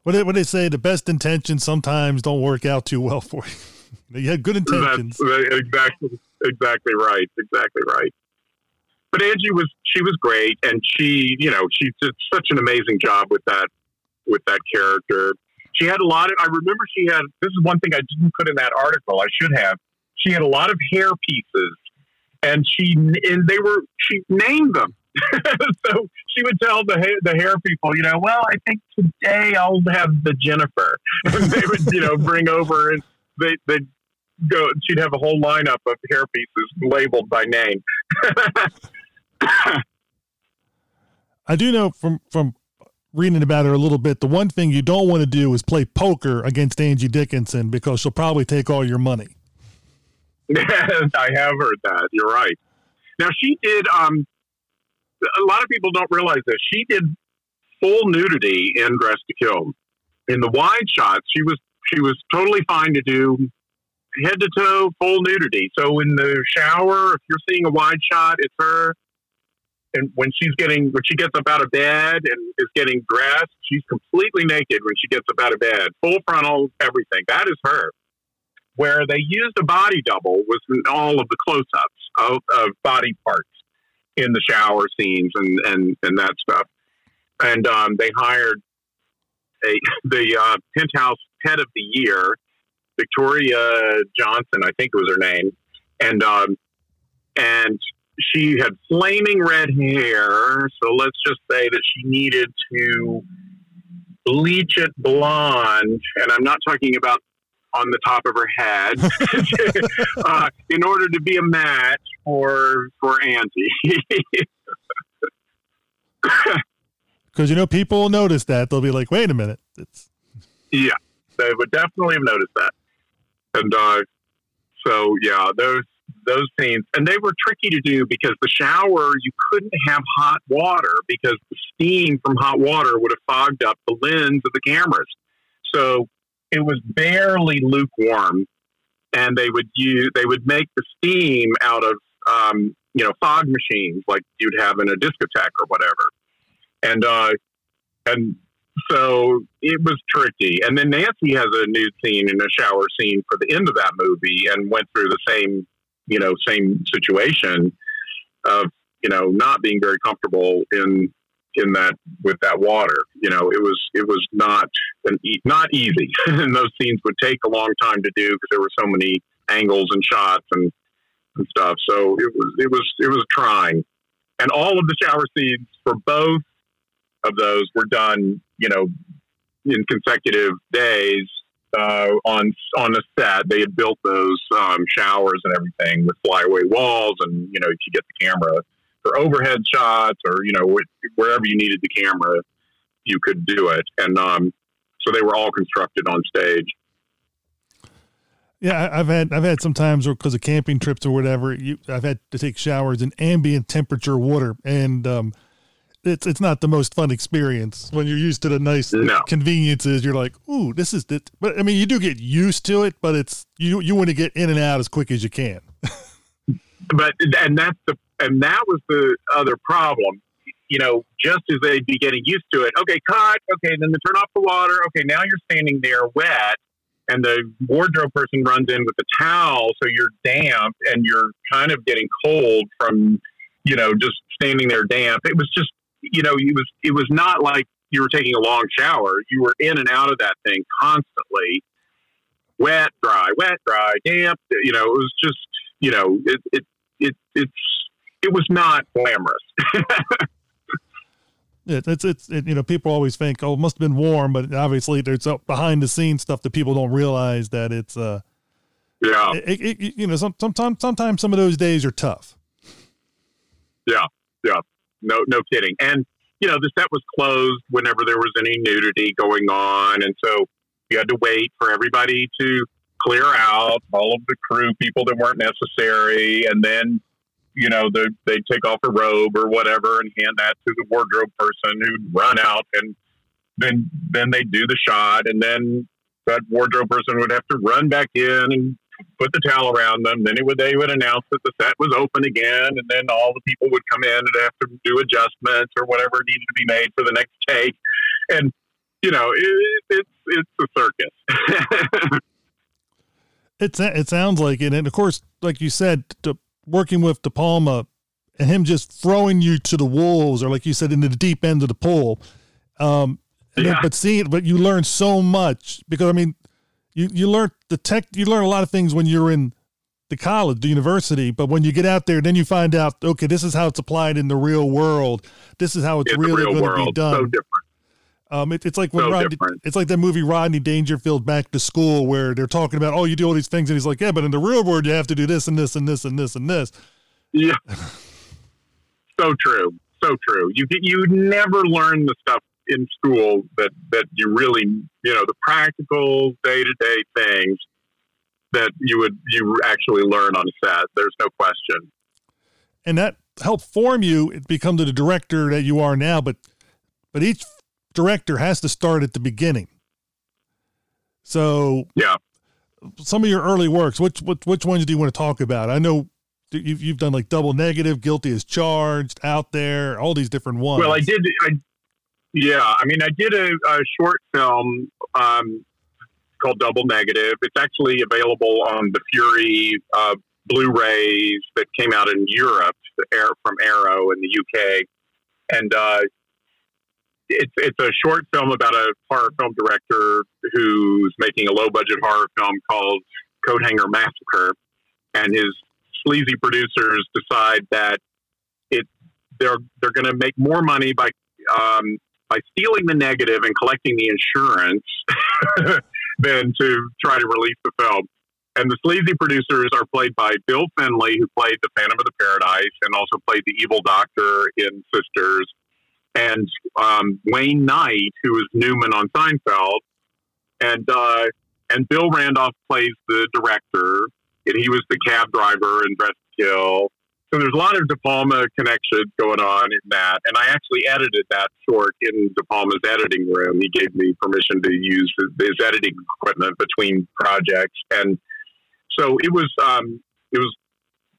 what they, what they say, the best intentions sometimes don't work out too well for you. you had good intentions. That's exactly exactly right. Exactly right. But Angie was she was great, and she you know she did such an amazing job with that with that character. She had a lot of. I remember she had. This is one thing I didn't put in that article. I should have. She had a lot of hair pieces, and she and they were she named them. <laughs> so she would tell the ha- the hair people, you know, well, I think today I'll have the Jennifer. <laughs> And they would, you know, bring over and they they go. She'd have a whole lineup of hair pieces labeled by name. <laughs> <coughs> I do know from from reading about her a little bit. The one thing you don't want to do is play poker against Angie Dickinson because she'll probably take all your money. <laughs> I have heard that. You're right. Now she did. Um, a lot of people don't realize this. She did full nudity in Dressed to Kill. In the wide shots, she was she was totally fine to do head to toe full nudity. So in the shower, if you're seeing a wide shot, it's her. And when she's getting when she gets up out of bed and is getting dressed, she's completely naked when she gets up out of bed, full frontal, everything. That is her. Where they used a body double was in all of the close-ups of, of body parts in the shower scenes and and, and that stuff. And um, they hired a <laughs> the uh, penthouse head of the year, Victoria Johnson, I think was her name, and um, and she had flaming red hair. So let's just say that she needed to bleach it blonde, and I'm not talking about on the top of her head <laughs> uh, in order to be a match for for Angie. <laughs> Because you know people will notice that they'll be like, "Wait a minute." It's yeah, they would definitely have noticed that, and uh, so yeah, those those scenes, and they were tricky to do because the shower you couldn't have hot water because the steam from hot water would have fogged up the lens of the cameras. So it was barely lukewarm, and they would use they would make the steam out of um, you know fog machines like you'd have in a discotheque or whatever, and uh, and so it was tricky. And then Nancy has a nude scene in a shower scene for the end of that movie, and went through the same you know same situation of you know not being very comfortable in in that with that water. You know, it was it was not an e- not easy, <laughs> and those scenes would take a long time to do because there were so many angles and shots and, and stuff. So it was it was it was trying, and all of the shower scenes for both of those were done. You know, in consecutive days. Uh, on on a set, they had built those um, showers and everything with flyaway walls, and you know, you get the camera for overhead shots or you know wh- wherever you needed the camera, you could do it. And um, so they were all constructed on stage. yeah, I've had I've had sometimes because of camping trips or whatever. You, I've had to take showers in ambient temperature water, and um, it's it's not the most fun experience when you're used to the nice No. conveniences. You're like, ooh, this is it. But I mean, you do get used to it, but it's you you want to get in and out as quick as you can. <laughs> But and that's the and that was the other problem. You know, just as they'd be getting used to it, okay, cut, okay, then they turn off the water. Okay, now you're standing there wet, and the wardrobe person runs in with a towel, so you're damp and you're kind of getting cold from, you know, just standing there damp. It was just, you know, it was it was not like you were taking a long shower. You were in and out of that thing constantly, wet, dry, wet, dry, damp. You know, it was just you know, it, it, it, it's, it was not glamorous. <laughs> It, it's it's it, you know people always think oh it must have been warm, but obviously there's behind the scenes stuff that people don't realize that it's uh yeah. it, it- you know some, sometimes sometimes some of those days are tough. Yeah, yeah, no, no kidding. And you know, the set was closed whenever there was any nudity going on, and so you had to wait for everybody to clear out all of the crew people that weren't necessary, and then you know the, they'd take off a robe or whatever and hand that to the wardrobe person who'd run out, and then then they'd do the shot, and then that wardrobe person would have to run back in and put the towel around them. Then it would they would announce that the set was open again, and then all the people would come in and have to do adjustments or whatever needed to be made for the next take. And you know, it, it's it's a circus. <laughs> It's it sounds like it, and of course, like you said, to, working with De Palma and him just throwing you to the wolves, or like you said, into the deep end of the pool. Um, and then- Yeah. but seeing, but you learn so much because I mean, you you learn the tech, you learn a lot of things when you're in the college, the university, but when you get out there, then you find out, okay, this is how it's applied in the real world. This is how it's the really real going to be done. so different. Um, it, it's like when So Rodney, it's like that movie Rodney Dangerfield Back to School, where they're talking about, oh, you do all these things, and he's like, yeah, but in the real world, you have to do this and this and this and this and this. Yeah, <laughs> so true, so true. You you never learn the stuff in school that that you really you know the practical day to day things that you would you actually learn on a set. There's no question. and that helped form you it become the director that you are now but but each director has to start at the beginning so Yeah. some of your early works which which, which ones do you want to talk about i know you've, you've done like double negative guilty as charged out there all these different ones Well, I did. I, yeah, I mean, I did a, a short film um, called Double Negative. It's actually available on the Fury uh, Blu-rays that came out in Europe, from Arrow in the UK, and uh, it's it's a short film about a horror film director who's making a low-budget horror film called Coathanger Massacre, and his sleazy producers decide that it they're they're going to make more money by um, by stealing the negative and collecting the insurance <laughs> than to try to release the film. And the sleazy producers are played by Bill Finley, who played the Phantom of the Paradise and also played the evil doctor in Sisters, and um, Wayne Knight, who is Newman on Seinfeld, and uh, and Bill Randolph plays the director, and he was the cab driver in Dressed to Kill. So there's a lot of De Palma connections going on in that, and I actually edited that short in De Palma's editing room. He gave me permission to use his, editing equipment between projects, and so it was um, it was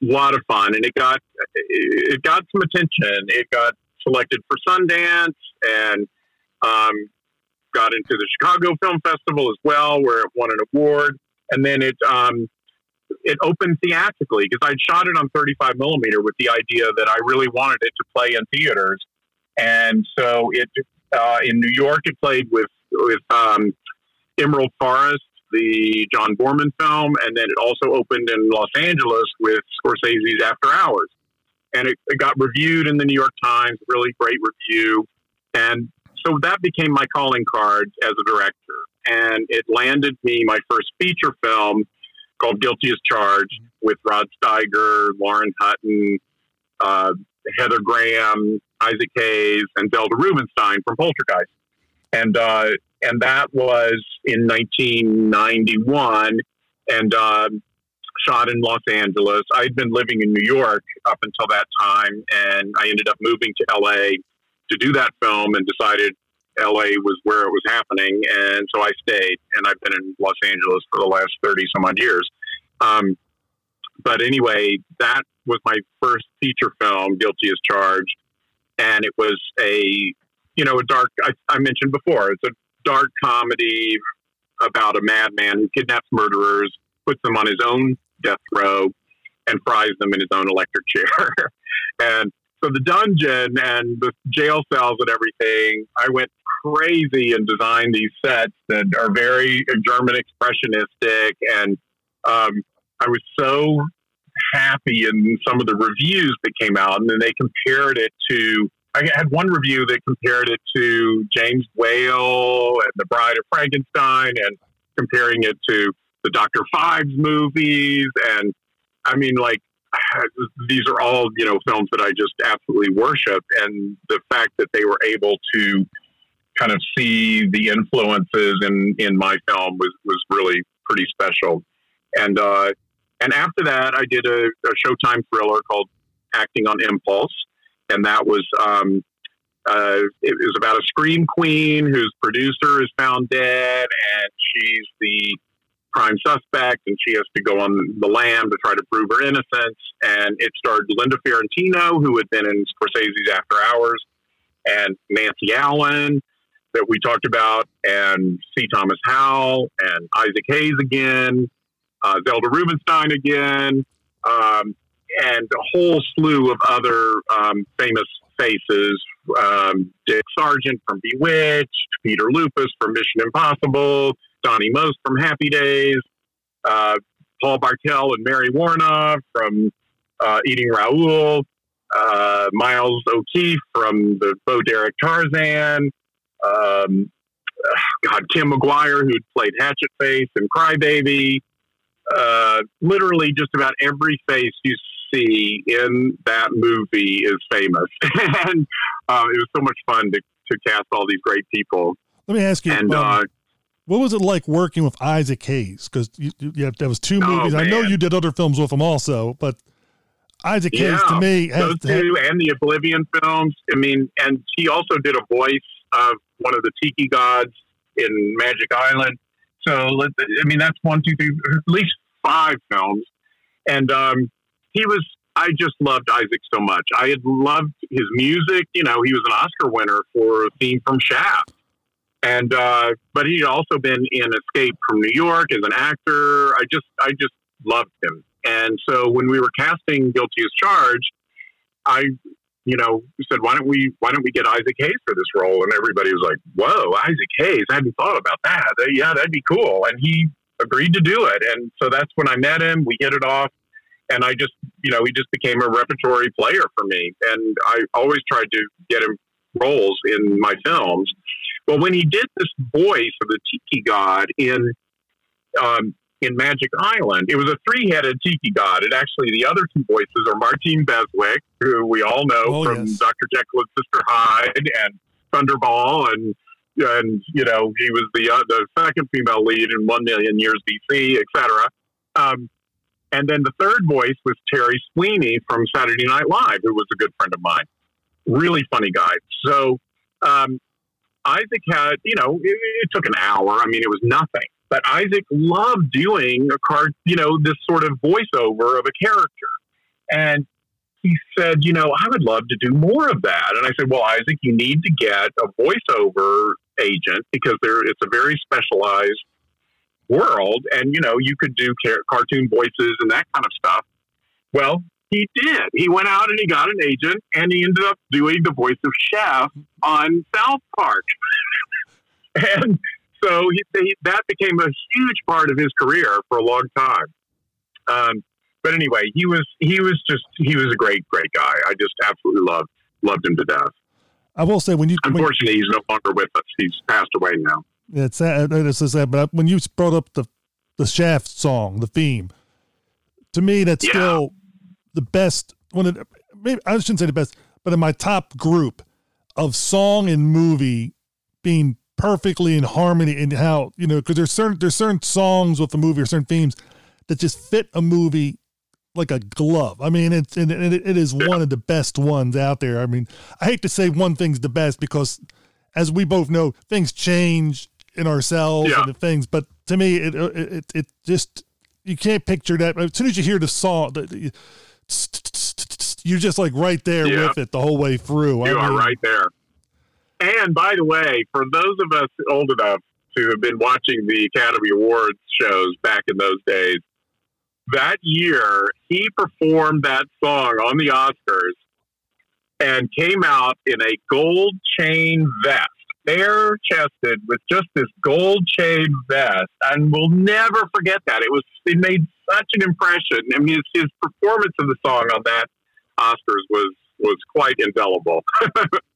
a lot of fun, and it got it got some attention. It got selected for Sundance, and um, got into the Chicago Film Festival as well, where it won an award, and then it um, it opened theatrically because I'd shot it on 35 millimeter with the idea that I really wanted it to play in theaters, and so it uh, in New York it played with with um, Emerald Forest, the John Boorman film, and then it also opened in Los Angeles with Scorsese's After Hours, and it, it got reviewed in the New York Times, really great review, and so that became my calling card as a director, and it landed me my first feature film called Guilty as Charged with Rod Steiger, Lauren Hutton, uh, Heather Graham, Isaac Hayes, and Zelda Rubinstein from Poltergeist. And uh, and that was in 1991, and uh, shot in Los Angeles. I'd been living in New York up until that time, and I ended up moving to LA to do that film, and decided LA was where it was happening, and so I stayed. And I've been in Los Angeles for the last 30 some odd years. Um, but anyway, that was my first feature film, Guilty as Charged, and it was a you know a dark. I, I mentioned before, it's a dark comedy about a madman who kidnaps murderers, puts them on his own death row, and fries them in his own electric chair. <laughs> and so the dungeon and the jail cells and everything, I went crazy and design these sets that are very German expressionistic. And um, I was so happy in some of the reviews that came out, and then they compared it to. I had one review that compared it to James Whale and The Bride of Frankenstein, and comparing it to the Doctor Phibes movies, and I mean, like <sighs> these are all you know films that I just absolutely worship, and the fact that they were able to kind of see the influences in in my film was was really pretty special. And uh, and after that, I did a, a Showtime thriller called Acting on Impulse, and that was um, uh, it was about a scream queen whose producer is found dead, and she's the prime suspect, and she has to go on the lam to try to prove her innocence. And it starred Linda Fiorentino, who had been in Scorsese's After Hours, and Nancy Allen, that we talked about, and C. Thomas Howell, and Isaac Hayes again, uh, Zelda Rubinstein again, um, and a whole slew of other um, famous faces. Um, Dick Sargent from Bewitched, Peter Lupus from Mission Impossible, Donnie Most from Happy Days, uh, Paul Bartel and Mary Woronov from uh, Eating Raoul, uh, Miles O'Keeffe from the Bo Derek Tarzan, um, God, Kim McGuire, who played Hatchet Face and Crybaby. Uh, literally, just about every face you see in that movie is famous, <laughs> and uh, it was so much fun to, to cast all these great people. Let me ask you, And um, uh, what was it like working with Isaac Hayes? Because you, you, have, there was two movies. I know you did other films with him also, but Isaac Hayes to me has, those two and the Oblivion films. I mean, and he also did a voice of one of the Tiki gods in Magic Island. So, I mean, that's one, two, three, at least five films. And um, he was, I just loved Isaac so much. I had loved his music. You know, he was an Oscar winner for a theme from Shaft. And, uh, but he'd also been in Escape from New York as an actor. I just, I just loved him. And so when we were casting Guilty as Charged, I, you know, said, why don't we, why don't we get Isaac Hayes for this role? And everybody was like, whoa, Isaac Hayes. I hadn't thought about that. Yeah, that'd be cool. And he agreed to do it. And so that's when I met him. We hit it off. And I just, you know, he just became a repertory player for me. And I always tried to get him roles in my films. Well, when he did this voice of the Tiki God in um, in Magic Island, it was a three headed Tiki God. And actually, the other two voices are Martine Beswick, who we all know Oh, from yes. Dr. Jekyll and Sister Hyde and Thunderball, and and you know he was the uh, the second female lead in One Million Years BC, etc. Um, and then the third voice was Terry Sweeney from Saturday Night Live, who was a good friend of mine. Really funny guy. So um, Isaac had, you know, it, it took an hour. I mean, it was nothing. But Isaac loved doing a card, you know, this sort of voiceover of a character. And he said, you know, I would love to do more of that. And I said, well, Isaac, you need to get a voiceover agent because there it's a very specialized world, and you know, you could do car- cartoon voices and that kind of stuff. Well, he did. He went out and he got an agent, and he ended up doing the voice of Chef on South Park. <laughs> and so he, he, that became a huge part of his career for a long time. Um, but anyway, he was he was just he was a great great guy. I just absolutely loved loved him to death. I will say when you when, Unfortunately, he's no longer with us. He's passed away now. it's sad, it's sad, but when you brought up the the Shaft song, the theme, to me that's Yeah. still the best. One of the, maybe I shouldn't say the best, but in my top group of song and movie being perfectly in harmony in how you know because there's certain there's certain songs with the movie or certain themes that just fit a movie like a glove. I mean, it's and it, it is one of the best ones out there. I mean, I hate to say one thing's the best because, as we both know, things change in ourselves Yeah. and the things. But to me, it uh, it it, it just you can't picture that. As soon as you hear the song, you're just like right there with it the whole way through. You I are mean, right there. And by the way, for those of us old enough to have been watching the Academy Awards shows back in those days, that year he performed that song on the Oscars and came out in a gold chain vest bare chested with just this gold chain vest, and we'll never forget that. It was it made such an impression. I mean, his, his performance of the song on that Oscars was was quite indelible. <laughs>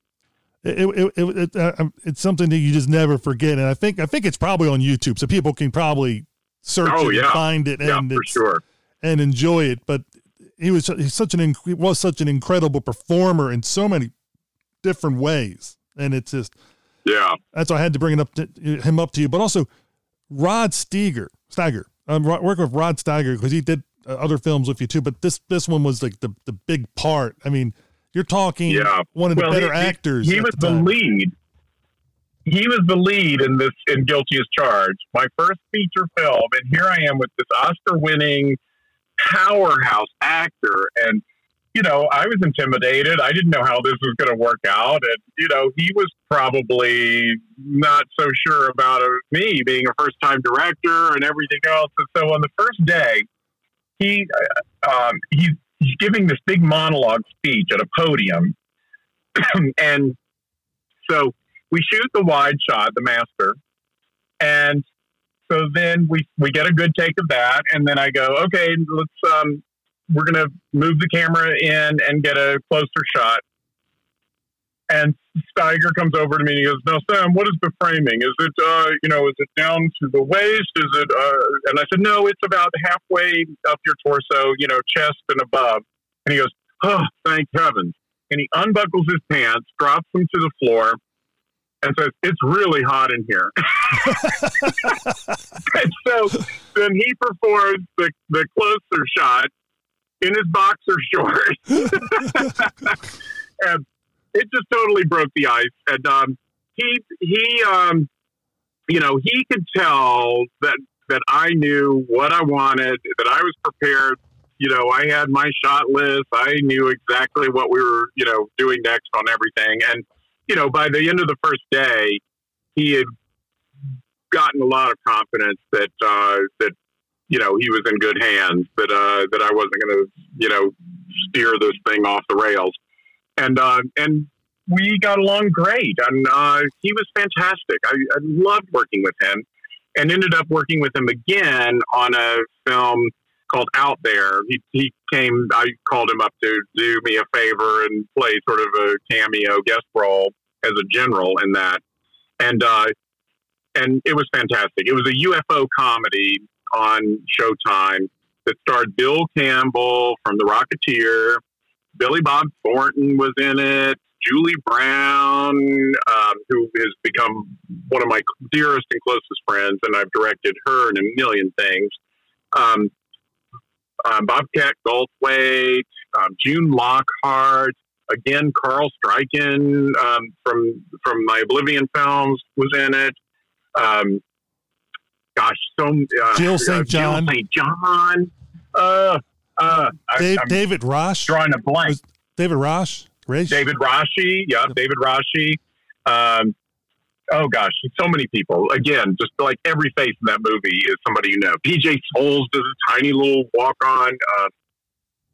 It, it, it, it, uh, um, it's something that you just never forget, and I think I think it's probably on YouTube, so people can probably search Oh, it yeah. and find it yeah, and for sure. and enjoy it. But he was he's such an he was such an incredible performer in so many different ways, and it's just Yeah, that's why I had to bring it up to, him up to you. But also Rod Steiger, Steiger. I'm working with Rod Steiger because he did uh, other films with you too. But this this one was like the the big part. I mean, you're talking Yeah. one of the Well, better he- he- actors. He at was the, the lead. He was the lead in this in Guilty as Charged, my first feature film, and here I am with this Oscar-winning powerhouse actor, and you know I was intimidated. I didn't know how this was going to work out, and you know he was probably not so sure about uh, me being a first-time director and everything else. And so on the first day, he uh, um, he's, he's giving this big monologue speech at a podium. <clears throat> And so we shoot the wide shot, the master, and so then we we get a good take of that, and then I go, okay, let's um, we're gonna move the camera in and get a closer shot. And Steiger comes over to me and he goes, "Now, Sam, what is the framing? Is it, uh, you know, is it down to the waist? Is it?" Uh, and I said, "No, it's about halfway up your torso, you know, chest and above." And he goes, "Oh, thank heavens!" and he unbuckles his pants, drops them to the floor, and says, "It's really hot in here." <laughs> and so then he performs the, the closer shot in his boxer shorts, <laughs> and it just totally broke the ice. And um, he he um, you know he could tell that that I knew what I wanted, that I was prepared you know, I had my shot list. I knew exactly what we were, you know, doing next on everything. And, you know, by the end of the first day, he had gotten a lot of confidence that, uh, that, you know, he was in good hands, that, uh, that I wasn't going to, you know, steer this thing off the rails. And, uh, and we got along great. And, uh, he was fantastic. I, I loved working with him and ended up working with him again on a film called Out There. He, he came, I called him up to do me a favor and play sort of a cameo guest role as a general in that. And, uh, and it was fantastic. It was a UFO comedy on Showtime that starred Bill Campbell from The Rocketeer. Billy Bob Thornton was in it. Julie Brown, um, who has become one of my dearest and closest friends, and I've directed her in a million things. Um, um, Bobcat Goldthwait, um, June Lockhart, again Carl Struycken um, from from my Oblivion films was in it. Um, gosh, so uh, Jill uh, St. John. Jill St. John. Uh, uh, Dave, David Rosh. drawing a blank. Was- David Rosh. David Rasche, yeah, David Rasche. Um, oh gosh, so many people. Again, just like every face in that movie is somebody you know. PJ Soles does a tiny little walk on uh,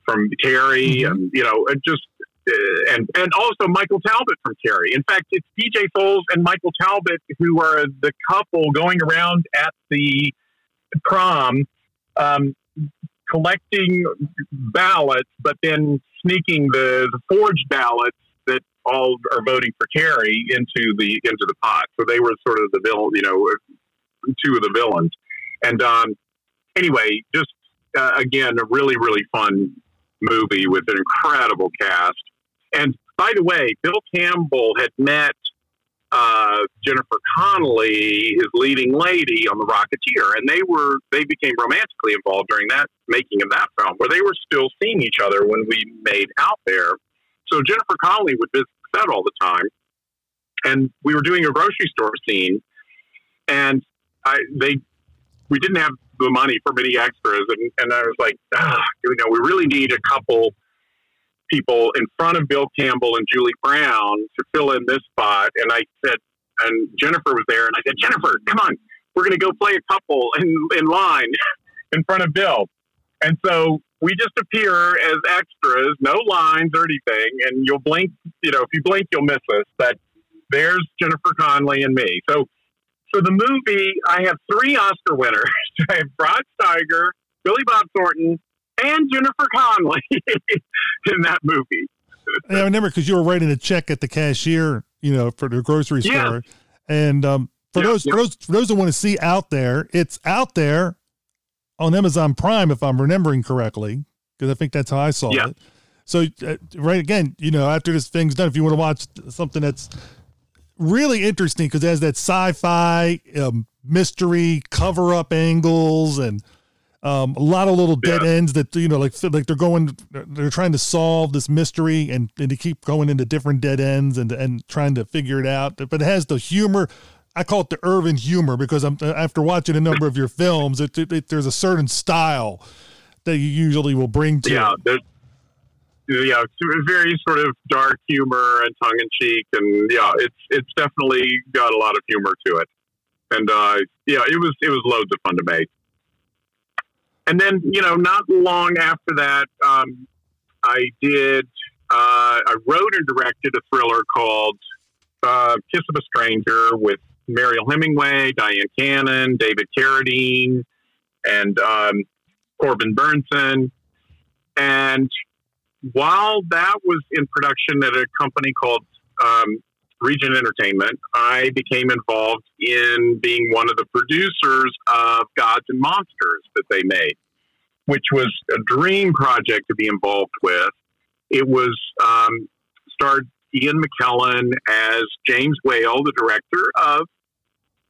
from Carrie, Mhm. and you know, it just uh, and and also Michael Talbot from Carrie. In fact, it's PJ Soles and Michael Talbot who are the couple going around at the prom. Um, collecting ballots, but then sneaking the, the forged ballots that all are voting for Carrie into the into the pot. So they were sort of the villain, you know, two of the villains. And um, anyway, just uh, again, a really really fun movie with an incredible cast. And by the way, Bill Campbell had met uh, Jennifer Connelly, his leading lady on The Rocketeer, and they were they became romantically involved during that making of that film, where they were still seeing each other when we made Out There. So Jennifer Connelly would visit the set all the time, and we were doing a grocery store scene, and I they we didn't have the money for many extras, and, and I was like, ah, you know, we really need a couple people in front of Bill Campbell and Julie Brown to fill in this spot. And I said, and Jennifer was there, and I said, Jennifer, come on, we're going to go play a couple in, in line <laughs> in front of Bill. And so we just appear as extras, no lines or anything, and you'll blink, you know, if you blink, you'll miss us. But there's Jennifer Connelly and me. So, so the movie, I have three Oscar winners. <laughs> I have Rod Steiger, Billy Bob Thornton, and Jennifer Connelly <laughs> in that movie. Yeah, I remember because you were writing a check at the cashier, you know, for the grocery Yeah. store. And um, for Yeah, those yeah. for those for those that want to see out there, it's out there on Amazon Prime, if I'm remembering correctly, because I think that's how I saw it. So uh, right again, you know, after this thing's done, if you want to watch something that's really interesting because it has that sci-fi um, mystery cover-up angles and um, a lot of little dead Yeah. ends that you know like like they're going they're trying to solve this mystery and, and they keep going into different dead ends and and trying to figure it out but it has the humor I call it the Irvin humor because I'm after watching a number of your films it, it, it- there's a certain style that you usually will bring to Yeah, it. yeah, very sort of dark humor and tongue in cheek, and yeah, it's it's definitely got a lot of humor to it, and uh, yeah, it was it was loads of fun to make. And then you know, not long after that, um, I did uh, I wrote and directed a thriller called uh, "Kiss of a Stranger" with Mariel Hemingway, Dyan Cannon, David Carradine, and um, Corbin Bernsen. And while that was in production at a company called um, Regent Entertainment, I became involved in being one of the producers of Gods and Monsters that they made, which was a dream project to be involved with. It was um, starred Ian McKellen as James Whale, the director of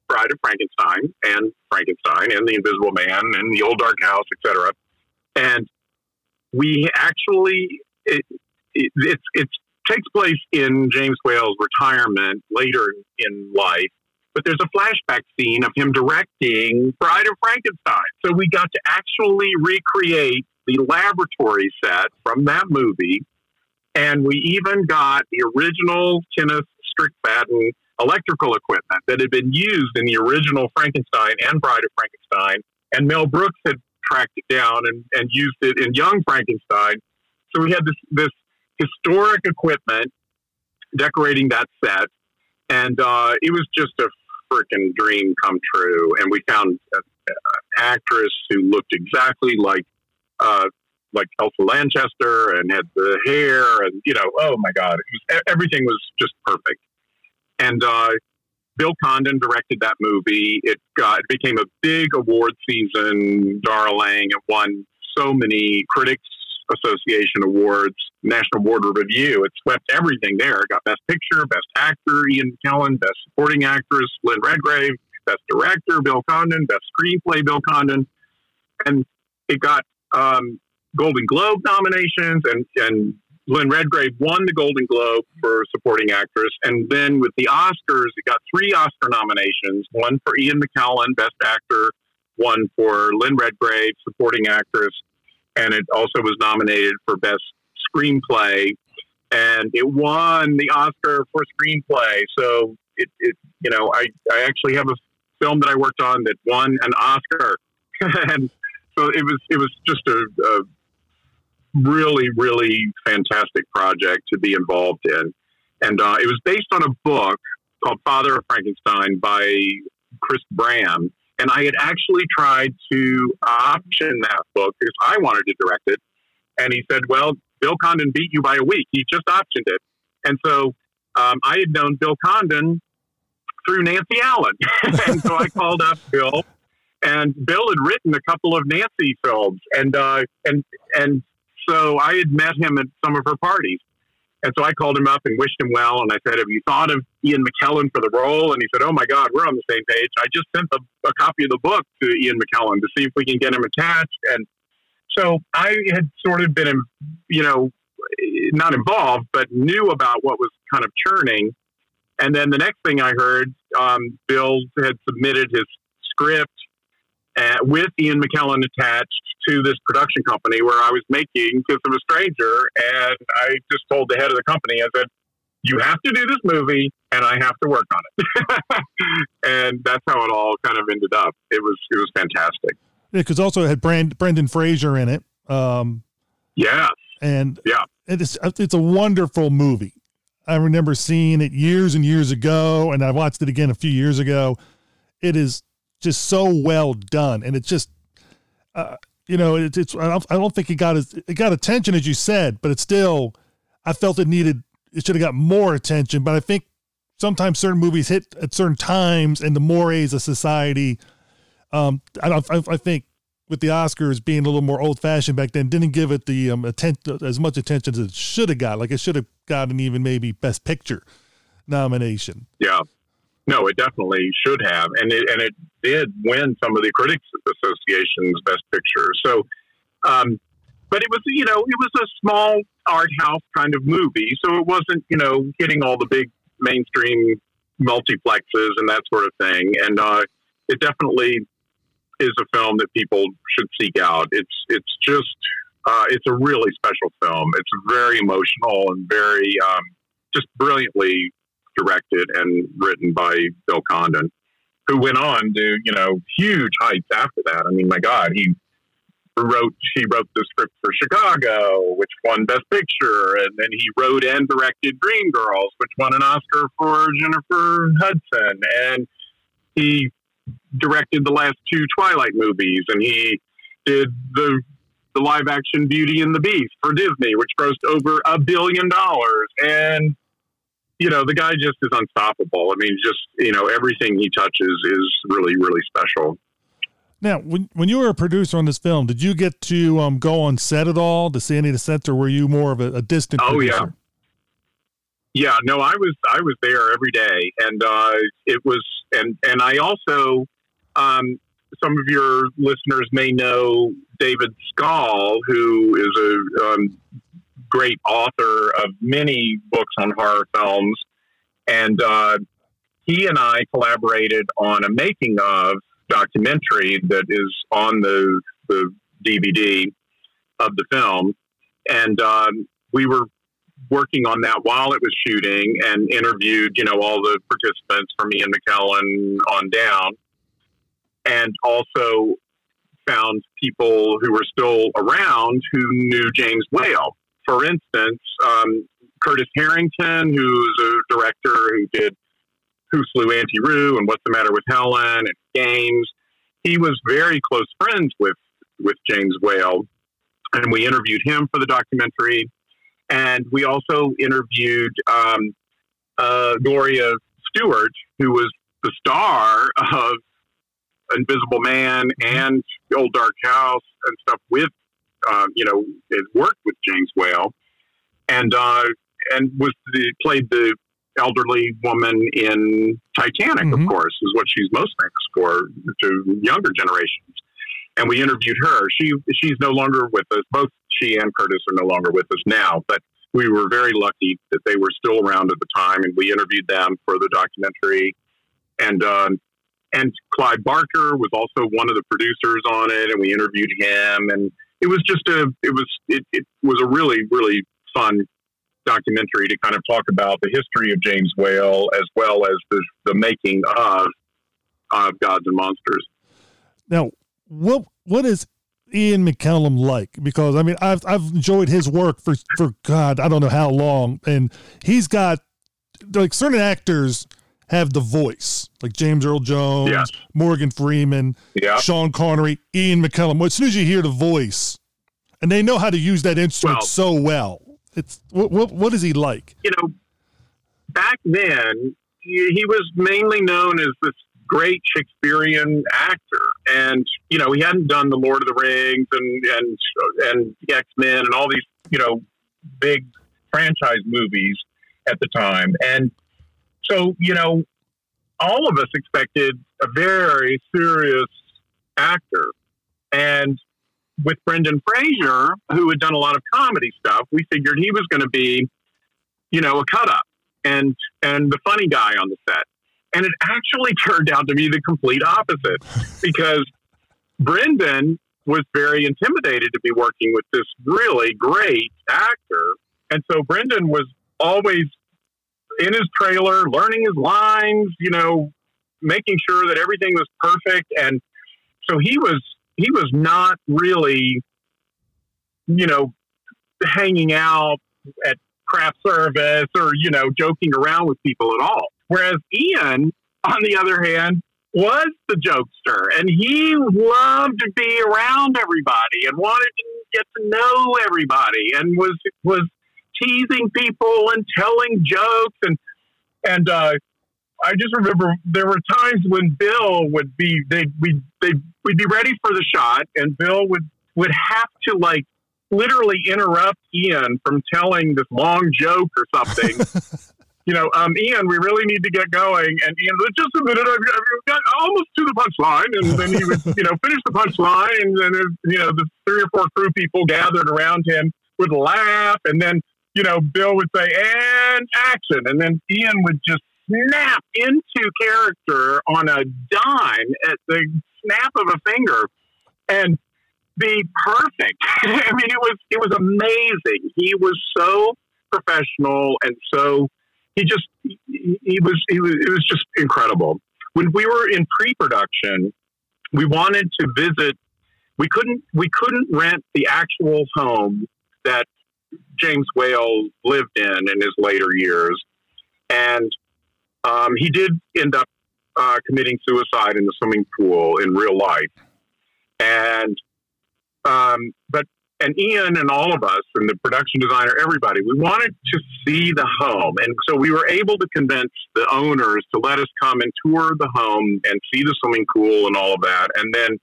Bride of Frankenstein and Frankenstein and The Invisible Man and The Old Dark House, etc. And we actually it, it, it, it takes place in James Whale's retirement later in life, but there's a flashback scene of him directing Bride of Frankenstein. So we got to actually recreate the laboratory set from that movie, and we even got the original Kenneth Strickfaden electrical equipment that had been used in the original Frankenstein and Bride of Frankenstein, and Mel Brooks had tracked it down and, and used it in Young Frankenstein. So we had this this historic equipment decorating that set, and uh, it was just a freaking dream come true. And we found an actress who looked exactly like uh, like Elsa Lanchester and had the hair, and you know, oh my god, was, everything was just perfect. And uh, Bill Condon directed that movie. It got it became a big award season darling. It won so many critics association awards, National Board of Review. It swept everything there. It got Best Picture, Best Actor, Ian McKellen, Best Supporting Actress, Lynn Redgrave, Best Director, Bill Condon, Best Screenplay, Bill Condon, and it got um, Golden Globe nominations, and and Lynn Redgrave won the Golden Globe for Supporting Actress, and then with the Oscars, it got three Oscar nominations: one for Ian McKellen, Best Actor, one for Lynn Redgrave, Supporting Actress, and it also was nominated for Best Screenplay, and it won the Oscar for Screenplay. So it, it you know, I, I actually have a film that I worked on that won an Oscar, <laughs> and so it was it was just a, a really really fantastic project to be involved in, and uh, it was based on a book called Father of Frankenstein by Chris Bram. And I had actually tried to option that book because I wanted to direct it. And he said, Well, Bill Condon beat you by a week. He just optioned it. And so um, I had known Bill Condon through Nancy Allen. <laughs> and so I called up Bill, and Bill had written a couple of Nancy films. And, uh, and, and so I had met him at some of her parties. And so I called him up and wished him well. And I said, Have you thought of Ian McKellen for the role? And he said, Oh my God, we're on the same page. I just sent a, a copy of the book to Ian McKellen to see if we can get him attached. And so I had sort of been, you know, not involved, but knew about what was kind of churning. And then the next thing I heard, um, Bill had submitted his script uh, with Ian McKellen attached to this production company where I was making Kiss of a Stranger. And I just told the head of the company, I said, you have to do this movie and I have to work on it. <laughs> and that's how it all kind of ended up. It was, it was fantastic. Yeah. because also it had Brand, Brendan Fraser in it. Um, Yeah. and Yeah. it is, it's a wonderful movie. I remember seeing it years and years ago, and I watched it again a few years ago. It is just so well done, and it's just, uh, you know, it, it's. I don't, I don't think it got as it got attention as you said, but it still. I felt it needed. It should have got more attention, but I think sometimes certain movies hit at certain times, and the mores of society. Um, I. I, I think with the Oscars being a little more old fashioned back then, didn't give it the um, attention as much attention as it should have got. Like it should have gotten even maybe Best Picture nomination. Yeah. No, it definitely should have, and it and it did win some of the Critics Association's Best Picture. So, um, but it was you know it was a small art house kind of movie, so it wasn't you know hitting all the big mainstream multiplexes and that sort of thing. And uh, it definitely is a film that people should seek out. It's it's just uh, it's a really special film. It's very emotional and very um, just brilliantly directed and written by Bill Condon, who went on to you know huge heights after that. I mean, my God, he wrote he wrote the script for Chicago, which won Best Picture, and then he wrote and directed Dreamgirls, which won an Oscar for Jennifer Hudson, and he directed the last two Twilight movies, and he did the the live action Beauty and the Beast for Disney, which grossed over a billion dollars, and you know the guy just is unstoppable. I mean, just you know everything he touches is really really special. Now, when when you were a producer on this film, did you get to um, go on set at all to see any of the sets, or were you more of a, a distant? Oh producer? yeah. Yeah, no, I was I was there every day, and uh, it was, and and I also, um, some of your listeners may know David Skal, who is a um, great author of many books on horror films, and uh, he and I collaborated on a making of documentary that is on the the DVD of the film, and um, we were working on that while it was shooting and interviewed, you know, all the participants from Ian McKellen on down, and also found people who were still around who knew James Whale. For instance, um, Curtis Harrington, who's a director who did Who Slew Auntie Roo and What's the Matter with Helen and Games. He was very close friends with with James Whale, and we interviewed him for the documentary. And we also interviewed um, uh, Gloria Stuart, who was the star of Invisible Man and Old Dark House and stuff with, uh, you know, has worked with James Whale, and uh, and was the, played the elderly woman in Titanic, Mhm. of course, is what she's most famous for to younger generations. And we interviewed her. She she's no longer with us. Both she and Curtis are no longer with us now, but we were very lucky that they were still around at the time, and we interviewed them for the documentary. And um, and Clive Barker was also one of the producers on it, and we interviewed him. And it was just a it was it, it was a really really fun documentary to kind of talk about the history of James Whale as well as the the making of of Gods and Monsters. Now, what what is Ian McKellen like? Because I mean, I've I've enjoyed his work for for God, I don't know how long, and he's got like certain actors have the voice, like James Earl Jones. Morgan Freeman, Yeah. Sean Connery, Ian McKellen. Well, as soon as you hear the voice, and they know how to use that instrument Well- so well, it's what what what is he like? you know, back then, he, he was mainly known as this great Shakespearean actor, and you know, he hadn't done the Lord of the Rings and and and X Men and all these you know big franchise movies at the time, and so you know, all of us expected a very serious actor, and with Brendan Fraser, who had done a lot of comedy stuff, we figured he was going to be, you know, a cut up and and the funny guy on the set. And it actually <laughs> turned out to be the complete opposite because Brendan was very intimidated to be working with this really great actor. And so Brendan was always in his trailer, learning his lines, you know, making sure that everything was perfect. And so he was he was not really, you know, hanging out at craft service or you know joking around with people at all. Whereas Ian, on the other hand, was the jokester, and he loved to be around everybody and wanted to get to know everybody, and was was teasing people and telling jokes and and uh, I just remember there were times when Bill would be they we they we'd be ready for the shot, and Bill would would have to like literally interrupt Ian from telling this long joke or something. <laughs> you know, um, Ian, we really need to get going. And Ian, just a minute, I've, I've got almost to the punchline. And then he would, you know, finish the punchline. And then, you know, the three or four crew people gathered around him would laugh. And then, you know, Bill would say, and action. And then Ian would just snap into character on a dime at the snap of a finger and be perfect. <laughs> I mean, it was it was amazing. He was so professional and so he just he, was he was it was just incredible. When we were in pre-production, we wanted to visit. We couldn't we couldn't rent the actual home that James Whale lived in in his later years, and um, he did end up uh, committing suicide in the swimming pool in real life. And um, but and Ian and all of us and the production designer, everybody, we wanted to see the home, and so we were able to convince the owners to let us come and tour the home and see the swimming pool and all of that. And then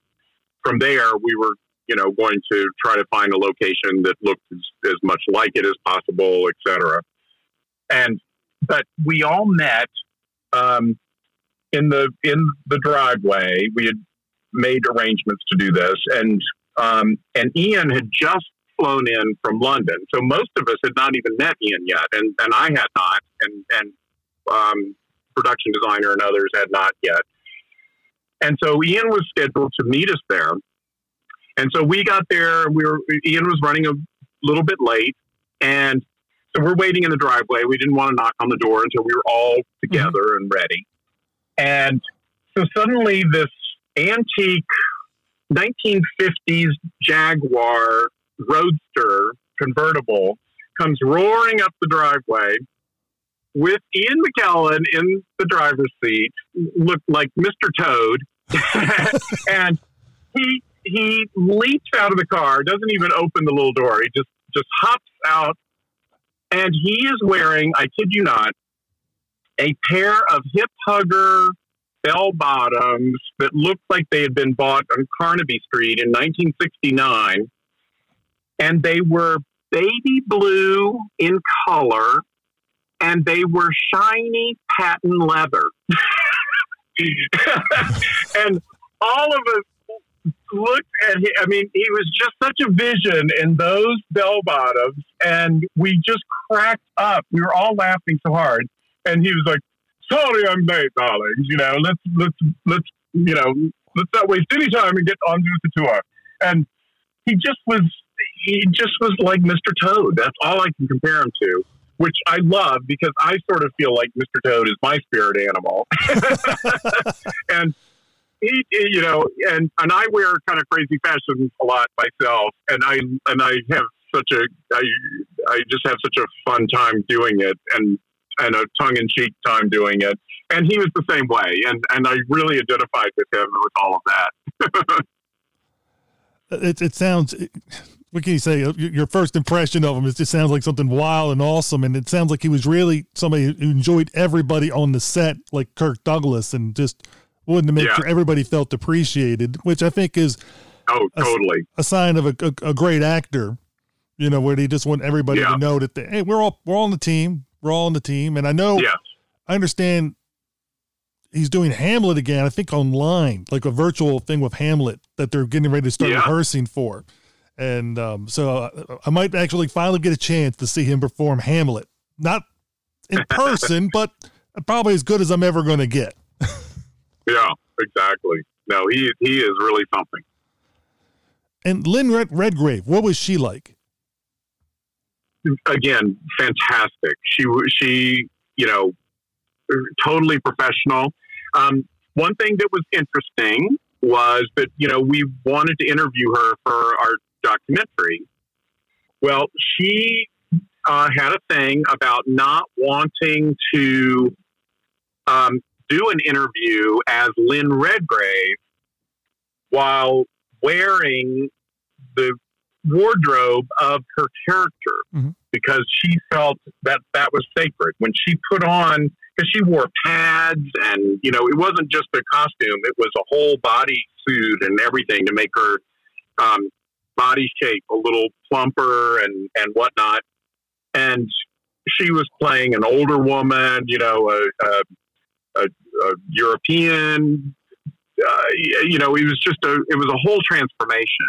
from there, we were you know going to try to find a location that looked as, as much like it as possible, etc. And but we all met um, in the in the driveway. We had made arrangements to do this, and um, and Ian had just flown in from London, so most of us had not even met Ian yet, and and I had not, and and um, production designer and others had not yet. And so Ian was scheduled to meet us there, and so we got there. We were Ian was running a little bit late, and so we're waiting in the driveway. We didn't want to knock on the door until we were all together mm-hmm. and ready. And so suddenly, this antique 1950s Jaguar Roadster convertible comes roaring up the driveway with Ian McKellen in the driver's seat, looked like Mr. Toad, <laughs> and he he leaps out of the car, doesn't even open the little door. He just just hops out, and he is wearing, I kid you not, a pair of hip hugger bell bottoms that looked like they had been bought on Carnaby Street in 1969. And they were baby blue in color and they were shiny patent leather. <laughs> and all of us looked at him. I mean, he was just such a vision in those bell bottoms. And we just cracked up. We were all laughing so hard. And he was like, sorry I'm late, darlings. You know, let's let's let's you know let's not waste any time and get on with the tour. And he just was he just was like Mr. Toad. That's all I can compare him to, which I love because I sort of feel like Mr. Toad is my spirit animal. <laughs> and he, you know, and and I wear kind of crazy fashion a lot myself, and I and I have such a I I just have such a fun time doing it, and and a tongue in cheek time doing it. And he was the same way. And, and I really identified with him with all of that. <laughs> it, it sounds, what can you say? Uh, your first impression of him, it just sounds like something wild and awesome. And it sounds like he was really somebody who enjoyed everybody on the set, like Kirk Douglas, and just wanted to make yeah. sure everybody felt appreciated, which I think is oh totally a, a sign of a, a, a, great actor. You know, where he just want everybody yeah. to know that they, hey, we're all we're all on the team. We're all on the team, and I know. Yes. I understand. He's doing Hamlet again. I think online, like a virtual thing with Hamlet that they're getting ready to start yeah. rehearsing for, and um, so uh, I might actually finally get a chance to see him perform Hamlet, not in <laughs> person, but probably as good as I'm ever going to get. Yeah, exactly. No, he he is really something. And Lynn Red- Redgrave, what was she like? again, fantastic. She she you know totally professional. Um, one thing that was interesting was that you know we wanted to interview her for our documentary. Well, she uh, had a thing about not wanting to um, do an interview as Lynn Redgrave while wearing the wardrobe of her character Mhm. because she felt that that was sacred when she put on because she wore pads and you know it wasn't just a costume it was a whole body suit and everything to make her um, body shape a little plumper and and whatnot and she was playing an older woman you know a, a, a, a european uh, you know it was just a it was a whole transformation.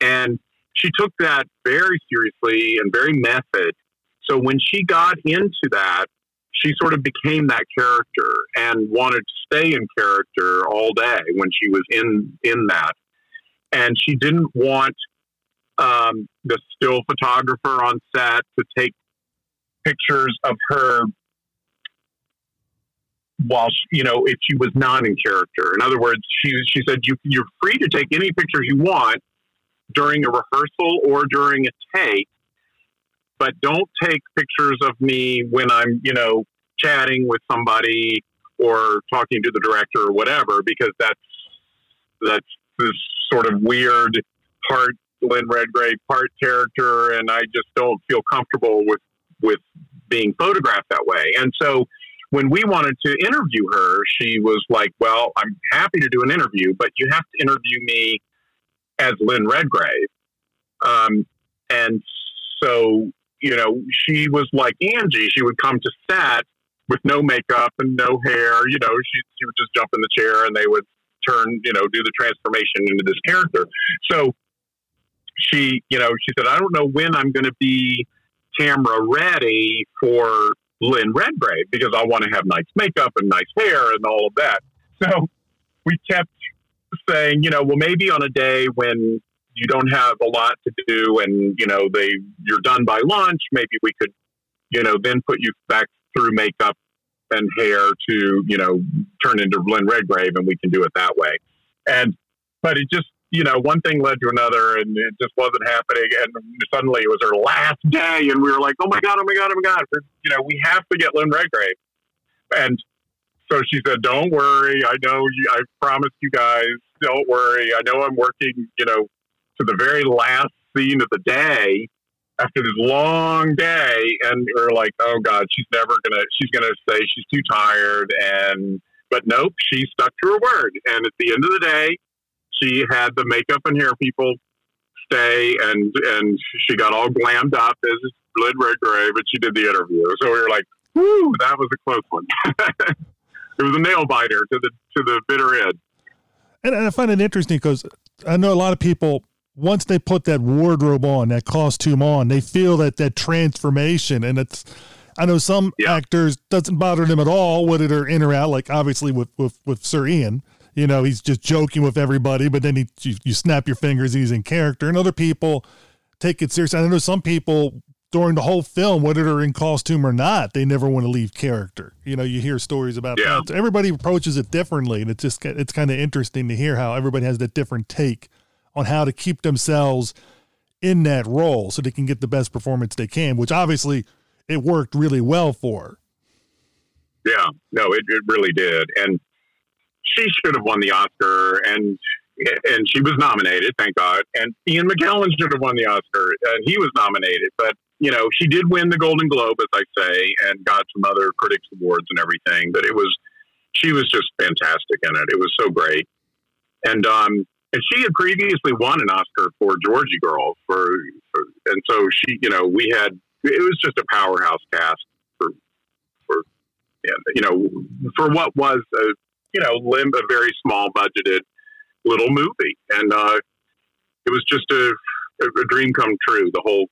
And she took that very seriously and very method. So when she got into that she sort of became that character and wanted to stay in character all day when she was in in that. And she didn't want um, the still photographer on set to take pictures of her while she, you know if she was not in character in other words she she said you you're free to take any pictures you want during a rehearsal or during a take but don't take pictures of me when I'm, you know, chatting with somebody or talking to the director or whatever, because that's that's this sort of weird part Lynn Redgrave part character, and I just don't feel comfortable with with being photographed that way. And so when we wanted to interview her, she was like, "Well, I'm happy to do an interview, but you have to interview me as Lynn Redgrave." Um, and so you know, she was like Angie. She would come to set with no makeup and no hair. You know, she she would just jump in the chair and they would turn, you know, do the transformation into this character. So she, you know, she said, I don't know when I'm going to be camera ready for Lynn Redgrave because I want to have nice makeup and nice hair and all of that. So we kept saying, you know, well, maybe on a day when you don't have a lot to do and you know they you're done by lunch maybe we could you know then put you back through makeup and hair to you know turn into Lynn Redgrave and we can do it that way and but it just you know one thing led to another and it just wasn't happening. And suddenly it was her last day and we were like oh my god oh my god oh my god. You know we have to get Lynn Redgrave. And so she said don't worry. I know you I promised you guys don't worry. I know I'm working you know to the very last scene of the day after this long day. And we're like oh god she's never gonna she's gonna say she's too tired. And but nope she stuck to her word. And at the end of the day she had the makeup and hair people stay and and she got all glammed up as Lynn Redgrave and she did the interview so we were like whoo that was a close one <laughs> it was a nail biter to the to the bitter end And, and I find it interesting because I know a lot of people once they put that wardrobe on, that costume on, they feel that that transformation, and it's. I know some Yeah. actors doesn't bother them at all whether they're in or out. Like obviously with with with Sir Ian, you know, he's just joking with everybody, but then he you, you snap your fingers, and he's in character. And other people take it seriously. I know some people during the whole film, whether they're in costume or not, they never want to leave character. You know, you hear stories about Yeah. that. So everybody approaches it differently, and it's just it's kind of interesting to hear how everybody has that different take on how to keep themselves in that role so they can get the best performance they can. Which obviously it worked really well for. her. Yeah, no, it, it really did, and she should have won the Oscar, and and she was nominated, thank God. And Ian McKellen should have won the Oscar, and he was nominated, but you know she did win the Golden Globe, as I say, and got some other critics awards and everything. But it was she was just fantastic in it. It was so great, and um, and she had previously won an Oscar for Georgy Girl for, for and so she, you know, we had it was just a powerhouse cast for for you know, for what was a you know, lim- a very small budgeted little movie, and uh, it was just a, a dream come true. The whole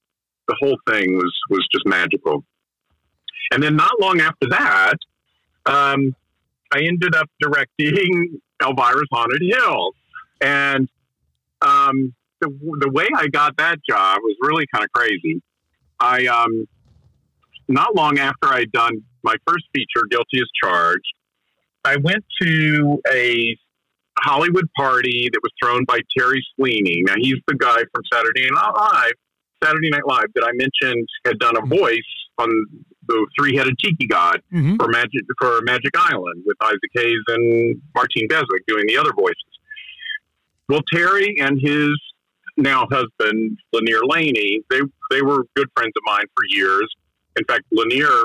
the whole thing was was just magical. And then not long after that, um, I ended up directing Elvira's Haunted Hills, and um, the the way I got that job was really kind of crazy. I um, not long after I'd done my first feature, Guilty as Charged, I went to a Hollywood party that was thrown by Terry Sweeney. Now he's the guy from Saturday Night Live Saturday Night Live that I mentioned had done a voice on the three-headed tiki god Mhm. for Magic for Magic Island with Isaac Hayes and Martine Beswick doing the other voices. Well, Terry and his now husband Lanier Laney, they they were good friends of mine for years. In fact, Lanier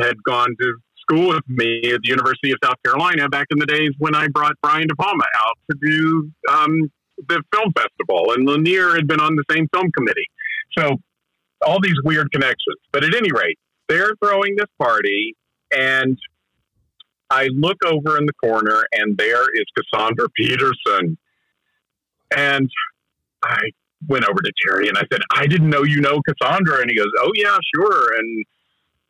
had gone to school with me at the University of South Carolina back in the days when I brought Brian De Palma out to do um, the film festival, and Lanier had been on the same film committee. So all these weird connections. But at any rate, they're throwing this party, and I look over in the corner, and there is Cassandra Peterson. And I went over to Terry and I said, I didn't know you know Cassandra. And he goes, Oh, yeah, sure. And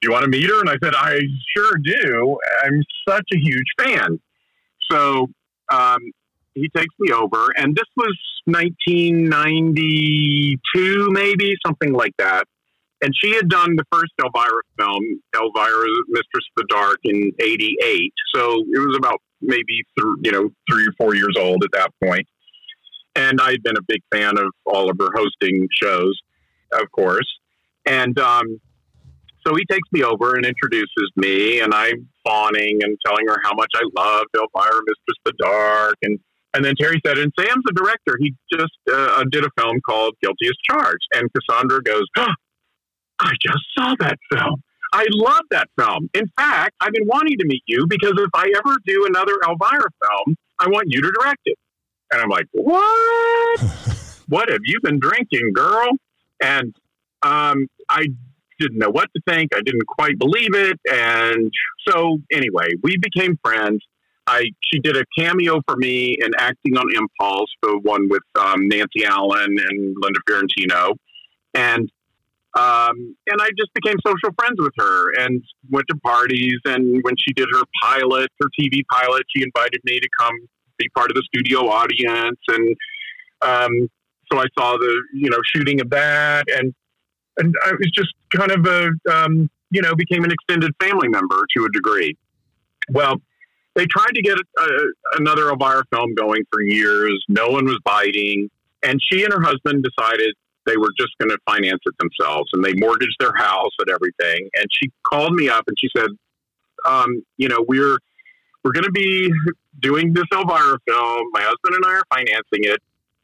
do you want to meet her? And I said, I sure do. I'm such a huge fan. So um, he takes me over, and this was 1992, maybe something like that. And she had done the first Elvira film, Elvira, Mistress of the Dark, in '88. So it was about maybe th- you know three or four years old at that point. And I'd been a big fan of all of her hosting shows, of course. And um, so he takes me over and introduces me, and I'm fawning and telling her how much I love Elvira, Mistress the Dark, and and then Terry said, and Sam's the director. He just uh, did a film called Guilty as Charged. And Cassandra goes, oh, I just saw that film. I love that film. In fact, I've been wanting to meet you because if I ever do another Elvira film, I want you to direct it. And I'm like, what? <laughs> what have you been drinking, girl? And um, I didn't know what to think. I didn't quite believe it. And so, anyway, we became friends. I she did a cameo for me in acting on Impulse, the one with um, Nancy Allen and Linda Fiorentino, and um, and I just became social friends with her and went to parties. And when she did her pilot, her TV pilot, she invited me to come be part of the studio audience, and um, so I saw the you know shooting of that, and and I was just kind of a um, you know became an extended family member to a degree. Well, they tried to get a, another Elvira film going for years. No one was biting. And she and her husband decided they were just going to finance it themselves. And they mortgaged their house and everything. And she called me up and she said, um, you know, we're, we're going to be doing this Elvira film. My husband and I are financing it.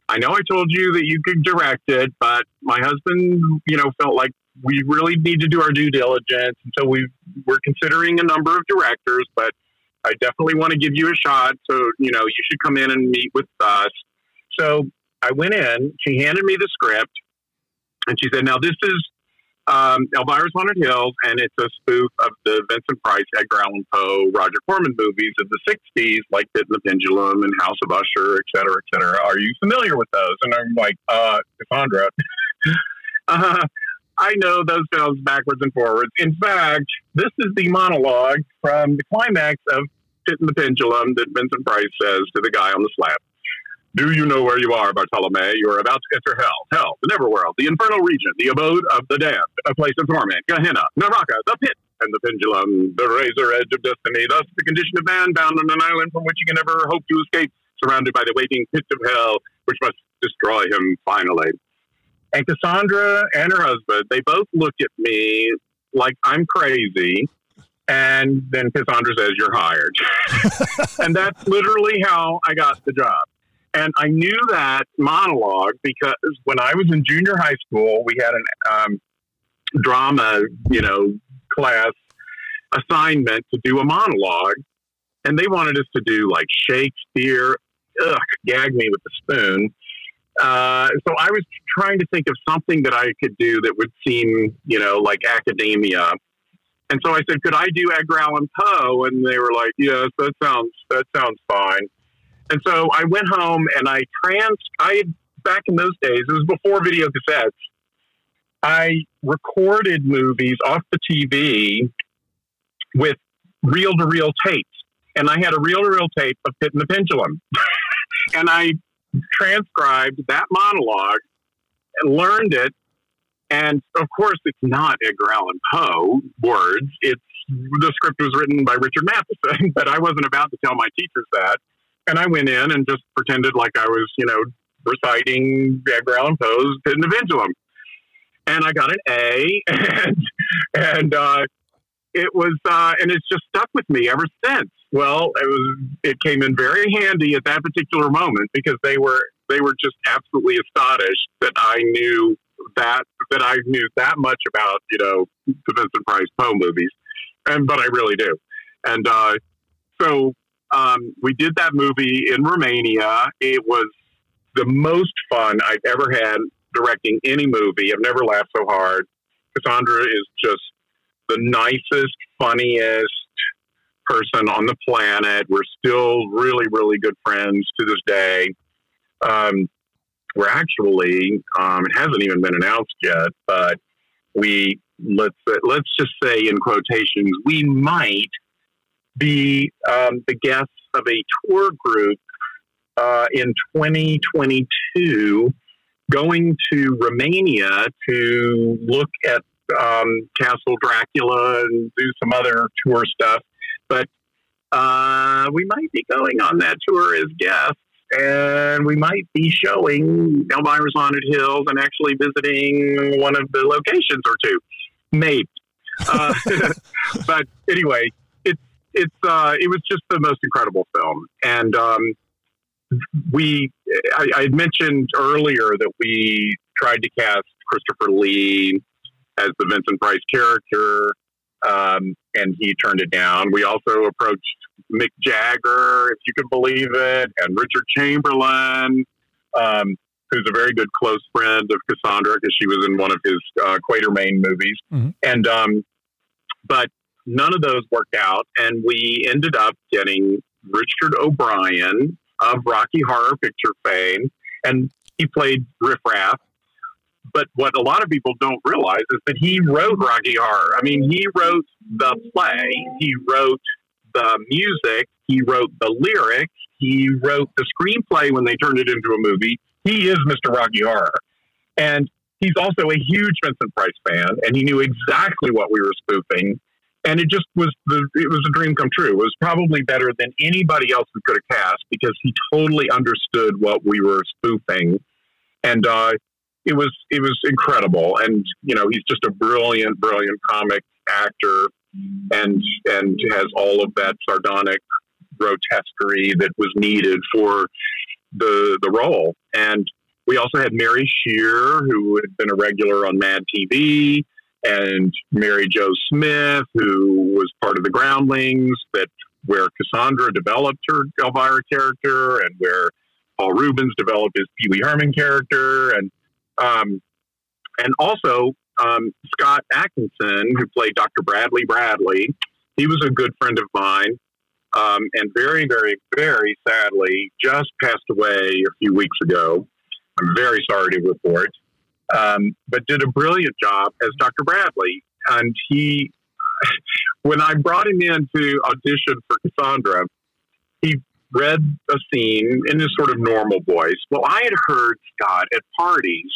I know I told you that you could direct it, but my husband, you know, felt like we really need to do our due diligence. And so we we're considering a number of directors, but I definitely want to give you a shot. So, you know, you should come in and meet with us. So I went in, she handed me the script, and she said, Now, this is um, Elvira's Haunted Hills, and it's a spoof of the Vincent Price, Edgar Allan Poe, Roger Corman movies of the 60s, like and the Pendulum and House of Usher, et cetera, et cetera. Are you familiar with those? And I'm like, uh, Cassandra. <laughs> uh, I know those films backwards and forwards. In fact, this is the monologue from the climax of and the Pendulum that Vincent Price says to the guy on the slab. Do you know where you are, Bartolome? You are about to enter hell, hell, the neverworld, the infernal region, the abode of the damned, a place of torment, Gehenna, Naraka, the pit, and the pendulum, the razor edge of destiny. Thus, the condition of man bound on an island from which he can never hope to escape, surrounded by the waiting pit of hell, which must destroy him finally. And Cassandra and her husband, they both look at me like I'm crazy. And then Cassandra says, You're hired. <laughs> and that's literally how I got the job. And I knew that monologue because when I was in junior high school, we had an um, drama, you know, class assignment to do a monologue. And they wanted us to do like Shakespeare, ugh, gag me with a spoon. Uh, so I was trying to think of something that I could do that would seem, you know, like academia. And so I said, "Could I do Edgar Allan Poe?" And they were like, "Yes, that sounds that sounds fine." And so I went home and I trans. I back in those days. It was before video cassettes. I recorded movies off the TV with reel to reel tapes, and I had a reel to reel tape of Pit and the Pendulum, <laughs> and I transcribed that monologue and learned it. And of course, it's not Edgar Allan Poe words. It's the script was written by Richard Matheson, <laughs> but I wasn't about to tell my teachers that. And I went in and just pretended like I was, you know, reciting Edgar Allan Poe's the Pendulum. and I got an A, <laughs> and and uh, it was uh, and it's just stuck with me ever since. Well, it was it came in very handy at that particular moment because they were they were just absolutely astonished that I knew that that I knew that much about you know the Vincent Price Poe movies, and but I really do, and uh, so um, we did that movie in Romania. It was the most fun I've ever had directing any movie. I've never laughed so hard. Cassandra is just the nicest, funniest person on the planet. We're still really, really good friends to this day. Um, we're actually, um, it hasn't even been announced yet, but we let's let's just say in quotations, we might be um, the guests of a tour group uh, in 2022 going to Romania to look at um, Castle Dracula and do some other tour stuff. But uh, we might be going on that tour as guests, and we might be showing Elvira's Haunted Hills and actually visiting one of the locations or two, maybe. Uh, <laughs> but anyway, it's uh, it was just the most incredible film, and um, we I, I mentioned earlier that we tried to cast Christopher Lee as the Vincent Price character, um, and he turned it down. We also approached Mick Jagger, if you can believe it, and Richard Chamberlain, um, who's a very good close friend of Cassandra because she was in one of his uh, Quatermain movies. Mhm. And um, but none of those worked out, and we ended up getting Richard O'Brien of Rocky Horror Picture fame, and he played Riff Raff. But what a lot of people don't realize is that he wrote Rocky Horror. I mean, he wrote the play, he wrote the music, he wrote the lyrics, he wrote the screenplay when they turned it into a movie. He is Mr. Rocky Horror. And he's also a huge Vincent Price fan, and he knew exactly what we were spoofing. And it just was the it was a dream come true. It was probably better than anybody else we could have cast because he totally understood what we were spoofing. And uh, it was it was incredible. And you know, he's just a brilliant, brilliant comic actor and and has all of that sardonic grotesquerie that was needed for the the role. And we also had Mary Scheer, who had been a regular on Mad TV, and Mary Jo Smith, who was part of the Groundlings, that where Cassandra developed her Elvira character, and where Paul Reubens developed his Pee Wee Herman character, and um, and also um, Scott Atkinson, who played Dr. Bradley Bradley. He was a good friend of mine, um, and very, very, very sadly just passed away a few weeks ago. I'm very sorry to report, um, but did a brilliant job as Dr. Bradley. And he, when I brought him in to audition for Cassandra, he read a scene in his sort of normal voice. Well, I had heard Scott at parties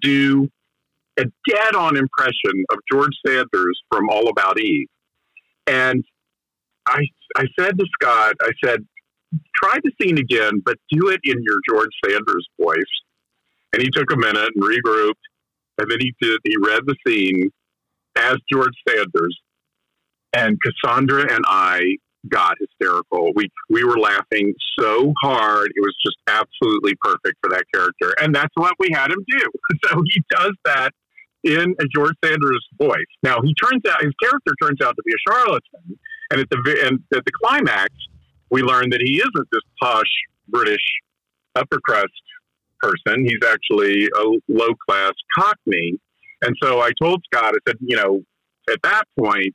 do a dead on impression of George Sanders from All About Eve. And I, I said to Scott, I said, try the scene again, but do it in your George Sanders voice. And he took a minute and regrouped. And then he did, he read the scene as George Sanders. And Cassandra and I got hysterical. We, we were laughing so hard. It was just absolutely perfect for that character. And that's what we had him do. <laughs> So he does that in a George Sanders voice. Now he turns out his character turns out to be a charlatan, and at the and at the climax, we learn that he isn't this posh British upper crust person. He's actually a low class Cockney. And so I told Scott, I said, you know, at that point,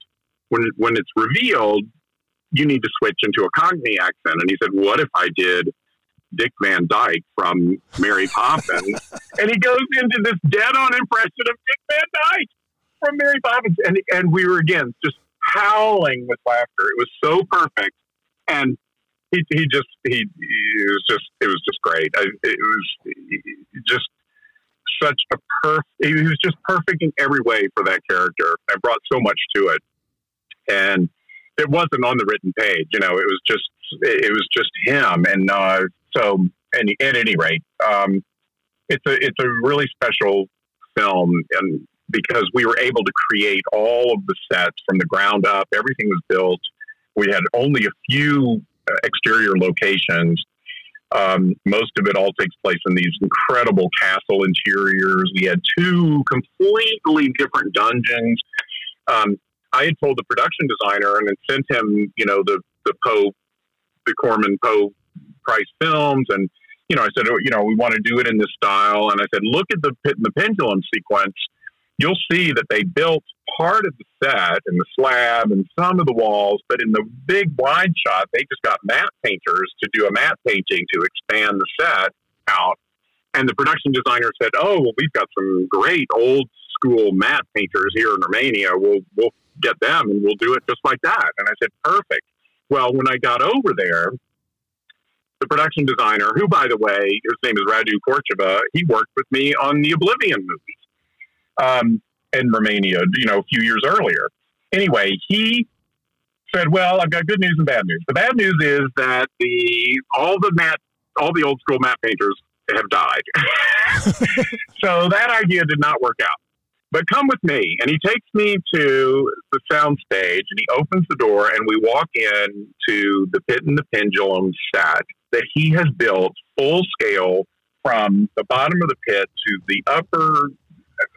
when when it's revealed, you need to switch into a Cockney accent. And he said, what if I did Dick Van Dyke from Mary <laughs> Poppins? and he goes into this dead on impression of Dick Van Dyke from Mary Poppins. And, and we were again just howling with laughter. It was so perfect. And he, he just, he, he was just, it was just great. I, it was just such a perfect, he was just perfect in every way for that character. I brought so much to it. And it wasn't on the written page, you know, it was just, it was just him. And, uh, so, any, at any rate, um, it's a, it's a really special film, and because we were able to create all of the sets from the ground up, everything was built. We had only a few exterior locations. Um, most of it all takes place in these incredible castle interiors. We had two completely different dungeons. Um, I had told the production designer and sent him, you know, the the Poe, the Corman Poe Price films, and you know, I said, oh, you know, we want to do it in this style, and I said, look at the the pendulum sequence. You'll see that they built part of the set and the slab and some of the walls, but in the big wide shot, they just got matte painters to do a matte painting to expand the set out. And the production designer said, "Oh, well, we've got some great old school matte painters here in Romania. We'll we'll get them and we'll do it just like that." And I said, "Perfect." Well, when I got over there, the production designer, who by the way, his name is Radu Corciova, he worked with me on the Oblivion movies um, in Romania, you know, a few years earlier. Anyway, he said, "Well, I've got good news and bad news. The bad news is that the all the matte, all the old school matte painters have died. <laughs> so that idea did not work out. But come with me, and he takes me to the sound stage, and he opens the door, and we walk in to the Pit and the Pendulum set that he has built full scale from the bottom of the pit to the upper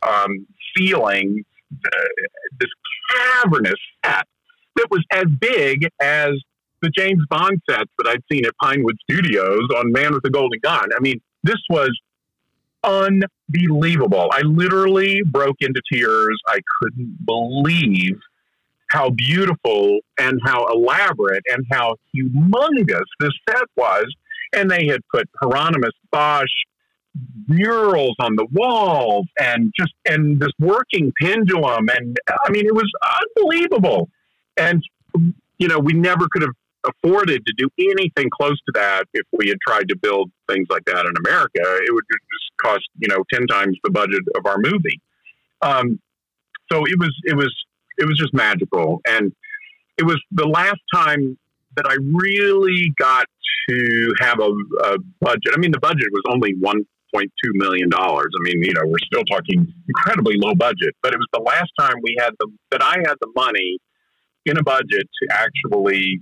um, ceiling, uh, this cavernous set that was as big as the James Bond sets that I'd seen at Pinewood Studios on Man with the Golden Gun. I mean, this was unbelievable. I literally broke into tears. I couldn't believe how beautiful and how elaborate and how humongous this set was. And they had put Hieronymus Bosch murals on the walls and just and this working pendulum and I mean it was unbelievable. And you know, we never could have afforded to do anything close to that if we had tried to build things like that in America. It would just cost, you know, ten times the budget of our movie. Um, so it was it was it was just magical, and it was the last time that I really got to have a, a budget. I mean, the budget was only one point two million dollars. I mean, you know, we're still talking incredibly low budget, but it was the last time we had the that I had the money in a budget to actually,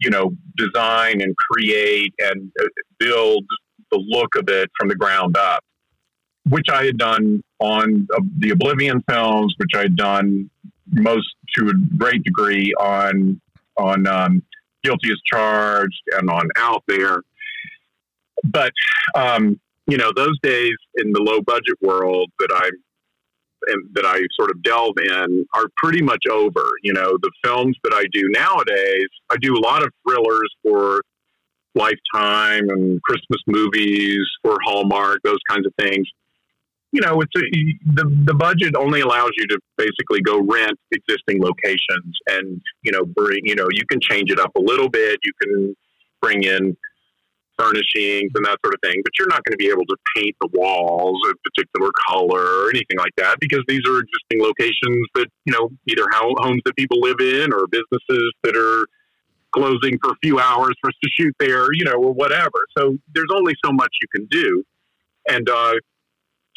you know, design and create and uh, build the look of it from the ground up, which I had done on uh, the Oblivion films, which I had done most to a great degree on on um, Guilty as Charged and on Out There. But um, you know, those days in the low budget world that I'm that I sort of delve in are pretty much over. You know, the films that I do nowadays, I do a lot of thrillers for Lifetime and Christmas movies for Hallmark, those kinds of things. You know, it's a, the the budget only allows you to basically go rent existing locations and you know bring you know you can change it up a little bit. You can bring in furnishings and that sort of thing, but you're not going to be able to paint the walls a particular color or anything like that because these are existing locations that, you know, either homes that people live in or businesses that are closing for a few hours for us to shoot there, you know, or whatever. So there's only so much you can do. And uh,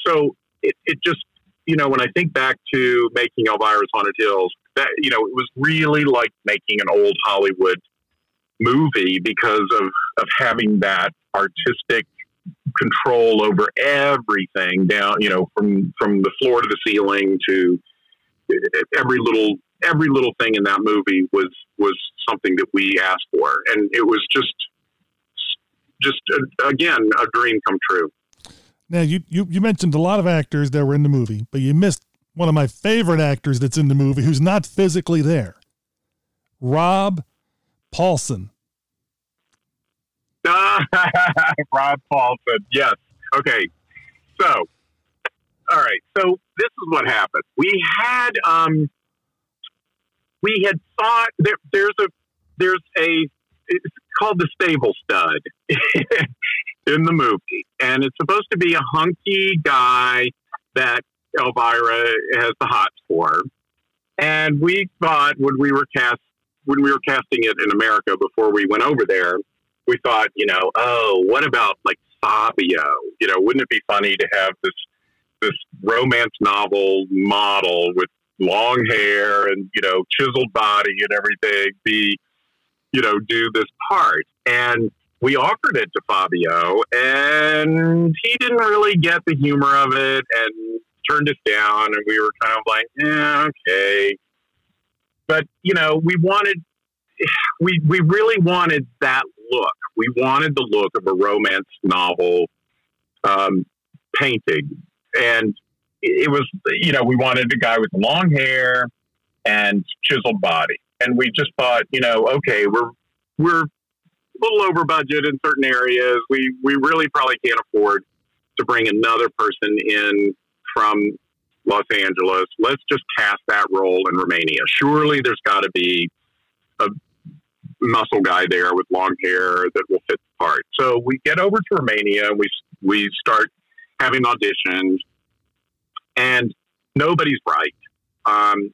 so it, it just, you know, when I think back to making Elvira's Haunted Hills, that, you know, it was really like making an old Hollywood movie because of, of having that artistic control over everything down, you know, from, from the floor to the ceiling to every little, every little thing in that movie was, was something that we asked for. And it was just, just uh, again, a dream come true. Now you, you, you mentioned a lot of actors that were in the movie, but you missed one of my favorite actors that's in the movie who's not physically there. Rob Paulsen. <laughs> Rob Paulsen. Yes. Okay. So, all right. So this is what happened. We had um, we had thought there, there's a there's a it's called the stable stud <laughs> in the movie, and it's supposed to be a hunky guy that Elvira has the hots for. And we thought when we were cast when we were casting it in America before we went over there, we thought, you know, oh, what about like Fabio? You know, wouldn't it be funny to have this this romance novel model with long hair and you know chiseled body and everything be you know do this part and we offered it to Fabio and he didn't really get the humor of it and turned us down and we were kind of like yeah okay but you know we wanted we we really wanted that look. We wanted the look of a romance novel um, painting. And it was you know we wanted a guy with long hair and chiseled body. And we just thought you know okay we're we're a little over budget in certain areas. We we really probably can't afford to bring another person in from Los Angeles let's just cast that role in Romania surely there's got to be a muscle guy there with long hair that will fit the part so we get over to Romania and we we start having auditions and nobody's right. Um,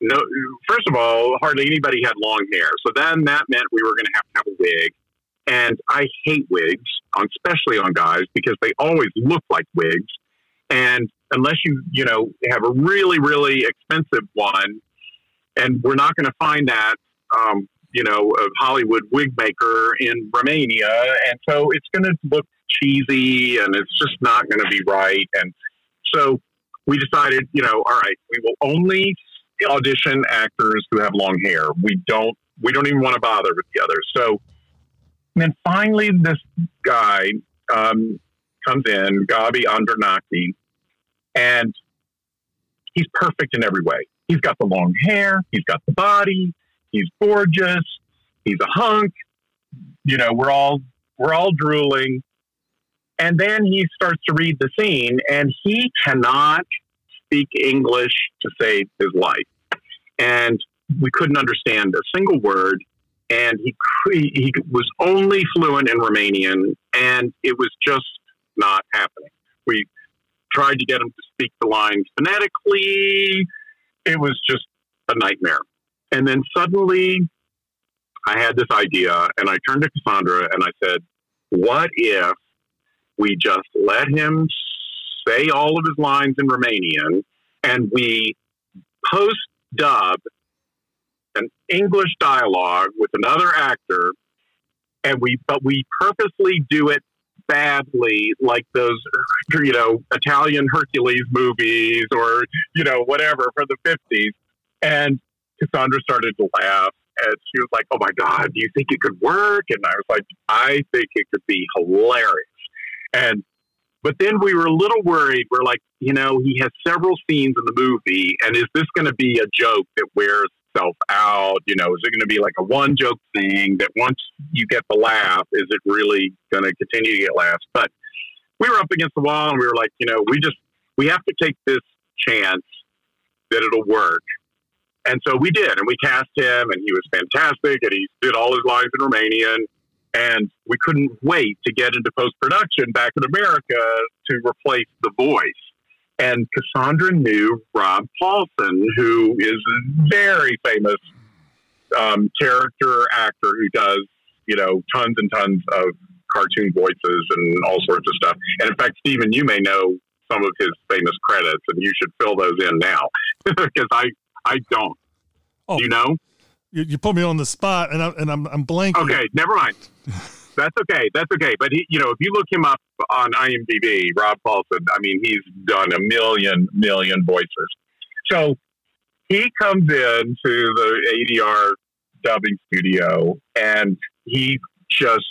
no, first of all, hardly anybody had long hair, so then that meant we were going to have to have a wig. And I hate wigs, especially on guys, because they always look like wigs. And unless you, you know, have a really, really expensive one, and we're not going to find that, um, you know, a Hollywood wig maker in Romania, and so it's going to look cheesy, and it's just not going to be right. And so we decided, you know, all right, we will only audition actors who have long hair. We don't we don't even want to bother with the others. So then finally this guy um, comes in, Gabi Andronache, and he's perfect in every way. He's got the long hair, he's got the body, he's gorgeous, he's a hunk. You know, we're all we're all drooling. And then he starts to read the scene and he cannot speak English to save his life. And we couldn't understand a single word. And he, he was only fluent in Romanian and it was just not happening. We tried to get him to speak the lines phonetically. It was just a nightmare. And then suddenly I had this idea and I turned to Cassandra and I said, What if we just let him say all of his lines in Romanian and we post dub an English dialogue with another actor and we but we purposely do it badly like those you know Italian Hercules movies or you know whatever for the 50s and Cassandra started to laugh and she was like oh my god do you think it could work? And I was like I think it could be hilarious. And but then we were a little worried. We're like, you know, he has several scenes in the movie, and is this going to be a joke that wears out? You know, is it going to be like a one joke thing that once you get the laugh, is it really going to continue to get laughs? But we were up against the wall, and we were like, you know, we just we have to take this chance that it'll work. And so we did, and we cast him, and he was fantastic, and he did all his lines in Romanian and we couldn't wait to get into post production back in America to replace the voice. And Cassandra knew Rob Paulsen, who is a very famous um, character actor who does, you know, tons and tons of cartoon voices and all sorts of stuff. And in fact, Stephen, you may know some of his famous credits, and you should fill those in now <laughs> because I I don't. Oh. Do you know? You, you put me on the spot, and I'm and I'm, I'm blanking. Okay, never mind. <laughs> That's okay. That's okay. But he, you know, if you look him up on IMDb, Rob Paulsen, I mean, he's done a million, million voices. So he comes in to the ADR dubbing studio and he just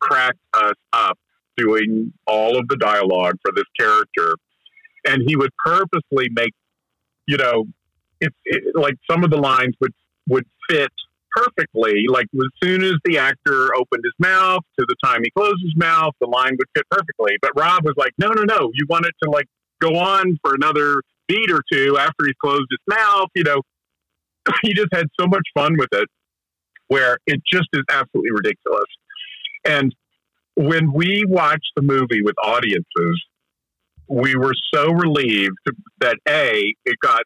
cracked us up doing all of the dialogue for this character. And he would purposely make, you know, it's it, like some of the lines would would fit perfectly. Like as soon as the actor opened his mouth to the time he closed his mouth, the line would fit perfectly. But Rob was like, no, no, no. You want it to like go on for another beat or two after he's closed his mouth. You know, <clears throat> he just had so much fun with it where it just is absolutely ridiculous. And when we watched the movie with audiences, we were so relieved that A, it got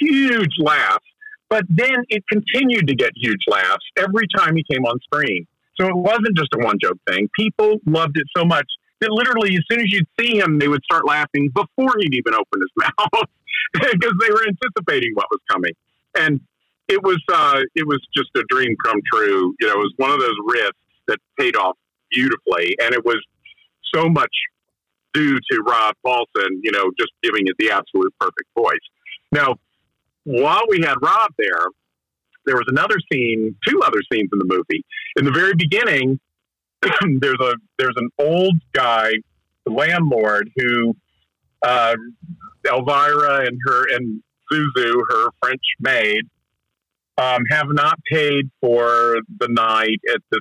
huge laughs but then it continued to get huge laughs every time he came on screen. So it wasn't just a one joke thing. People loved it so much that literally as soon as you'd see him, they would start laughing before he'd even open his <laughs> mouth because they were anticipating what was coming. And it was uh, it was just a dream come true. You know, it was one of those risks that paid off beautifully, and it was so much due to Rob Paulsen. You know, just giving it the absolute perfect voice. Now, while we had Rob there, there was another scene, two other scenes in the movie. In the very beginning, <clears throat> there's a there's an old guy, the landlord, who uh, Elvira and her and Zou Zou, her French maid, um, have not paid for the night at this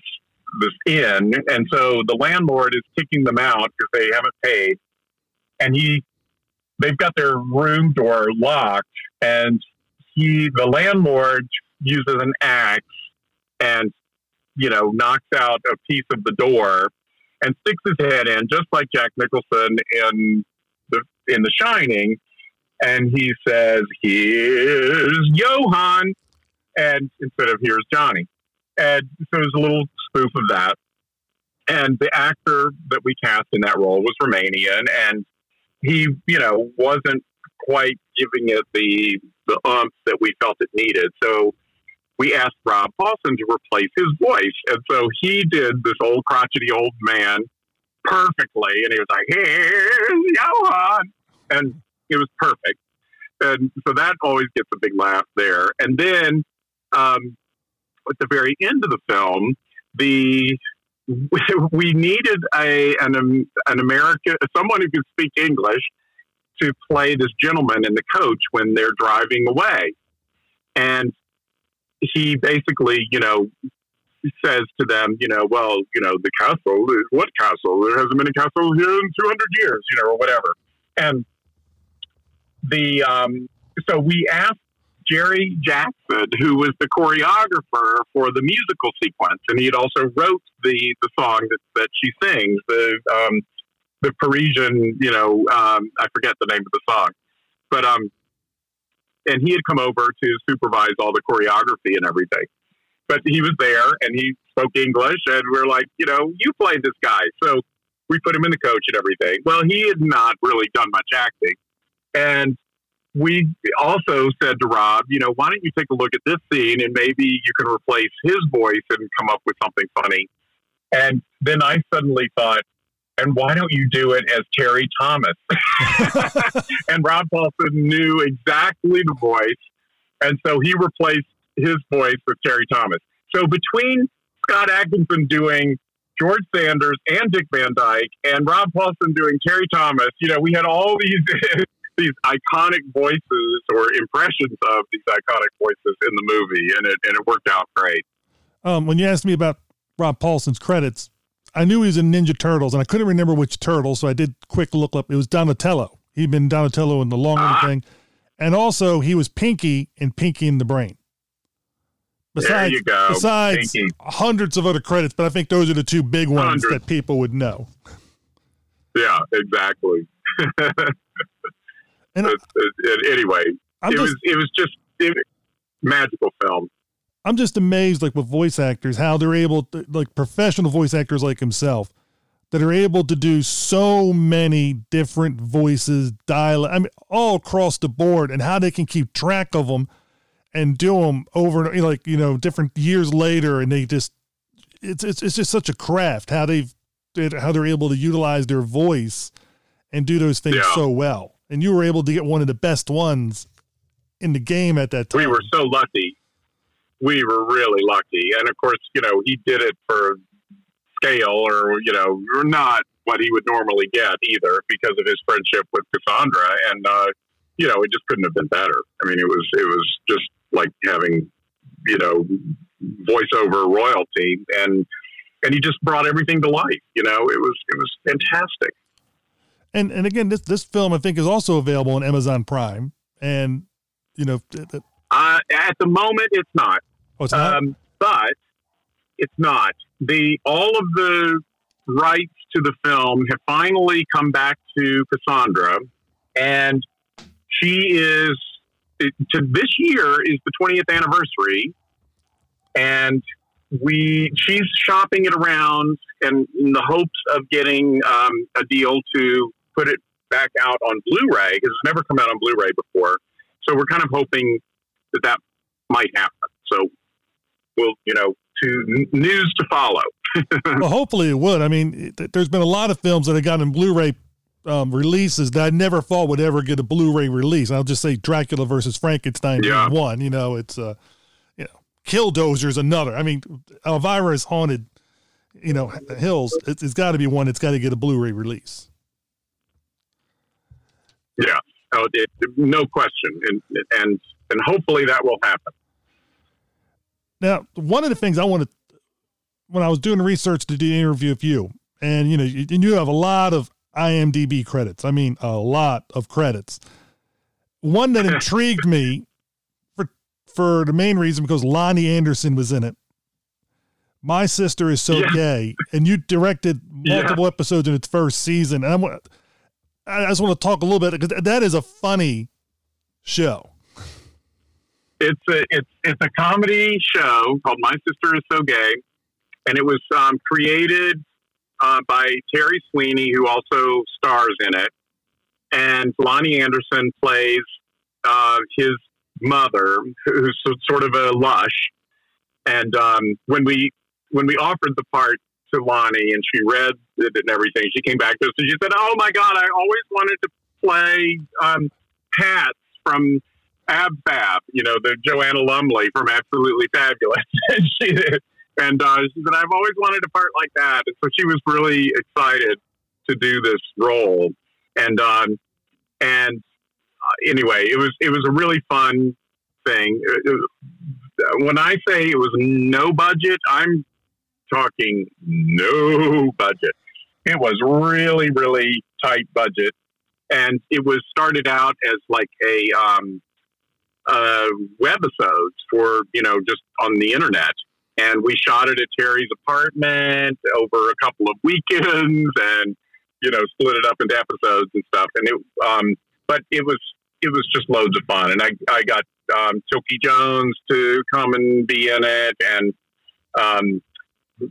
this inn, and so the landlord is kicking them out because they haven't paid, and he they've got their room door locked, and he the landlord uses an axe and you know knocks out a piece of the door and sticks his head in just like Jack Nicholson in the in The Shining, and he says, "Here's Johann," and instead of "Here's Johnny," and so there's a little spoof of that. And the actor that we cast in that role was Romanian, and he, you know, wasn't quite giving it the the umph that we felt it needed. So we asked Rob Paulsen to replace his voice, and so he did this old crotchety old man perfectly, and he was like, "Here's Johann," and it was perfect. And so that always gets a big laugh there. And then um, at the very end of the film, the <laughs> we needed a an an American someone who could speak English to play this gentleman in the coach when they're driving away, and he basically, you know, says to them, you know, well, you know, the castle, what castle? There hasn't been a castle here in 200 years, you know, or whatever. And the, um, so we asked Jerry Jackson, who was the choreographer for the musical sequence, and he had also wrote the, the song that, that she sings, the, um, the Parisian, you know, um, I forget the name of the song, but, um, and he had come over to supervise all the choreography and everything. But he was there and he spoke English, and we're like, you know, you play this guy. So we put him in the coach and everything. Well, he had not really done much acting. And we also said to Rob, you know, why don't you take a look at this scene and maybe you can replace his voice and come up with something funny. And then I suddenly thought, and why don't you do it as Terry Thomas? <laughs> and Rob Paulsen knew exactly the voice. And so he replaced his voice with Terry Thomas. So between Scott Atkinson doing George Sanders and Dick Van Dyke and Rob Paulsen doing Terry Thomas, you know, we had all these <laughs> these iconic voices or impressions of these iconic voices in the movie and it and it worked out great. Um, when you asked me about Rob Paulsen's credits, I knew he was in Ninja Turtles, and I couldn't remember which turtle, so I did quick look up. It was Donatello. He'd been Donatello in the long Ah. thing, and also he was Pinky in Pinky in the Brain. There you go, Besides Pinky. hundreds of other credits, but I think those are the two big ones Hundreds. that people would know. Yeah, exactly. And anyway, I'm it just, was it was just it, magical film. I'm just amazed, like with voice actors, how they're able, to, like professional voice actors like himself, that are able to do so many different voices, dialect, I mean, all across the board, and how they can keep track of them and do them over, and like you know, different years later, and they just, it's it's it's just such a craft how they've, how they're able to utilize their voice and do those things Yeah. so well. And you were able to get one of the best ones in the game at that time. We were so lucky. We were really lucky, and of course, you know, he did it for scale, or you know, not what he would normally get either, because of his friendship with Cassandra, and uh, you know, it just couldn't have been better. I mean, it was it was just like having you know voiceover royalty, and and he just brought everything to life. You know, it was it was fantastic. and and again, this this film I think is also available on Amazon Prime, and you know, Uh, at the moment, it's not. Oh, it's not. Um, but it's not. The all of the rights to the film have finally come back to Cassandra, and she is it- to this year is the 20th anniversary, and we she's shopping it around and in the hopes of getting um, a deal to put it back out on Blu-ray because it's never come out on Blu-ray before. So we're kind of hoping that that might happen. So we'll, you know, to n- news to follow. <laughs> well, hopefully it would. I mean, it, there's been a lot of films that have gotten Blu-ray um, releases that I never thought would ever get a Blu-ray release. I'll just say Dracula versus Frankenstein Yeah. one. You know, it's uh, you know, Killdozer's another. I mean, Elvira's haunted. You know, Hills. It's, it's got to be one that's got to get a Blu-ray release. Yeah, oh, it, no question, and and and hopefully that will happen. Now, one of the things I wanted when I was doing research to do an interview with you, and you know, you, and you have a lot of IMDb credits. I mean, a lot of credits. One that <laughs> intrigued me for for the main reason because Loni Anderson was in it. My sister is so Yeah. gay, and you directed Yeah. multiple episodes in its first season. And I'm, I just want to talk a little bit because that is a funny show. It's a it's it's a comedy show called My Sister Is So Gay, and it was um, created uh, by Terry Sweeney, who also stars in it, and Loni Anderson plays uh, his mother, who's sort of a lush. And um, when we when we offered the part to Loni, and she read it and everything, she came back to us and she said, "Oh my God, I always wanted to play um, Pat from." Ab Fab, you know, the Joanna Lumley from Absolutely Fabulous. <laughs> and she did. And uh, she said, I've always wanted a part like that. And so she was really excited to do this role. And, um, and uh, anyway, it was, it was a really fun thing. When I say it was no budget, I'm talking no budget. It was really, really tight budget. And it was started out as like a, um, uh, webisodes for you know just on the internet, and we shot it at Terry's apartment over a couple of weekends, and you know split it up into episodes and stuff. And it, um, but it was it was just loads of fun, and I I got um, Tilky Jones to come and be in it, and um,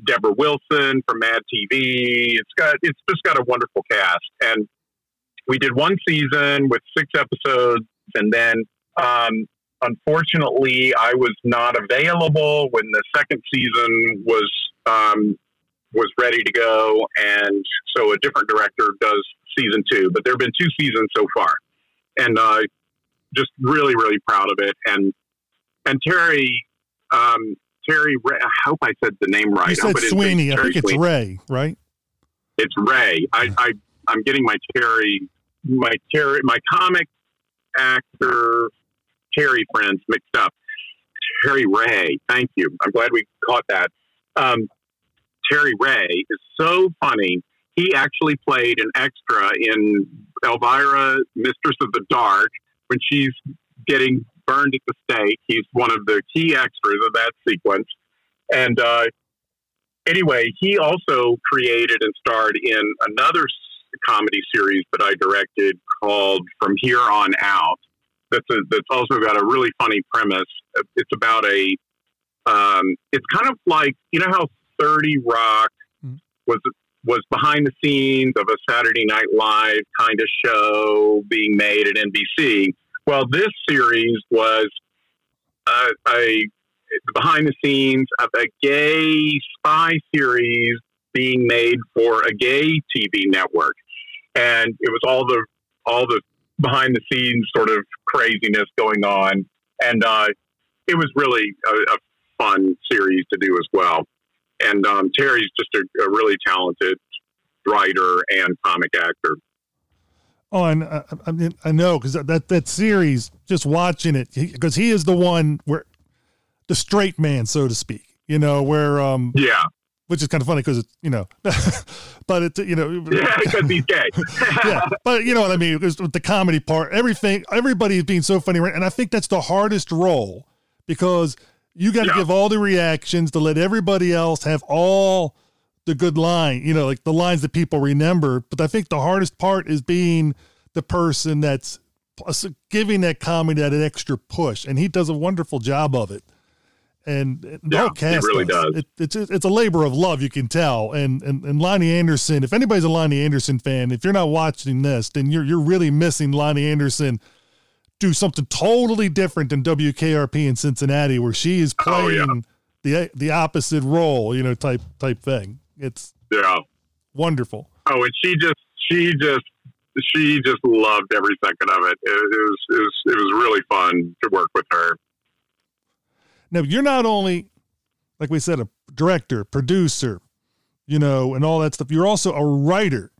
Deborah Wilson from Mad TV. It's got it's just got a wonderful cast, and we did one season with six episodes, and then um, unfortunately, I was not available when the second season was um, was ready to go, and so a different director does season two. But there have been two seasons so far, and uh, just really, really proud of it. And and Terry, um, Terry, Ra- I hope I said the name right. You said hope it is Sweeney. I think it's Sweeney. Ray, right? It's Ray. I, I I'm getting my Terry, my Terry, my comic actor Terry friends mixed up. Terry Ray. Thank you. I'm glad we caught that. Um, Terry Ray is so funny. He actually played an extra in Elvira, Mistress of the Dark, when she's getting burned at the stake. He's one of the key extras of that sequence. And uh, anyway, he also created and starred in another comedy series that I directed called From Here On Out. That's a, that's also got a really funny premise. It's about a. Um, it's kind of like you know how Thirty Rock Mhm. was was behind the scenes of a Saturday Night Live kind of show being made at NBC. Well, this series was uh, a behind the scenes of a gay spy series being made for a gay TV network, and it was all the all the behind the scenes sort of craziness going on, and uh, it was really a, a fun series to do as well. And um, Terry's just a, a really talented writer and comic actor. Oh, and I, I, mean, I know because that, that series, just watching it, because he, is the one where the straight man, so to speak. You know, where um, Yeah, which is kind of funny because it's you know, <laughs> but it's you know, <laughs> because he's gay. <laughs> yeah, but you know what I mean. With the comedy part, everything, everybody is being so funny, right? And I think that's the hardest role because you got to Yeah. give all the reactions to let everybody else have all the good line, you know, like the lines that people remember. But I think the hardest part is being the person that's giving that comedy that extra push, and he does a wonderful job of it. And the Yeah, whole it really does. It, it's it's a labor of love, you can tell. And, and and Loni Anderson, if anybody's a Loni Anderson fan, if you're not watching this, then you're you're really missing Loni Anderson do something totally different than WKRP in Cincinnati, where she is Oh, playing yeah. the the opposite role, you know, type type thing. It's Yeah. wonderful. Oh, and she just she just she just loved every second of it. It, it was it was it was really fun to work with her. Now you're not only, like we said, a director, producer, you know, and all that stuff. You're also a writer,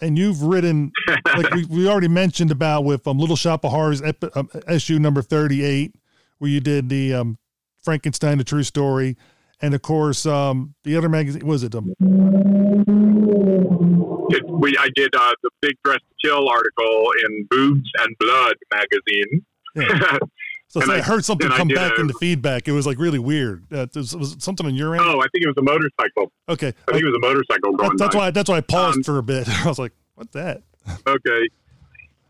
and you've written, <laughs> like we, we already mentioned about with um, Little Shoppe of Horrors epi- um, issue number thirty-eight, where you did the um, Frankenstein: The True Story, and of course um, the other magazine was it um, It, we I did uh, the Big Dressed to Kill article in Boobs and Blood magazine. Yeah. <laughs> so I, I- heard something come back a- into feedback. It was like really weird. Uh, was, was it something on your end? oh, I think it was a motorcycle. okay, I think it was a motorcycle going that's, that's by. why that's why I paused Um, for a bit. <laughs> I was like, "What's that?" Okay.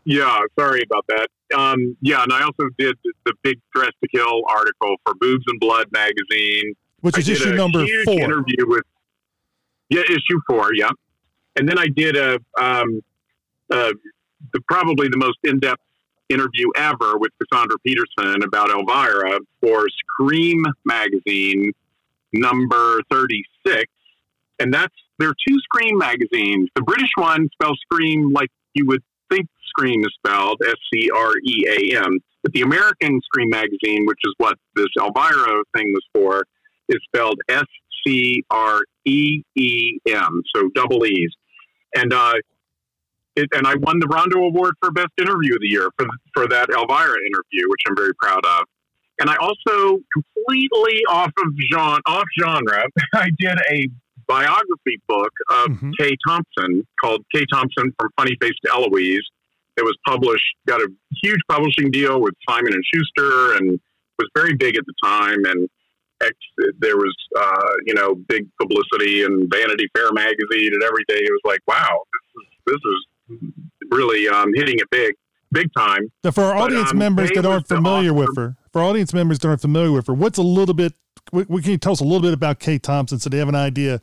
Yeah, sorry about that. Um, yeah, and I also did the Big Dressed to Kill article for Boobs and Blood magazine. Which is issue number four. Interview with yeah, issue four. Yeah, and then I did a um, uh, the, probably the most in depth interview ever with Cassandra Peterson about Elvira for Scream magazine number thirty six, and that's there are two Scream magazines. The British one spells Scream like you would think Scream is spelled S C R E A M, but the American Scream magazine, which is what this Elvira thing was for, is spelled S C R E E M, so double E's. And uh, it, and I won the Rondo Award for Best Interview of the Year for for that Elvira interview, which I'm very proud of. And I also completely off of genre, off genre, <laughs> I did a biography book of Mhm. Kay Thompson called Kay Thompson from Funny Face to Eloise. It was published, got a huge publishing deal with Simon and Schuster, and was very big at the time. And ex, there was, uh, you know, big publicity and Vanity Fair magazine, and everything. it was like, wow, this is this is really um, hitting it big, big time. Now, for our But, audience um, members that aren't familiar with her, for audience members that aren't familiar with her, what's a little bit? What, what can you tell us a little bit about Kay Thompson so they have an idea?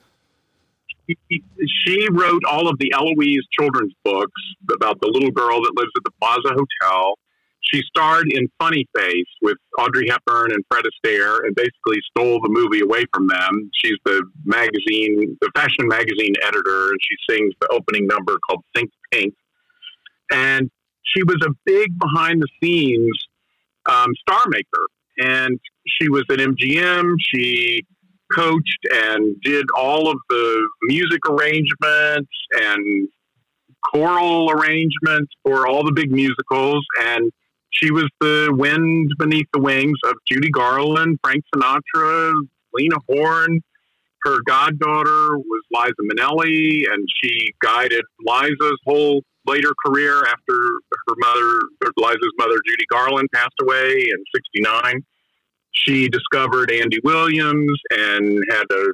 she wrote all of the Eloise children's books about the little girl that lives at the Plaza Hotel. She starred in Funny Face with Audrey Hepburn and Fred Astaire and basically stole the movie away from them. She's the magazine, the fashion magazine editor, and she sings the opening number called Think Pink. And she was a big behind the scenes um, star maker. And she was at MGM. She coached and did all of the music arrangements and choral arrangements for all the big musicals. And she was the wind beneath the wings of Judy Garland, Frank Sinatra, Lena Horne. Her goddaughter was Liza Minnelli, and she guided Liza's whole later career after her mother, Liza's mother, Judy Garland, passed away in '69 she discovered Andy Williams and had a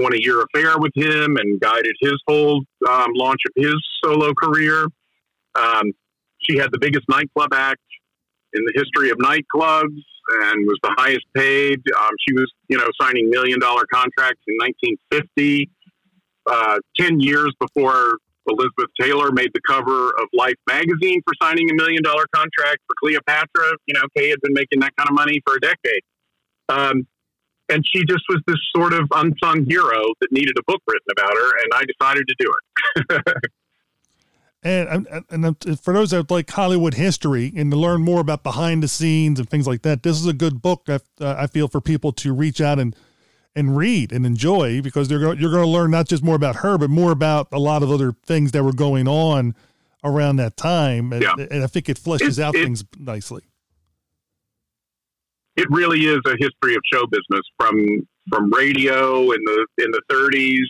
20 year affair with him and guided his whole um, launch of his solo career. Um, she had the biggest nightclub act in the history of nightclubs and was the highest paid. Um, she was, you know, signing million dollar contracts in 1950, uh, 10 years before Elizabeth Taylor made the cover of Life magazine for signing a million dollar contract for Cleopatra. You know, Kay had been making that kind of money for a decade. Um, and she just was this sort of unsung hero that needed a book written about her, and I decided to do it. <laughs> And and, and for those that like Hollywood history and to learn more about behind the scenes and things like that, this is a good book. I, uh, I feel for people to reach out and and read and enjoy because they're go- you're going to learn not just more about her, but more about a lot of other things that were going on around that time. And, Yeah. and I think it fleshes It- out it- things nicely. it really is a history of show business from from radio in the in the 30s,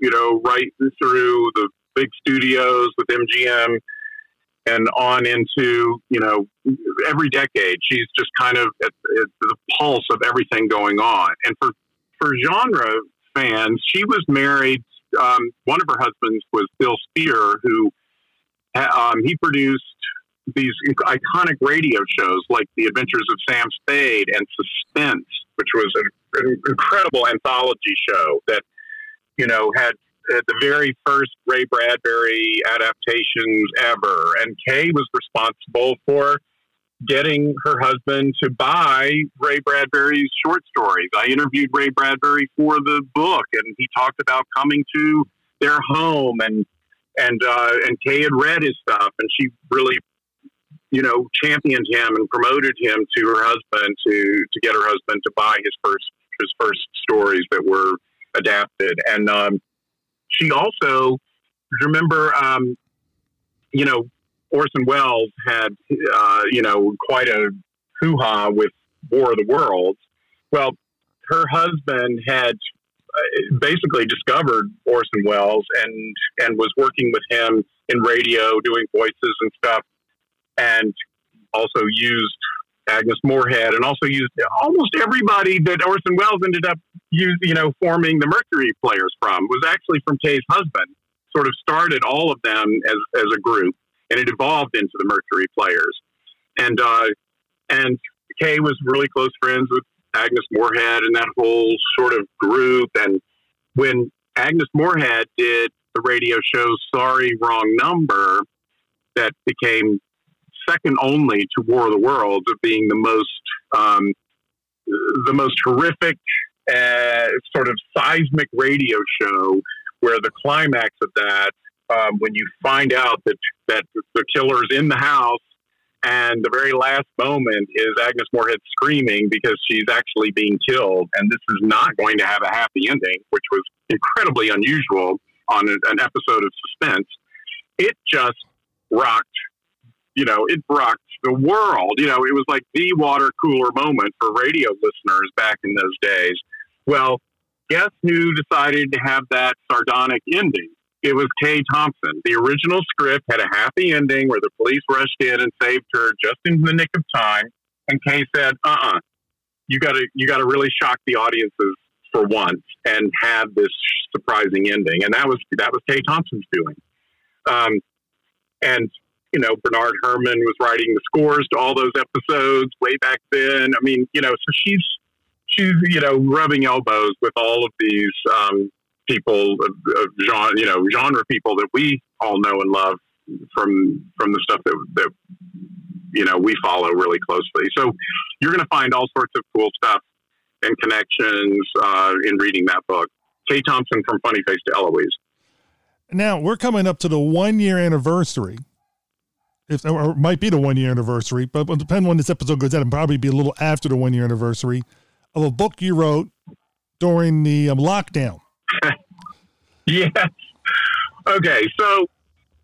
you know, right through the big studios with MGM and on into you know every decade. She's just kind of at, at the pulse of everything going on. And for for genre fans, she was married. Um, one of her husbands was Bill Spier, who um, he produced these iconic radio shows like The Adventures of Sam Spade and Suspense which was an, an incredible anthology show that you know had uh, the very first Ray Bradbury adaptations ever, and Kay was responsible for getting her husband to buy Ray Bradbury's short stories. I interviewed Ray Bradbury for the book, and he talked about coming to their home, and and uh, and Kay had read his stuff, and she really, you know, championed him and promoted him to her husband to to get her husband to buy his first his first stories that were adapted, and um, she also remember, um, you know, Orson Welles had, uh, you know, quite a hoo ha with War of the Worlds. Well, her husband had uh, basically discovered Orson Welles and and was working with him in radio, doing voices and stuff, and also used Agnes Moorehead, and also used almost everybody that Orson Welles ended up use, you know, forming the Mercury Players from was actually from Kay's husband. Sort of started all of them as as a group, and it evolved into the Mercury Players. And uh, and Kay was really close friends with Agnes Moorehead and that whole sort of group. And when Agnes Moorehead did the radio show Sorry Wrong Number, that became second only to War of the Worlds of being the most um, the most horrific uh, sort of seismic radio show where the climax of that um, when you find out that that the killer's in the house and the very last moment is Agnes Moorehead screaming because she's actually being killed and this is not going to have a happy ending which was incredibly unusual on an, an episode of suspense it just rocked you know, it rocked the world. You know, it was like the water cooler moment for radio listeners back in those days. Well, guess who decided to have that sardonic ending? It was Kay Thompson. The original script had a happy ending where the police rushed in and saved her just in the nick of time. And Kay said, "Uh, uh you got to you got to really shock the audiences for once and have this surprising ending." And that was that was Kay Thompson's doing. Um, and you know, Bernard Herrmann was writing the scores to all those episodes way back then. I mean, you know, so she's she's you know rubbing elbows with all of these um, people, of, of genre, you know, genre people that we all know and love from from the stuff that that you know we follow really closely. So you're going to find all sorts of cool stuff and connections uh, in reading that book. Kay Thompson from Funny Face to Eloise. Now we're coming up to the one year anniversary if or it might be the one year anniversary, but depend when this episode goes out, and probably be a little after the one year anniversary of a book you wrote during the um, lockdown. <laughs> yes. Okay, so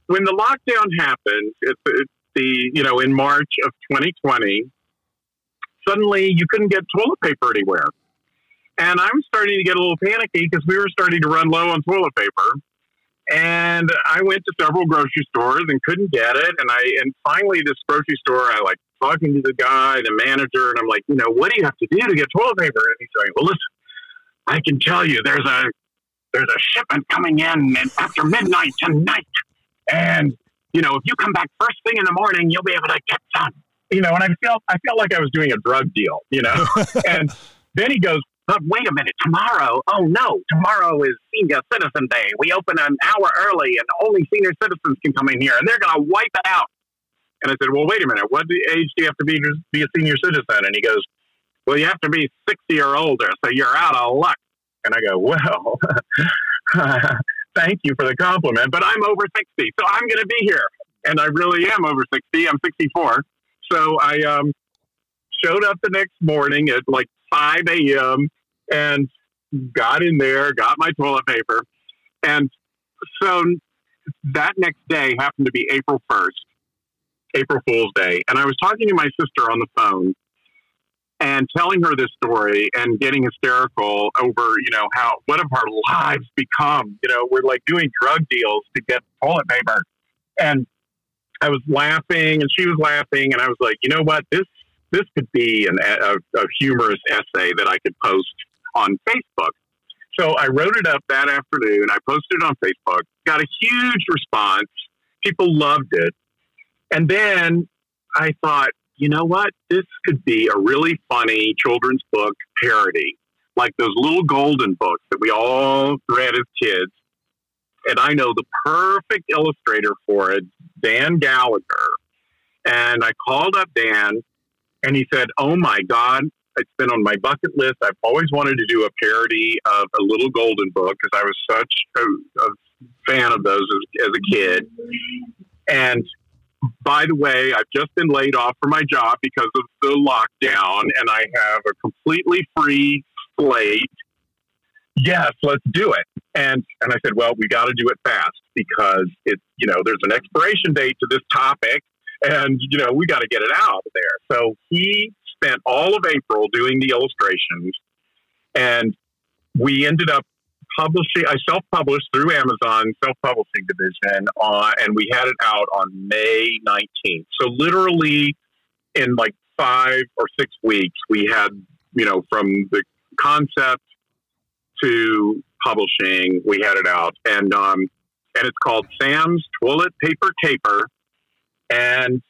when the lockdown happened, it's, the you know in March of 2020, suddenly you couldn't get toilet paper anywhere, and I was starting to get a little panicky because we were starting to run low on toilet paper and I went to several grocery stores and couldn't get it. And I and finally this grocery store, I like talking to the guy, the manager, and I'm like, you know, what do you have to do to get toilet paper? And he's like, well, listen, I can tell you, there's a there's a shipment coming in after midnight tonight, and you know, if you come back first thing in the morning, you'll be able to get some. You know, and I felt I felt like I was doing a drug deal. You know, <laughs> and then he goes, but wait a minute, tomorrow, oh no, tomorrow is Senior Citizen Day. We open an hour early and only senior citizens can come in here and they're going to wipe it out. And I said, well, wait a minute, what age do you have to be to be a senior citizen? And he goes, well, you have to be 60 or older, so you're out of luck. And I go, well, <laughs> thank you for the compliment, but I'm over 60, so I'm going to be here. And I really am over 60. I'm 64. So I um, showed up the next morning at like 5 a.m and got in there, got my toilet paper. And so that next day happened to be April 1st, April Fool's Day. And I was talking to my sister on the phone and telling her this story and getting hysterical over, you know, how what have our lives become? You know, we're like doing drug deals to get toilet paper. And I was laughing and she was laughing and I was like, you know what? This this could be an, a, a humorous essay that I could post on Facebook. So I wrote it up that afternoon. I posted it on Facebook, got a huge response. People loved it. And then I thought, you know what? This could be a really funny children's book parody, like those little golden books that we all read as kids. And I know the perfect illustrator for it, Dan Gallagher. And I called up Dan and he said, Oh my God, it's been on my bucket list. I've always wanted to do a parody of a little golden book because I was such a, a fan of those as, as a kid. And by the way, I've just been laid off from my job because of the lockdown, and I have a completely free slate. Yes, let's do it. And and I said, well, we got to do it fast because it's you know there's an expiration date to this topic, and you know we got to get it out there. So he spent all of April doing the illustrations, and we ended up publishing. I self-published through Amazon self-publishing division, uh, and we had it out on May 19th. So literally, in like five or six weeks, we had you know from the concept to publishing, we had it out, and um, and it's called Sam's Toilet Paper Caper, and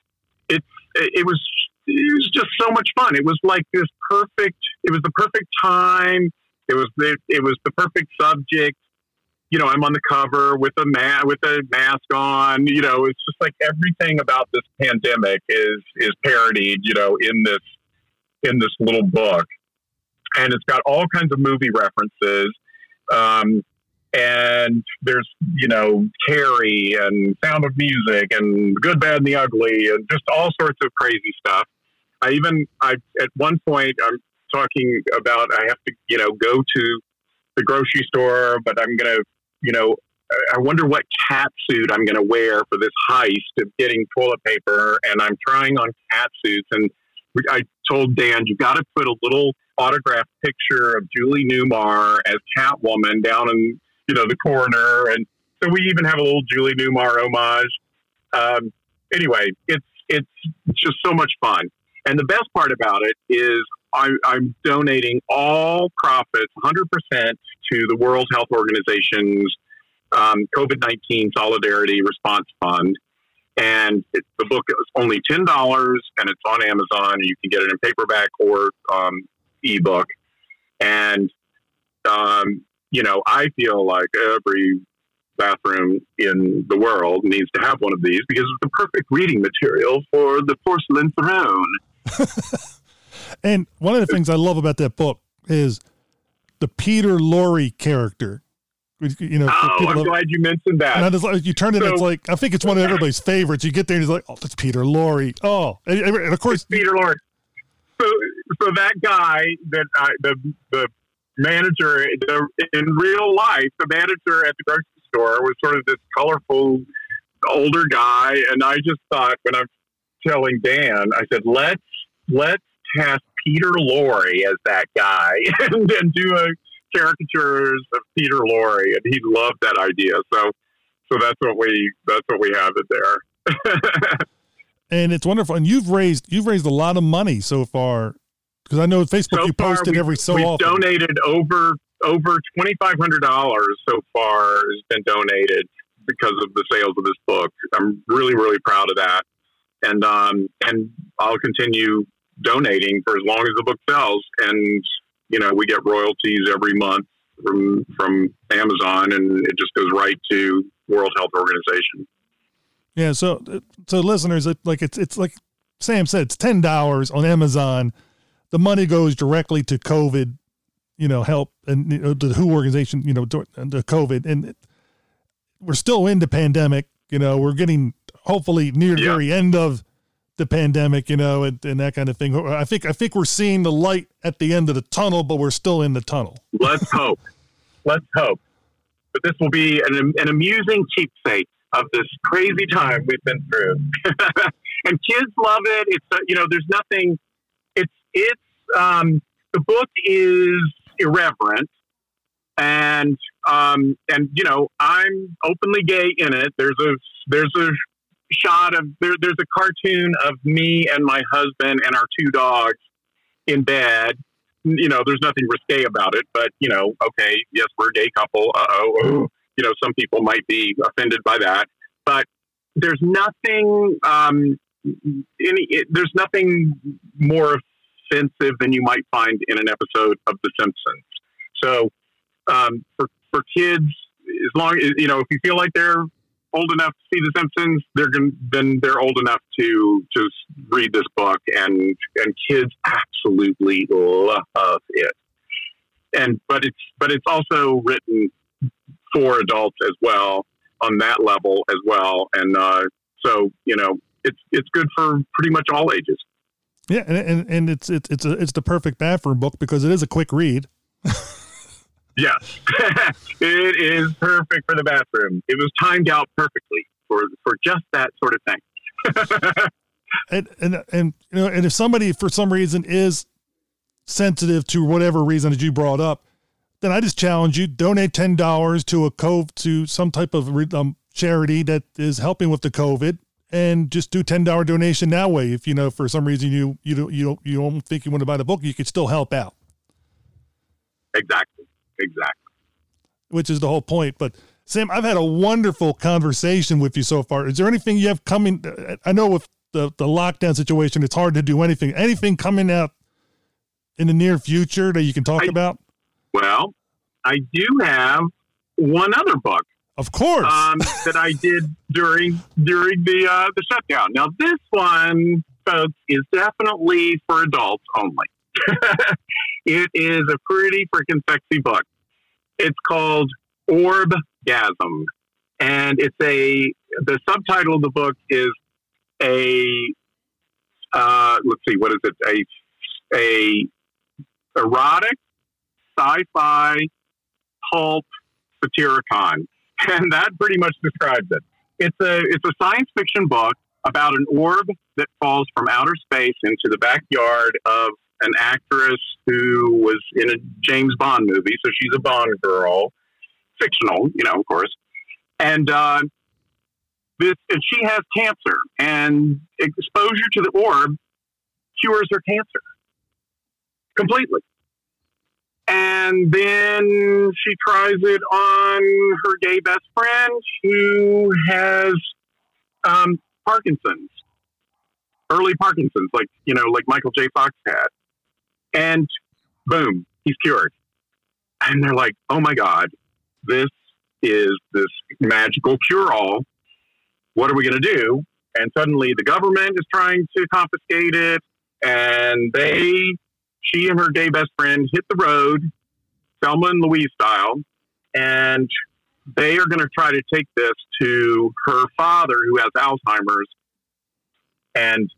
it's it was it was just so much fun. It was like this perfect. It was the perfect time. It was the it was the perfect subject. You know, I'm on the cover with a ma- with a mask on. You know, it's just like everything about this pandemic is is parodied. You know, in this in this little book, and it's got all kinds of movie references. Um, and there's you know Carrie and Sound of Music and Good, Bad, and the Ugly and just all sorts of crazy stuff. I even I at one point I'm talking about I have to you know go to the grocery store, but I'm gonna you know I wonder what cat suit I'm gonna wear for this heist of getting toilet paper, and I'm trying on cat suits and. I told Dan, you got to put a little autographed picture of Julie Newmar as Catwoman down in you know the corner, and so we even have a little Julie Newmar homage. Um, anyway, it's it's just so much fun, and the best part about it is I, I'm donating all profits, 100 percent, to the World Health Organization's um, COVID 19 Solidarity Response Fund. And it, the book is only ten dollars, and it's on Amazon. You can get it in paperback or um, ebook. And um, you know, I feel like every bathroom in the world needs to have one of these because it's the perfect reading material for the porcelain throne. <laughs> And one of the things I love about that book is the Peter Lorre character. You know, Oh, I'm that- glad you mentioned and I that. just, like- you turn it, it's like I think it's one of everybody's <laughs> favorites. You get there and he's like, "Oh, that's Peter Lorre." Oh, and, and of course, Peter Lorre. So, so that guy that I, the the manager the, in real life, the manager at the grocery store was sort of this colorful older guy, and I just thought when I'm telling Dan, I said, let's let's cast Peter Lorre as that guy, <laughs> and then do a caricatures of Peter Lorre, and he loved that idea. So, so that's what we that's what we have it there. <laughs> and it's wonderful. And you've raised you've raised a lot of money so far because I know Facebook so you far, we've- every so we've often. donated over over twenty five hundred dollars so far has been donated because of the sales of this book. I'm really really proud of that, and um, and I'll continue donating for as long as the book sells. And you know, we get royalties every month from from Amazon, and it just goes right to World Health Organization. Yeah, so so listeners, it, like it's it's like Sam said, it's ten dollars on Amazon. The money goes directly to COVID, you know, help and you know, the WHO organization, you know, to- uh, the COVID, and it, we're still in the pandemic. You know, we're getting hopefully near the Yeah. very end of the pandemic, you know, and, and that kind of thing. I think I think we're seeing the light at the end of the tunnel, but we're still in the tunnel. Let's hope. Let's hope. But this will be an, an amusing keepsake of this crazy time we've been through. <laughs> and kids love it. It's uh, you know, there's nothing. It's it's um, the book is irreverent, and um, and you know, I'm openly gay in it. There's a there's a shot of there, there's a cartoon of me and my husband and our two dogs in bed you know, there's nothing risque about it, but you know, okay, yes, we're a gay couple. Uh oh, you know, some people might be offended by that, but there's nothing um, any. It, there's nothing more offensive than you might find in an episode of The Simpsons. So um, for for kids, as long as you know, if you feel like they're old enough to see The Simpsons, they're gonna, then they're old enough to to read this book, and and kids absolutely love it. And but it's but it's also written for adults as well on that level as well, and uh, so you know it's it's good for pretty much all ages. Yeah, and and, and it's it's it's a, it's the perfect bathroom book because it is a quick read. <laughs> Yes, <laughs> it is perfect for the bathroom. It was timed out perfectly for for just that sort of thing. <laughs> and and and you know, and if somebody for some reason is sensitive to whatever reason that you brought up, then I just challenge you: donate ten dollars to a cove to some type of um, charity that is helping with the COVID, and just do ten dollar donation that way. If you know for some reason you you don't you don't you don't think you want to buy the book, you could still help out. Exactly. Exactly. Which is the whole point. But Sam, I've had a wonderful conversation with you so far. Is there anything you have coming? I know with the the lockdown situation, it's hard to do anything. Anything coming out in the near future that you can talk I, about? Well, I do have one other book. Of course. Um, <laughs> that I did during during the uh, the shutdown. Now this one, folks, is definitely for adults only. <laughs> it is a pretty freaking sexy book. It's called Orbgasm, and it's a the subtitle of the book is a uh, let's see what is it? A a erotic sci-fi pulp satiricon, <laughs> and that pretty much describes it. It's a it's a science fiction book about an orb that falls from outer space into the backyard of an actress who was in a James Bond movie, so she's a Bond girl, fictional, you know, of course. And uh, this, and she has cancer, and exposure to the orb cures her cancer completely. And then she tries it on her gay best friend who has um, Parkinson's, early Parkinson's, like you know, like Michael J. Fox had and boom, he's cured. And they're like, oh my God, this is this magical cure all. What are we going to do? And suddenly the government is trying to confiscate it. And they, she and her gay best friend hit the road, Thelma and Louise style. And they are going to try to take this to her father who has Alzheimer's and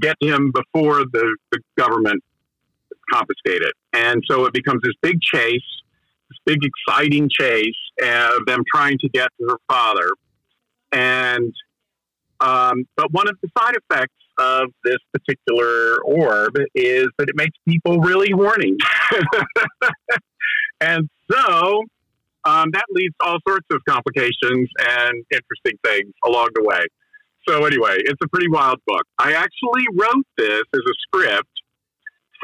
get him before the, the government confiscate it. And so it becomes this big chase, this big exciting chase of them trying to get to her father. And um, but one of the side effects of this particular orb is that it makes people really horny. <laughs> and so um, that leads to all sorts of complications and interesting things along the way. So anyway, it's a pretty wild book. I actually wrote this as a script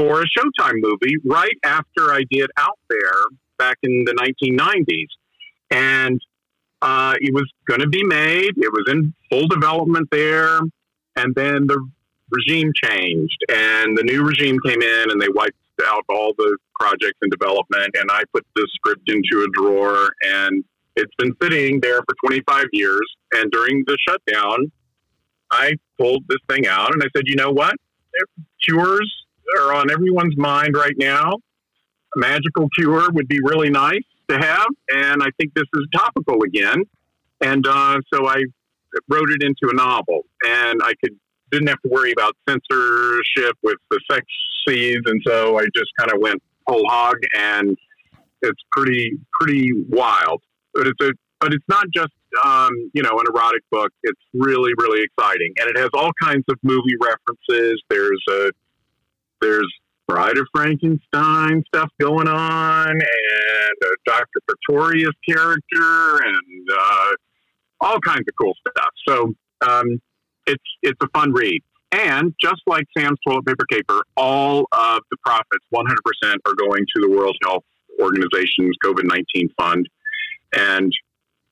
for a Showtime movie right after I did Out There back in the 1990s. And uh, it was going to be made, it was in full development there. And then the regime changed, and the new regime came in and they wiped out all the projects in development. And I put the script into a drawer, and it's been sitting there for 25 years. And during the shutdown, I pulled this thing out and I said, you know what? It cures are on everyone's mind right now. A magical cure would be really nice to have, and I think this is topical again. And uh, so I wrote it into a novel, and I could didn't have to worry about censorship with the sex scenes, and so I just kind of went whole hog, and it's pretty pretty wild. But it's a but it's not just um, you know an erotic book. It's really really exciting, and it has all kinds of movie references. There's a there's Bride of Frankenstein stuff going on, and a Dr. Pretorius character, and uh, all kinds of cool stuff. So um, it's it's a fun read. And just like Sam's toilet paper caper, all of the profits, 100%, are going to the World Health Organization's COVID 19 fund. And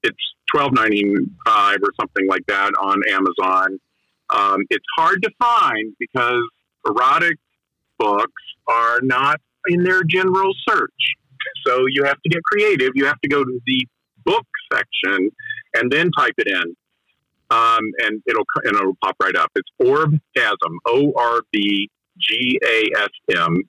it's twelve ninety five or something like that on Amazon. Um, it's hard to find because erotic books are not in their general search. So you have to get creative. You have to go to the book section and then type it in. Um, and it'll and it'll pop right up. It's Orbgasm, O R B G A S M,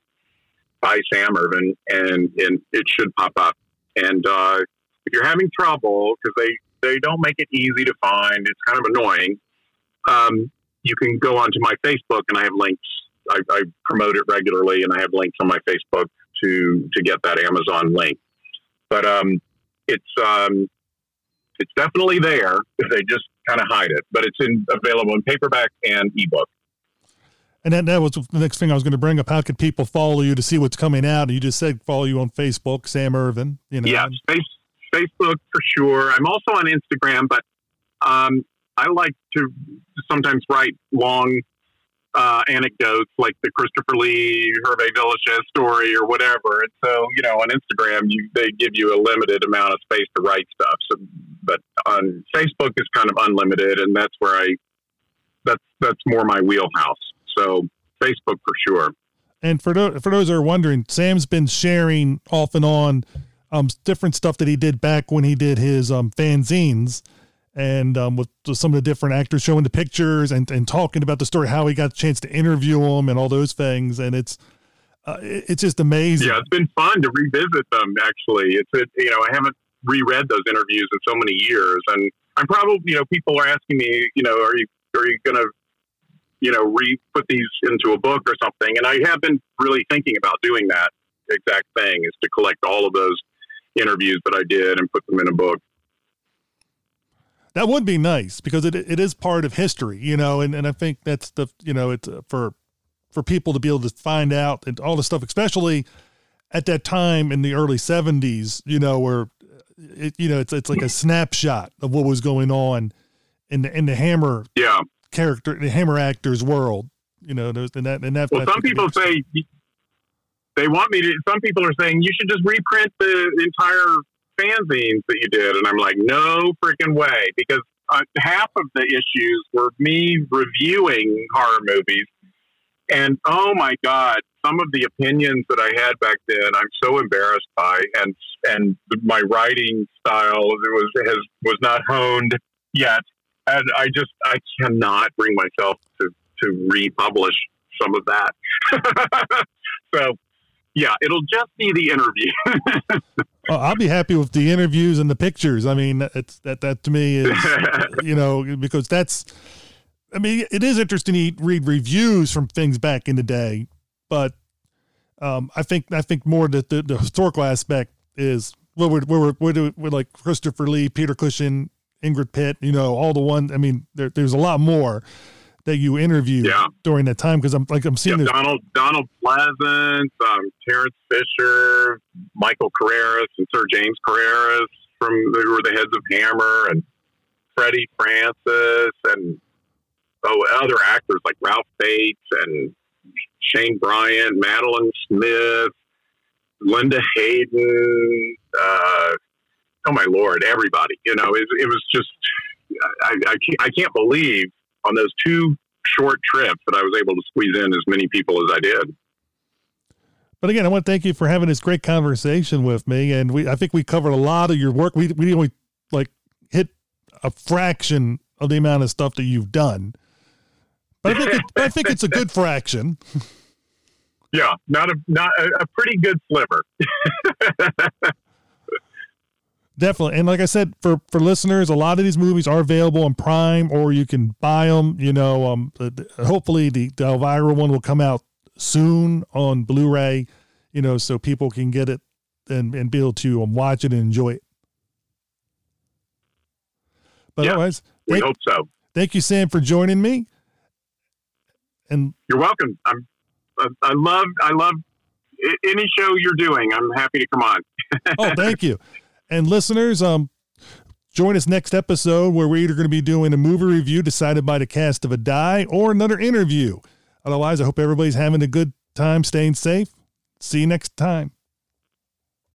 by Sam Irvin, and and it should pop up. And uh, if you're having trouble because they they don't make it easy to find, it's kind of annoying. Um, you can go onto my Facebook, and I have links. I, I promote it regularly, and I have links on my Facebook to to get that Amazon link. But um, it's um, it's definitely there. They just kind of hide it, but it's in available in paperback and ebook. And that, that was the next thing I was going to bring up. How could people follow you to see what's coming out? And you just said follow you on Facebook, Sam Irvin. You know, Yeah, face, Facebook for sure. I'm also on Instagram, but um, I like to sometimes write long uh, anecdotes like the Christopher Lee Hervé Villechaize story or whatever. And so, you know, on Instagram, you they give you a limited amount of space to write stuff. So, but on Facebook is kind of unlimited, and that's where I that's that's more my wheelhouse. So Facebook for sure. And for those, for those that are wondering, Sam's been sharing off and on um, different stuff that he did back when he did his um, fanzines and um, with some of the different actors showing the pictures and, and talking about the story, how he got a chance to interview them and all those things. And it's, uh, it's just amazing. Yeah, it's been fun to revisit them. Actually, it's it, you know I haven't reread those interviews in so many years, and I'm probably you know people are asking me you know are you are you going to you know re put these into a book or something, and I have been really thinking about doing that exact thing is to collect all of those interviews that I did and put them in a book. That would be nice because it it is part of history, you know, and, and I think that's the you know it's uh, for for people to be able to find out and all the stuff, especially at that time in the early seventies, you know, where it you know it's it's like a snapshot of what was going on in the in the Hammer Yeah. character, the Hammer actors world, you know, there's and that and that. Well, some people say they want me to. Some people are saying you should just reprint the entire fanzines that you did, and I'm like, no freaking way, because uh, half of the issues were me reviewing horror movies, and oh my god, some of the opinions that I had back then, I'm so embarrassed by, and and my writing style was has was not honed yet, and I just I cannot bring myself to to republish some of that. <laughs> so, yeah, it'll just be the interview. <laughs> Oh, I'll be happy with the interviews and the pictures. I mean, it's that that to me is <laughs> you know because that's. I mean, it is interesting to read reviews from things back in the day, but um, I think I think more that the, the historical aspect is what we're we're, we're, we're like Christopher Lee, Peter Cushing, Ingrid Pitt, you know, all the ones. I mean, there, there's a lot more that you interviewed Yeah. during that time because I'm like I'm Yeah, seeing this. Donald Donald Pleasence, um, Terence Fisher, Michael Carreras, and Sir James Carreras from who were the heads of Hammer, and Freddie Francis, and oh, other actors like Ralph Bates and Shane Bryant, Madeline Smith, Linda Hayden. Uh, oh my lord, everybody! You know, it, it was just I, I, can't, I can't believe on those two short trips that I was able to squeeze in as many people as I did. But again, I want to thank you for having this great conversation with me, and we I think we covered a lot of your work. We we only like hit a fraction of the amount of stuff that you've done, but I think it, I think it's a good fraction. <laughs> Yeah, not a not a, a pretty good sliver. <laughs> Definitely, and like I said, for for listeners, a lot of these movies are available on Prime, or you can buy them. You know, um, hopefully the, the Elvira one will come out soon on Blu-ray. You know, so people can get it and and be able to um, watch it and enjoy it. But Yeah. otherwise, We thank, hope so. thank you, Sam, for joining me. And You're welcome. I'm. I love. I love any show you're doing. I'm happy to come on. <laughs> oh, thank you. And listeners, um, join us next episode where we're either going to be doing a movie review decided by the cast of a die or another interview. Otherwise, I hope everybody's having a good time, staying safe. See you next time.